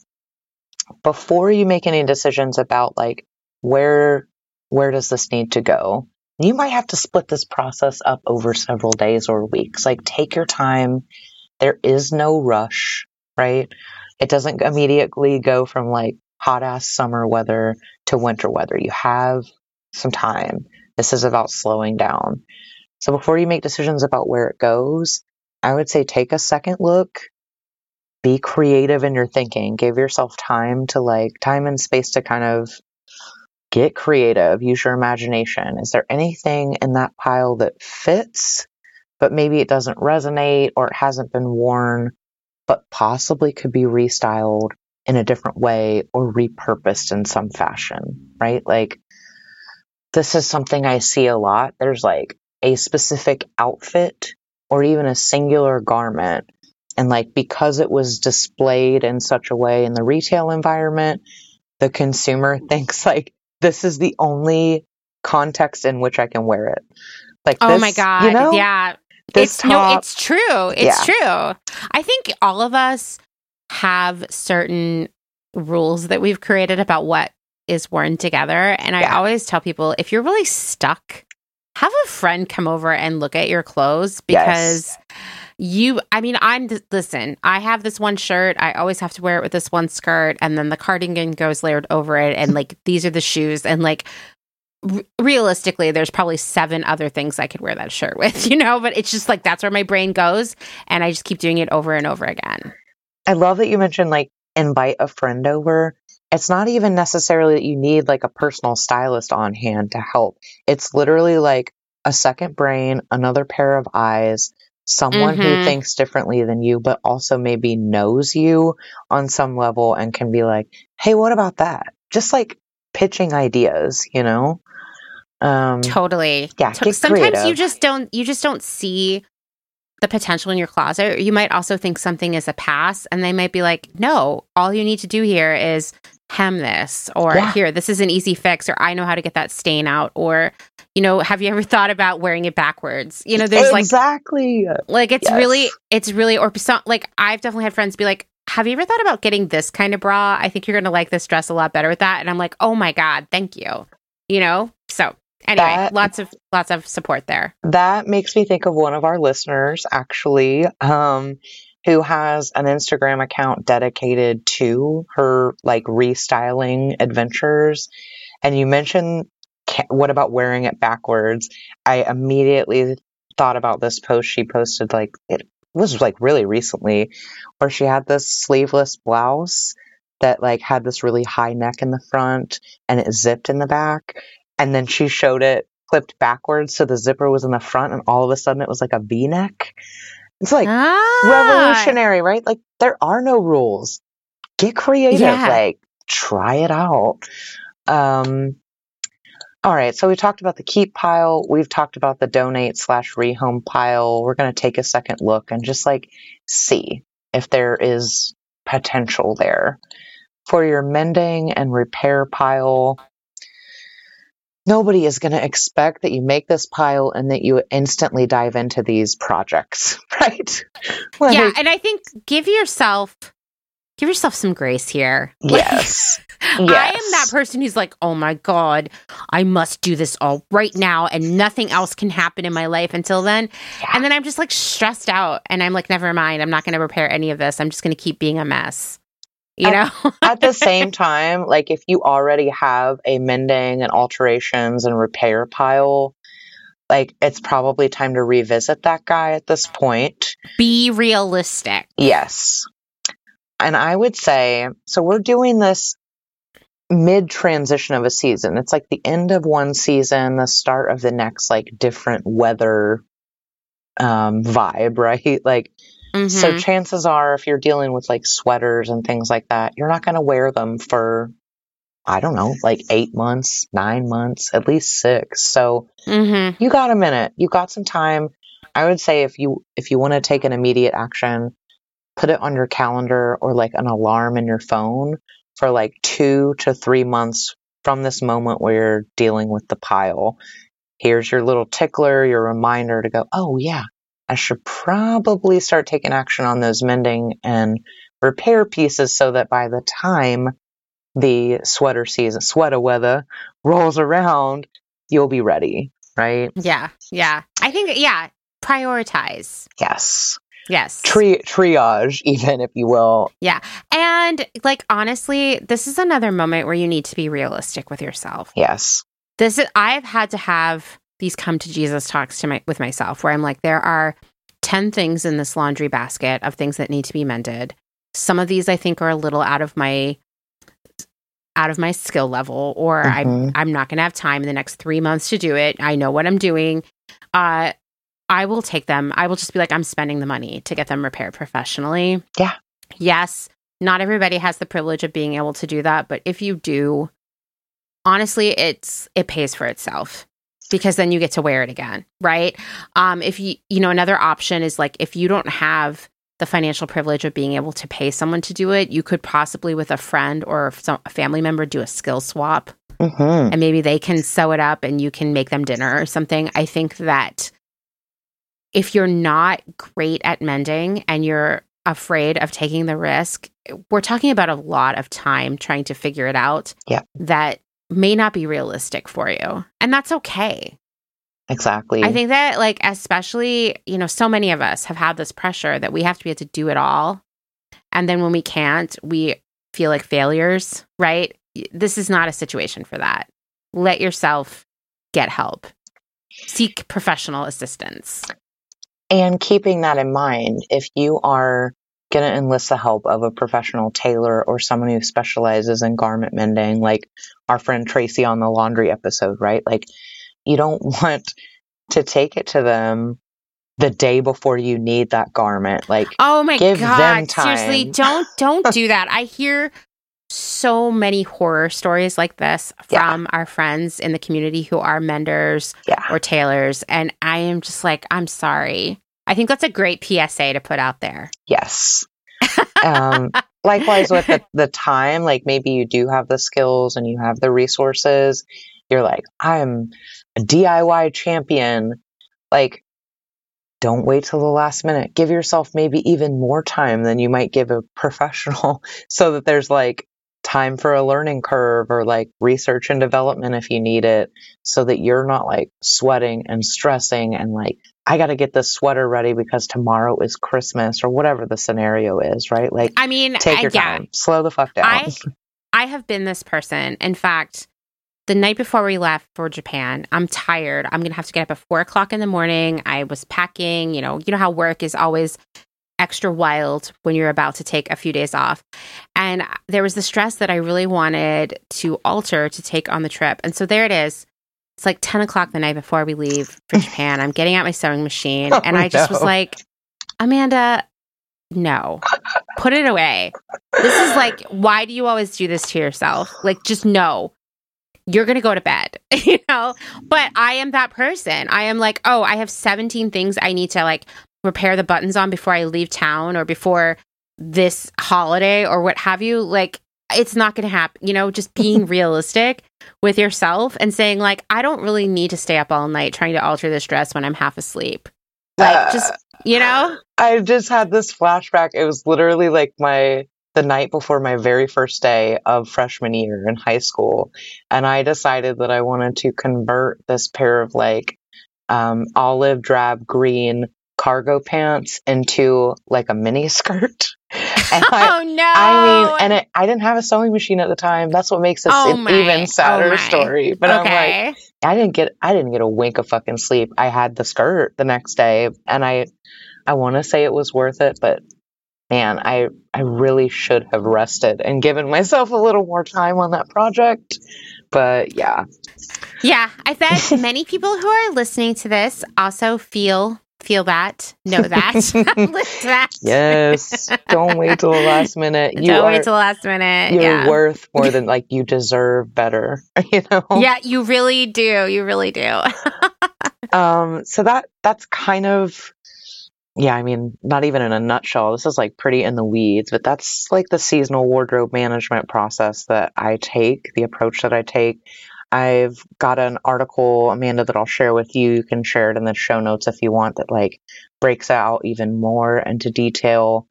Before you make any decisions about like where where does this need to go, you might have to split this process up over several days or weeks. Like take your time. There is no rush, right? It doesn't immediately go from like hot ass summer weather to winter weather. You have some time. This is about slowing down. So before you make decisions about where it goes, I would say take a second look, be creative in your thinking, give yourself time to like time and space to kind of get creative, use your imagination. Is there anything in that pile that fits, but maybe it doesn't resonate or it hasn't been worn, but possibly could be restyled in a different way or repurposed in some fashion, right? Like, this is something I see a lot. There's like a specific outfit or even a singular garment. And like, because it was displayed in such a way in the retail environment, the consumer thinks like this is the only context in which I can wear it. Like, Oh this, my god. you know, yeah. it's no, it's true. It's true. I think all of us have certain rules that we've created about what is worn together. And I always tell people if you're really stuck, have a friend come over and look at your clothes Yes. You, I mean, I'm, listen, I have this one shirt. I always have to wear it with this one skirt. And then the cardigan goes layered over it. And like, these are the shoes. And like, r- realistically there's probably seven other things i could wear that shirt with you know but it's just like that's where my brain goes and i just keep doing it over and over again I love that you mentioned like invite a friend over. It's not even necessarily that you need like a personal stylist on hand to help. It's literally like a second brain, another pair of eyes, someone who Mhm. thinks differently than you, but also maybe knows you on some level and can be like, hey, what about that? Just like pitching ideas, you know? Um, totally Yeah, To- sometimes you just don't you just don't see the potential in your closet you might also think something is a pass and they might be like no all you need to do here is hem this or Yeah. here this is an easy fix or i know how to get that stain out or you know have you ever thought about wearing it backwards you know there's like exactly. Like it's Yes. really, it's really, or some, like I've definitely had friends be like, "Have you ever thought about getting this kind of bra? I think you're gonna like this dress a lot better with that." And I'm like, "Oh my god, thank you." You know. So anyway, That- lots of lots of support there. That makes me think of one of our listeners, actually, um, who has an Instagram account dedicated to her like restyling adventures. And you mentioned, what about wearing it backwards? I immediately thought about this post she posted, like, it was like really recently, where she had this sleeveless blouse that like had this really high neck in the front and it zipped in the back. And then she showed it flipped backwards so the zipper was in the front and all of a sudden it was like a v-neck It's like Ah. revolutionary, right? Like there are no rules. Get creative, Yeah. like try it out. Um all right, so we talked about the keep pile. We've talked about the donate slash rehome pile. We're going to take a second look and just like see if there is potential there. For your mending and repair pile, nobody is going to expect that you make this pile and that you instantly dive into these projects, right? Like, yeah, and I think give yourself give yourself some grace here. Yes. I am that person who's like, "Oh my god, I must do this all right now and nothing else can happen in my life until then." Yeah. And then I'm just like stressed out and I'm like, "Never mind. I'm not going to repair any of this. I'm just going to keep being a mess." You know? At the same time, like if you already have a mending and alterations and repair pile, like it's probably time to revisit that guy at this point. Be realistic. Yes. And I would say, so we're doing this mid transition of a season. It's like the end of one season, the start of the next, like different weather um, vibe, right? Like, so Mhm. chances are, if you're dealing with like sweaters and things like that, you're not going to wear them for, I don't know, like eight months, nine months, at least six. So Mhm. you got a minute, you got some time. I would say if you if you want to take an immediate action, put it on your calendar or like an alarm in your phone for like two to three months from this moment where you're dealing with the pile. Here's your little tickler, your reminder to go, oh yeah, I should probably start taking action on those mending and repair pieces so that by the time the sweater season, sweater weather rolls around, you'll be ready, right? Yeah. Yeah. I think yeah, prioritize. Yes. Yes. Tri- triage, even if you will. Yeah. And like honestly, this is another moment where you need to be realistic with yourself. Yes. This is I've had to have these come to Jesus talks to my with myself where I'm like there are 10 things in this laundry basket of things that need to be mended. Some of these I think are a little out of my out of my skill level or I'm Mhm. I'm not going to have time in the next 3 months to do it. I know what I'm doing. Uh I will take them. I will just be like I'm spending the money to get them repaired professionally. Yeah. Yes, not everybody has the privilege of being able to do that, but if you do, honestly, it's it pays for itself because then you get to wear it again, right? Um if you you know another option is like if you don't have the financial privilege of being able to pay someone to do it, you could possibly with a friend or some, a family member do a skill swap hmm and maybe they can sew it up and you can make them dinner or something. I think that if you're not great at mending and you're afraid of taking the risk, we're talking about a lot of time trying to figure it out. Yeah. That may not be realistic for you. And that's okay. Exactly. I think that, like, especially, you know, so many of us have had this pressure that we have to be able to do it all. And then when we can't, we feel like failures, right? This is not a situation for that. Let yourself get help, seek professional assistance. And keeping that in mind, if you are going to enlist the help of a professional tailor or someone who specializes in garment mending, like our friend Tracy on the laundry episode, right? Like, you don't want to take it to them the day before you need that garment. Like, Oh my Give them god! Seriously, don't don't do that. I hear so many horror stories like this Yeah. from our friends in the community who are menders yeah, or tailors, and I am just like, I'm sorry. I think that's a great PSA to put out there. yes. um, likewise with the, the time, like maybe you do have the skills and you have the resources. You're like, I'm a DIY champion. Like, don't wait till the last minute. Give yourself maybe even more time than you might give a professional so that there's like time for a learning curve or like research and development if you need it so that you're not like sweating and stressing and like I got to get this sweater ready because tomorrow is Christmas or whatever the scenario is, right? Like I mean, take your yeah, time. Slow the fuck down. I I have been this person. In fact, the night before we left for Japan, I'm tired. I'm gonna have to get up at four o'clock in the morning. I was packing. You know, you know how work is always extra wild when you're about to take a few days off. And there was the stress that I really wanted to alter to take on the trip. And so there it is. It's like 10 o'clock the night before we leave for Japan. I'm getting out my sewing machine Oh, and I just was like, Amanda, no. Put it away. This is like, why do you always do this to yourself? Like, just no. You're going to go to bed, you know? But I am that person. I am like, oh, I have 17 things I need to like repair the buttons on before I leave town or before this holiday or what have you. Like, it's not going to happen. You know, just being realistic with yourself and saying, like, I don't really need to stay up all night trying to alter this dress when I'm half asleep. Like, uh, just, you know? I just had this flashback. It was literally like my, the night before my very first day of freshman year in high school. And I decided that I wanted to convert this pair of like, um, olive drab green cargo pants into like a mini skirt. And I, oh no! I mean, and it, I didn't have a sewing machine at the time. That's what makes this oh an even sadder oh story. But okay. I'm like, I didn't get, I didn't get a wink of fucking sleep. I had the skirt the next day, and I, I want to say it was worth it, but man, I, I really should have rested and given myself a little more time on that project. But yeah. Yeah, I bet many people who are listening to this also feel feel that, know that, live that. Yes. Don't wait till the last minute. You Don't are, wait till the last minute. You're yeah. worth more than like you deserve better. You know? Yeah, you really do. You really do. um, so that that's kind of yeah, I mean, not even in a nutshell. This is like pretty in the weeds, but that's like the seasonal wardrobe management process that I take, the approach that I take. I've got an article, Amanda, that I'll share with you. You can share it in the show notes if you want, that like breaks out even more into detail.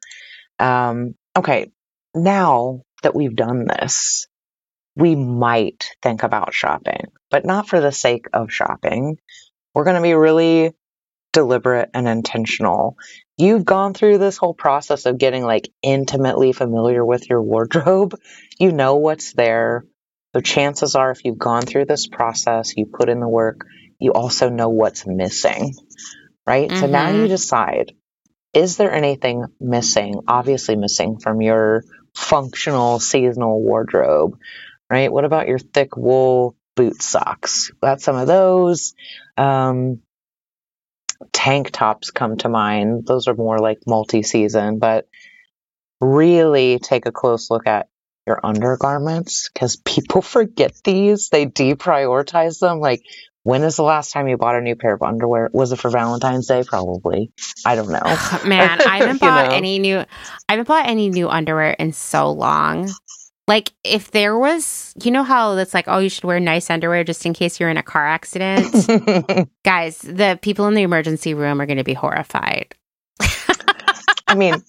Um, okay, now that we've done this, we might think about shopping, but not for the sake of shopping. We're going to be really deliberate and intentional. You've gone through this whole process of getting like intimately familiar with your wardrobe. You know what's there. So chances are, if you've gone through this process, you put in the work, you also know what's missing, right? Mm-hmm. So now you mm-hmm. decide, is there anything missing, obviously missing from your functional seasonal wardrobe, right? What about your thick wool boot socks? Got some of those. Um, tank tops come to mind. Those are more like multi season, but really take a close look at your undergarments because people forget these. They deprioritize them. Like, when is the last time you bought a new pair of underwear? Was it for Valentine's Day? Probably. I don't know. Man, I haven't bought know? any new. I haven't bought any new underwear in so long. Like, if there was, you know how it's like, oh, you should wear nice underwear just in case you're in a car accident. Guys, the people in the emergency room are going to be horrified. I mean,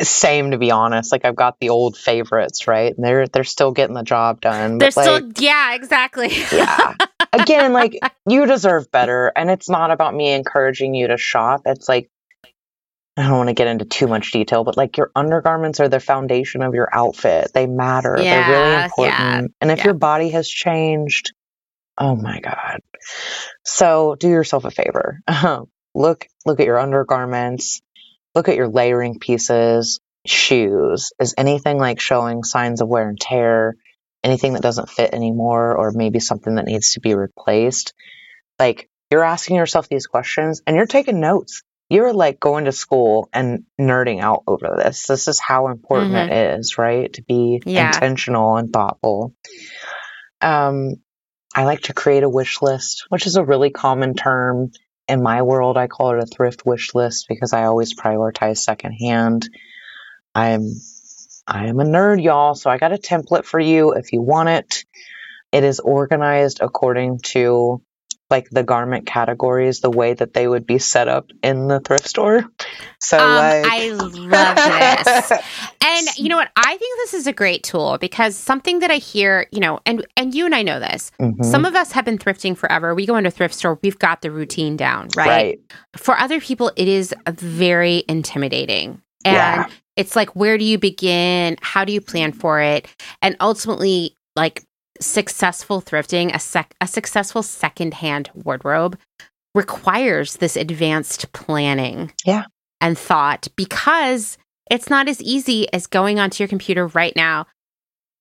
same to be honest. Like I've got the old favorites, right? And they're they're still getting the job done. They're still yeah, exactly. yeah. Again, like you deserve better. And it's not about me encouraging you to shop. It's like I don't want to get into too much detail, but like your undergarments are the foundation of your outfit. They matter. Yeah, They're really important. Yeah, and if yeah. your body has changed, oh my God. So do yourself a favor. look look at your undergarments look at your layering pieces, shoes. Is anything like showing signs of wear and tear? Anything that doesn't fit anymore, or maybe something that needs to be replaced? Like, you're asking yourself these questions and you're taking notes. You're like going to school and nerding out over this. This is how important mm-hmm. it is, right? To be yeah. intentional and thoughtful. Um, I like to create a wish list, which is a really common term in my world, I call it a thrift wish list because I always prioritize secondhand. I'm I am a nerd, y'all, so I got a template for you if you want it. It is organized according to like the garment categories, the way that they would be set up in the thrift store. So um, like... I love this. and you know what? I think this is a great tool because something that I hear, you know, and and you and I know this. Mm-hmm. Some of us have been thrifting forever. We go into a thrift store, we've got the routine down, right? right. For other people, it is very intimidating. And yeah. it's like, where do you begin? How do you plan for it? And ultimately, like successful thrifting, a sec- a successful secondhand wardrobe requires this advanced planning. Yeah. And thought because it's not as easy as going onto your computer right now,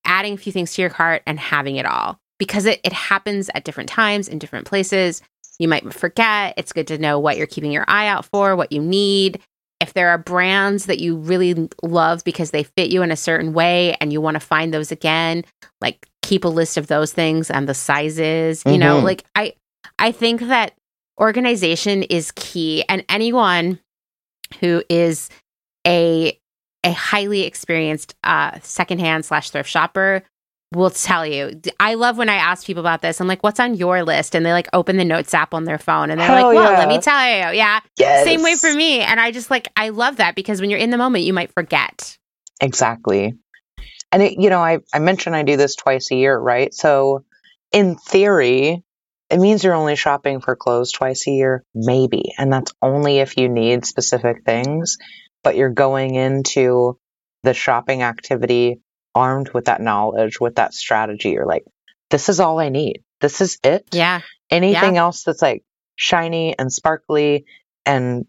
adding a few things to your cart and having it all because it, it happens at different times in different places. You might forget. It's good to know what you're keeping your eye out for, what you need. If there are brands that you really love because they fit you in a certain way and you want to find those again, like keep a list of those things and the sizes, you know, Mhm. like I I think that organization is key and anyone who is a a highly experienced uh secondhand slash thrift shopper will tell you. I love when I ask people about this. I'm like, what's on your list? And they like open the notes app on their phone and they're Hell like, well, yeah. let me tell you. Yeah. Yes. Same way for me. And I just like, I love that because when you're in the moment, you might forget. Exactly. And it, you know, I, I mentioned I do this twice a year, right? So in theory, it means you're only shopping for clothes twice a year, maybe. And that's only if you need specific things, but you're going into the shopping activity armed with that knowledge, with that strategy. You're like, this is all I need. This is it. Yeah. Anything else that's like shiny and sparkly and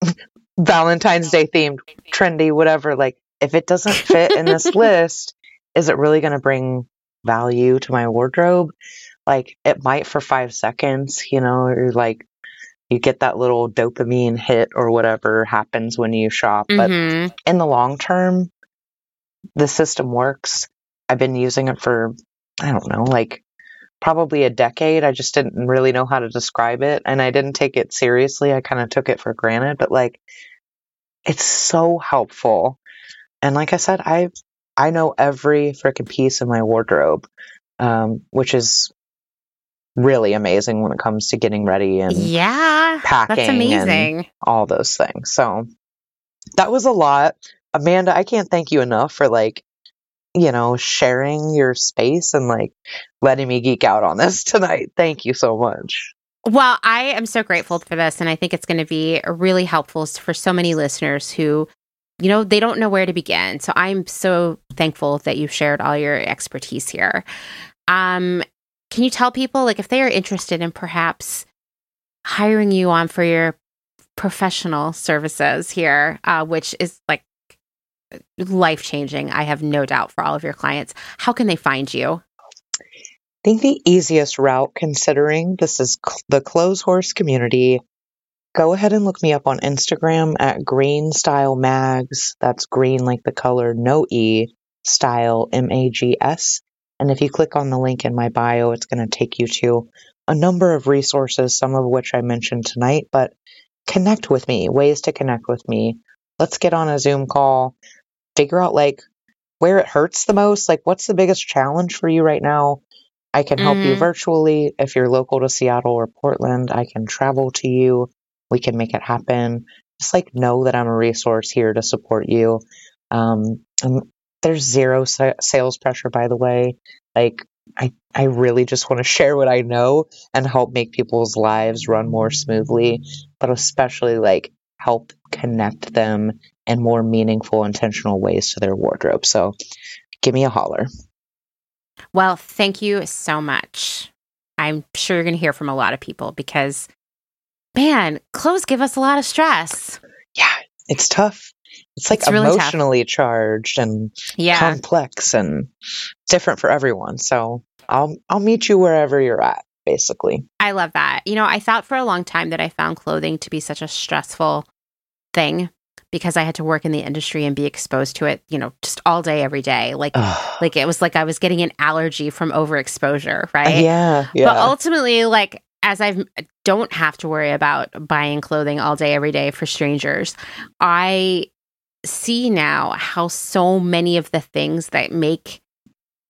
Valentine's Day themed, trendy, whatever, like if it doesn't fit in this list, is it really going to bring value to my wardrobe? Like it might for five seconds, you know, or like you get that little dopamine hit or whatever happens when you shop. But Mhm. in the long term, the system works. I've been using it for, I don't know, like probably a decade. I just didn't really know how to describe it and I didn't take it seriously. I kind of took it for granted, but like it's so helpful. And like I said, I I know every freaking piece of my wardrobe, um, which is really amazing when it comes to getting ready and Yeah. packing That's and amazing. all those things. So that was a lot. Amanda, I can't thank you enough for like, you know, sharing your space and like letting me geek out on this tonight. Thank you so much. Well, I am so grateful for this. And I think it's going to be really helpful for so many listeners who, you know, they don't know where to begin. So I'm so thankful that you've shared all your expertise here. Um, can you tell people, like, if they are interested in perhaps hiring you on for your professional services here, uh, which is like life changing, I have no doubt for all of your clients, how can they find you? I think the easiest route, considering this is cl- the Clotheshorse community, go ahead and look me up on Instagram at Green Style Mags. That's green like the color, no E, style, M A G S. And if you click on the link in my bio, it's going to take you to a number of resources, some of which I mentioned tonight, but connect with me, ways to connect with me. Let's get on a Zoom call, figure out like where it hurts the most, like what's the biggest challenge for you right now. I can help you Mhm. virtually. If you're local to Seattle or Portland, I can travel to you. We can make it happen. Just like know that I'm a resource here to support you. Um, and there's zero sa- sales pressure, by the way. Like, I, I really just want to share what I know and help make people's lives run more smoothly, but especially like help connect them in more meaningful, intentional ways to their wardrobe. So give me a holler. Well, thank you so much. I'm sure you're going to hear from a lot of people because, man, clothes give us a lot of stress. Yeah, it's tough. It's like It's really emotionally charged and Yeah. complex and different for everyone. So I'll I'll meet you wherever you're at, basically. I love that. You know, I thought for a long time that I found clothing to be such a stressful thing because I had to work in the industry and be exposed to it, you know, just all day, every day. Like, Ugh. like it was like I was getting an allergy from overexposure, right? yeah, yeah. But ultimately, like as I don't have to worry about buying clothing all day, every day for strangers, I see now how so many of the things that make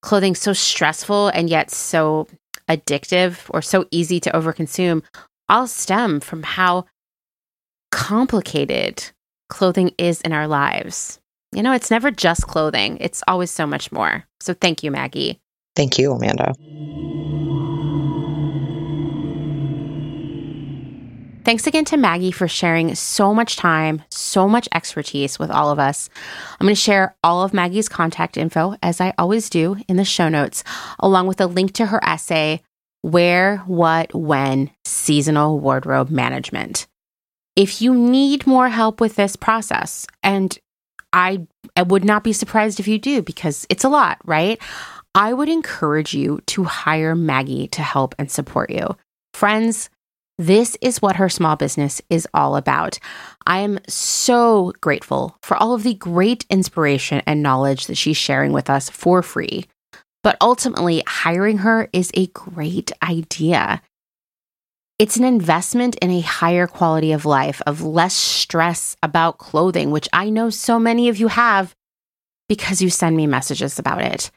clothing so stressful and yet so addictive or so easy to overconsume all stem from how complicated clothing is in our lives. You know, it's never just clothing, it's always so much more. So thank you, Maggie. Thank you, Amanda. Thanks again to Maggie for sharing so much time, so much expertise with all of us. I'm going to share all of Maggie's contact info, as I always do, in the show notes, along with a link to her essay, Where, What, When Seasonal Wardrobe Management. If you need more help with this process, and I, I would not be surprised if you do because it's a lot, right? I would encourage you to hire Maggie to help and support you. Friends, This is what her small business is all about. I am so grateful for all of the great inspiration and knowledge that she's sharing with us for free. But ultimately, hiring her is a great idea. It's an investment in a higher quality of life, of less stress about clothing, which I know so many of you have because you send me messages about it.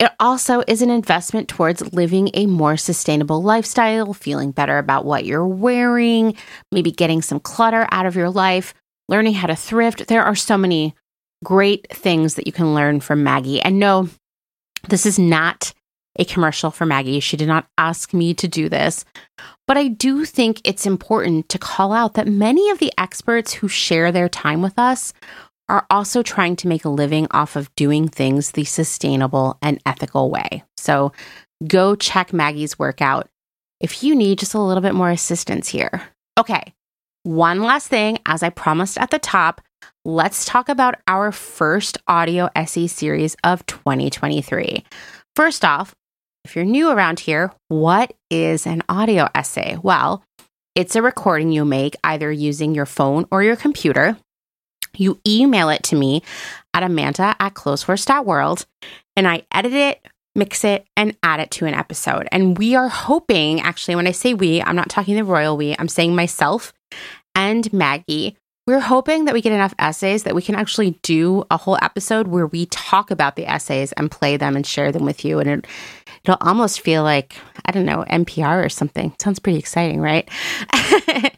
It also is an investment towards living a more sustainable lifestyle, feeling better about what you're wearing, maybe getting some clutter out of your life, learning how to thrift. There are so many great things that you can learn from Maggie. And no, this is not a commercial for Maggie. She did not ask me to do this. But I do think it's important to call out that many of the experts who share their time with us are also trying to make a living off of doing things the sustainable and ethical way. So go check Maggie's workout if you need just a little bit more assistance here. Okay, one last thing, as I promised at the top, let's talk about our first audio essay series of 2023. First off, if you're new around here, what is an audio essay? Well, it's a recording you make either using your phone or your computer you email it to me at amanda at clotheshorse.world and I edit it, mix it, and add it to an episode. And we are hoping, actually, when I say we, I'm not talking the royal we, I'm saying myself and Maggie. We're hoping that we get enough essays that we can actually do a whole episode where we talk about the essays and play them and share them with you. And it, it'll almost feel like, I don't know, NPR or something. Sounds pretty exciting, right?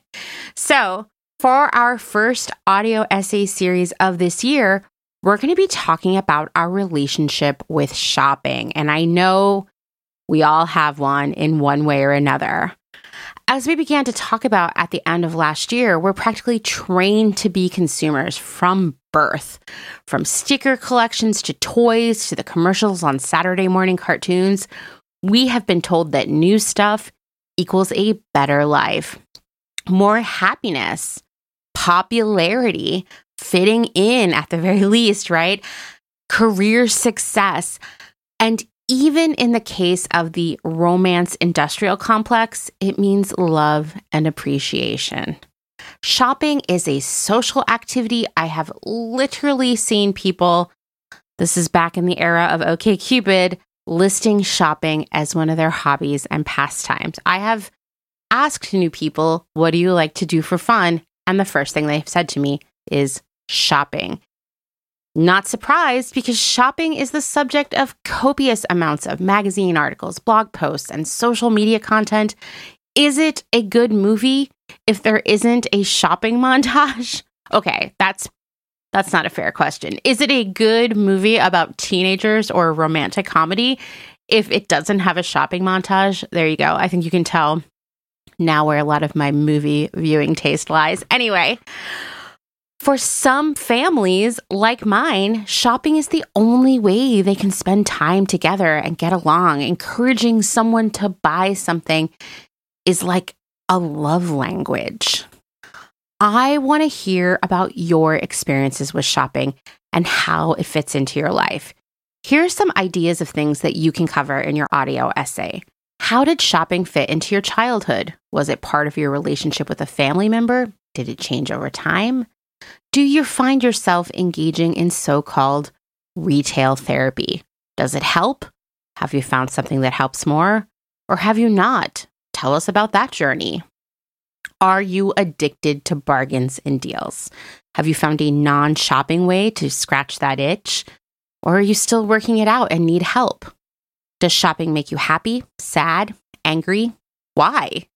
so, for our first audio essay series of this year, we're going to be talking about our relationship with shopping. And I know we all have one in one way or another. As we began to talk about at the end of last year, we're practically trained to be consumers from birth. From sticker collections to toys to the commercials on Saturday morning cartoons, we have been told that new stuff equals a better life, more happiness, popularity, fitting in at the very least, right? Career success. And even in the case of the romance industrial complex, it means love and appreciation. Shopping is a social activity. I have literally seen people, this is back in the era of OKCupid, listing shopping as one of their hobbies and pastimes. I have asked new people, what do you like to do for fun? And the first thing they've said to me is shopping. Not surprised because shopping is the subject of copious amounts of magazine articles, blog posts, and social media content. Is it a good movie if there isn't a shopping montage? Okay, that's that's not a fair question. Is it a good movie about teenagers or romantic comedy if it doesn't have a shopping montage? There you go. I think you can tell now where a lot of my movie viewing taste lies. Anyway, for some families like mine, shopping is the only way they can spend time together and get along. Encouraging someone to buy something is like a love language. I want to hear about your experiences with shopping and how it fits into your life. Here are some ideas of things that you can cover in your audio essay. How did shopping fit into your childhood? Was it part of your relationship with a family member? Did it change over time? Do you find yourself engaging in so called retail therapy? Does it help? Have you found something that helps more? Or have you not? Tell us about that journey. Are you addicted to bargains and deals? Have you found a non shopping way to scratch that itch? Or are you still working it out and need help? Does shopping make you happy, sad, angry? Why?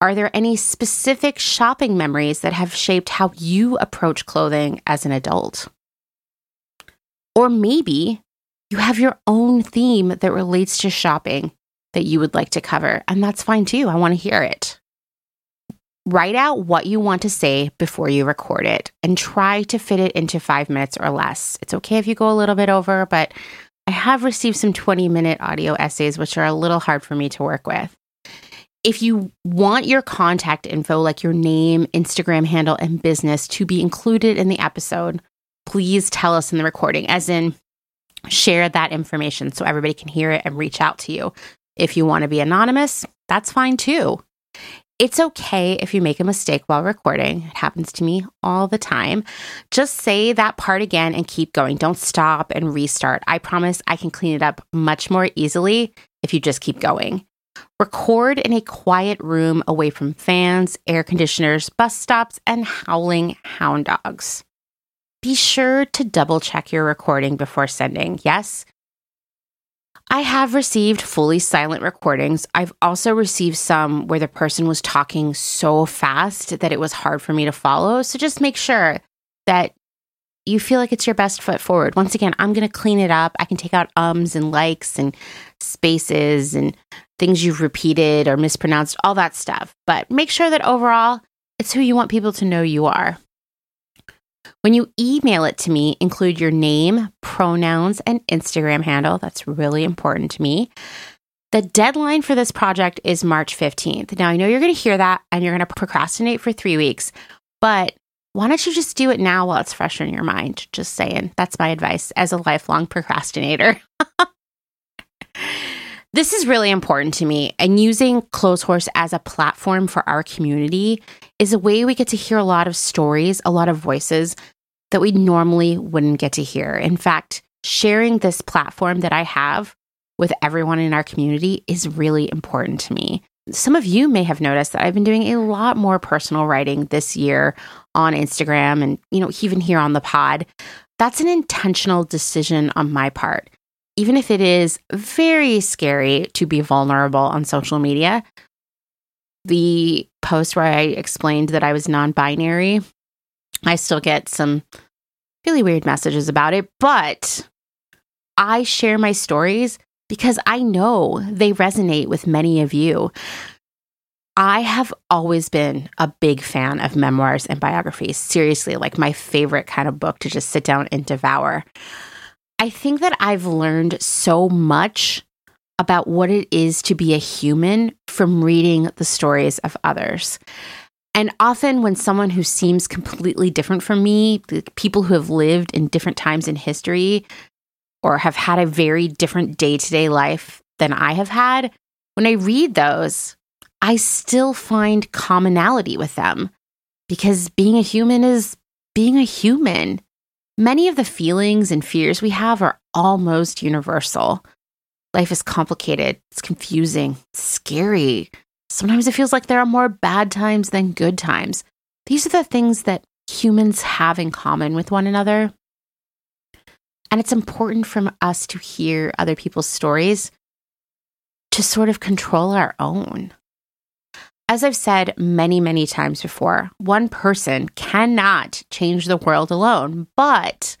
Are there any specific shopping memories that have shaped how you approach clothing as an adult? Or maybe you have your own theme that relates to shopping that you would like to cover, and that's fine too. I want to hear it. Write out what you want to say before you record it and try to fit it into five minutes or less. It's okay if you go a little bit over, but I have received some 20 minute audio essays, which are a little hard for me to work with. If you want your contact info, like your name, Instagram handle, and business, to be included in the episode, please tell us in the recording, as in share that information so everybody can hear it and reach out to you. If you want to be anonymous, that's fine too. It's okay if you make a mistake while recording. It happens to me all the time. Just say that part again and keep going. Don't stop and restart. I promise I can clean it up much more easily if you just keep going. Record in a quiet room away from fans, air conditioners, bus stops, and howling hound dogs. Be sure to double check your recording before sending. Yes, I have received fully silent recordings. I've also received some where the person was talking so fast that it was hard for me to follow. So just make sure that you feel like it's your best foot forward. Once again, I'm going to clean it up. I can take out ums and likes and spaces and things you've repeated or mispronounced, all that stuff. But make sure that overall, it's who you want people to know you are. When you email it to me, include your name, pronouns, and Instagram handle. That's really important to me. The deadline for this project is March 15th. Now, I know you're going to hear that and you're going to procrastinate for three weeks, but why don't you just do it now while it's fresh in your mind? Just saying. That's my advice as a lifelong procrastinator. this is really important to me, and using Clotheshorse as a platform for our community is a way we get to hear a lot of stories, a lot of voices that we normally wouldn't get to hear. In fact, sharing this platform that I have with everyone in our community is really important to me. Some of you may have noticed that I've been doing a lot more personal writing this year on Instagram and, you know, even here on the pod. That's an intentional decision on my part. Even if it is very scary to be vulnerable on social media, the post where I explained that I was non binary, I still get some really weird messages about it, but I share my stories because I know they resonate with many of you. I have always been a big fan of memoirs and biographies. Seriously, like my favorite kind of book to just sit down and devour. I think that I've learned so much about what it is to be a human from reading the stories of others. And often, when someone who seems completely different from me, people who have lived in different times in history or have had a very different day to day life than I have had, when I read those, I still find commonality with them because being a human is being a human. Many of the feelings and fears we have are almost universal. Life is complicated, it's confusing, scary. Sometimes it feels like there are more bad times than good times. These are the things that humans have in common with one another. And it's important for us to hear other people's stories to sort of control our own. As I've said many, many times before, one person cannot change the world alone, but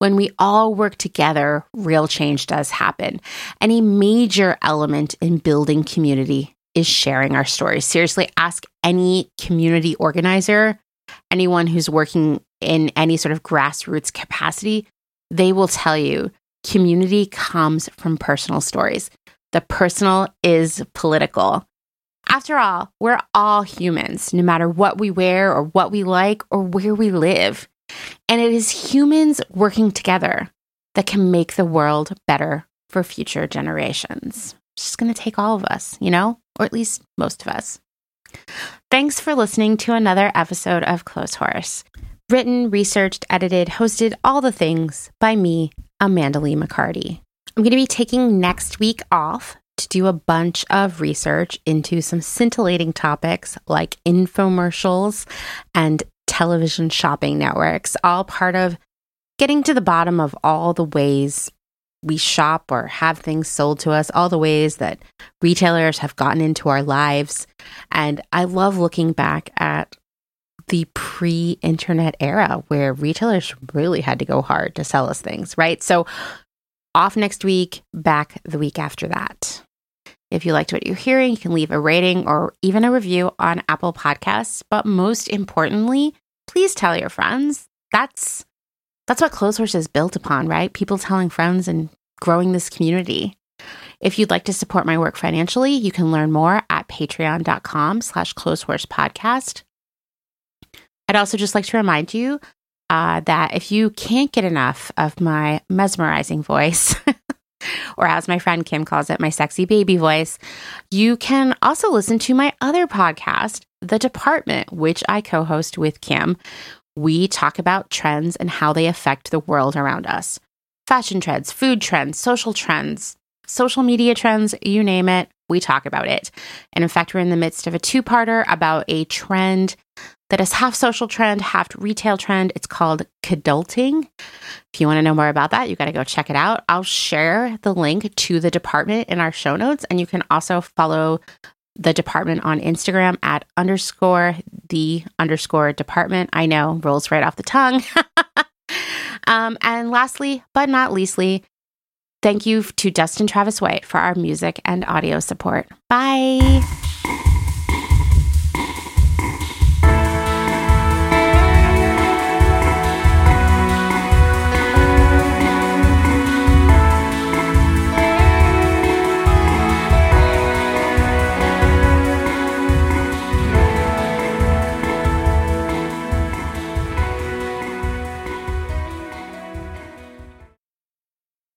when we all work together, real change does happen. And a major element in building community is sharing our stories. Seriously, ask any community organizer, anyone who's working in any sort of grassroots capacity, they will tell you community comes from personal stories. The personal is political. After all, we're all humans, no matter what we wear or what we like or where we live. And it is humans working together that can make the world better for future generations. It's just going to take all of us, you know, or at least most of us. Thanks for listening to another episode of Clotheshorse. Written, researched, edited, hosted, all the things by me, Amanda Lee McCarty. I'm going to be taking next week off to do a bunch of research into some scintillating topics like infomercials and television shopping networks, all part of getting to the bottom of all the ways we shop or have things sold to us, all the ways that retailers have gotten into our lives. And I love looking back at the pre internet era where retailers really had to go hard to sell us things, right? So, off next week, back the week after that. If you liked what you're hearing, you can leave a rating or even a review on Apple Podcasts. But most importantly, please tell your friends. That's that's what Clotheshorse is built upon, right? People telling friends and growing this community. If you'd like to support my work financially, you can learn more at patreon.com slash clotheshorse podcast. I'd also just like to remind you uh, that if you can't get enough of my mesmerizing voice, or as my friend Kim calls it, my sexy baby voice. You can also listen to my other podcast, The Department, which I co host with Kim. We talk about trends and how they affect the world around us fashion trends, food trends, social trends, social media trends, you name it, we talk about it. And in fact, we're in the midst of a two parter about a trend that is half social trend, half retail trend. It's called Kidulting. If you want to know more about that, you got to go check it out. I'll share the link to the department in our show notes, and you can also follow the department on Instagram at underscore the underscore department. I know rolls right off the tongue. um, and lastly, but not leastly, thank you to Dustin Travis White for our music and audio support. Bye.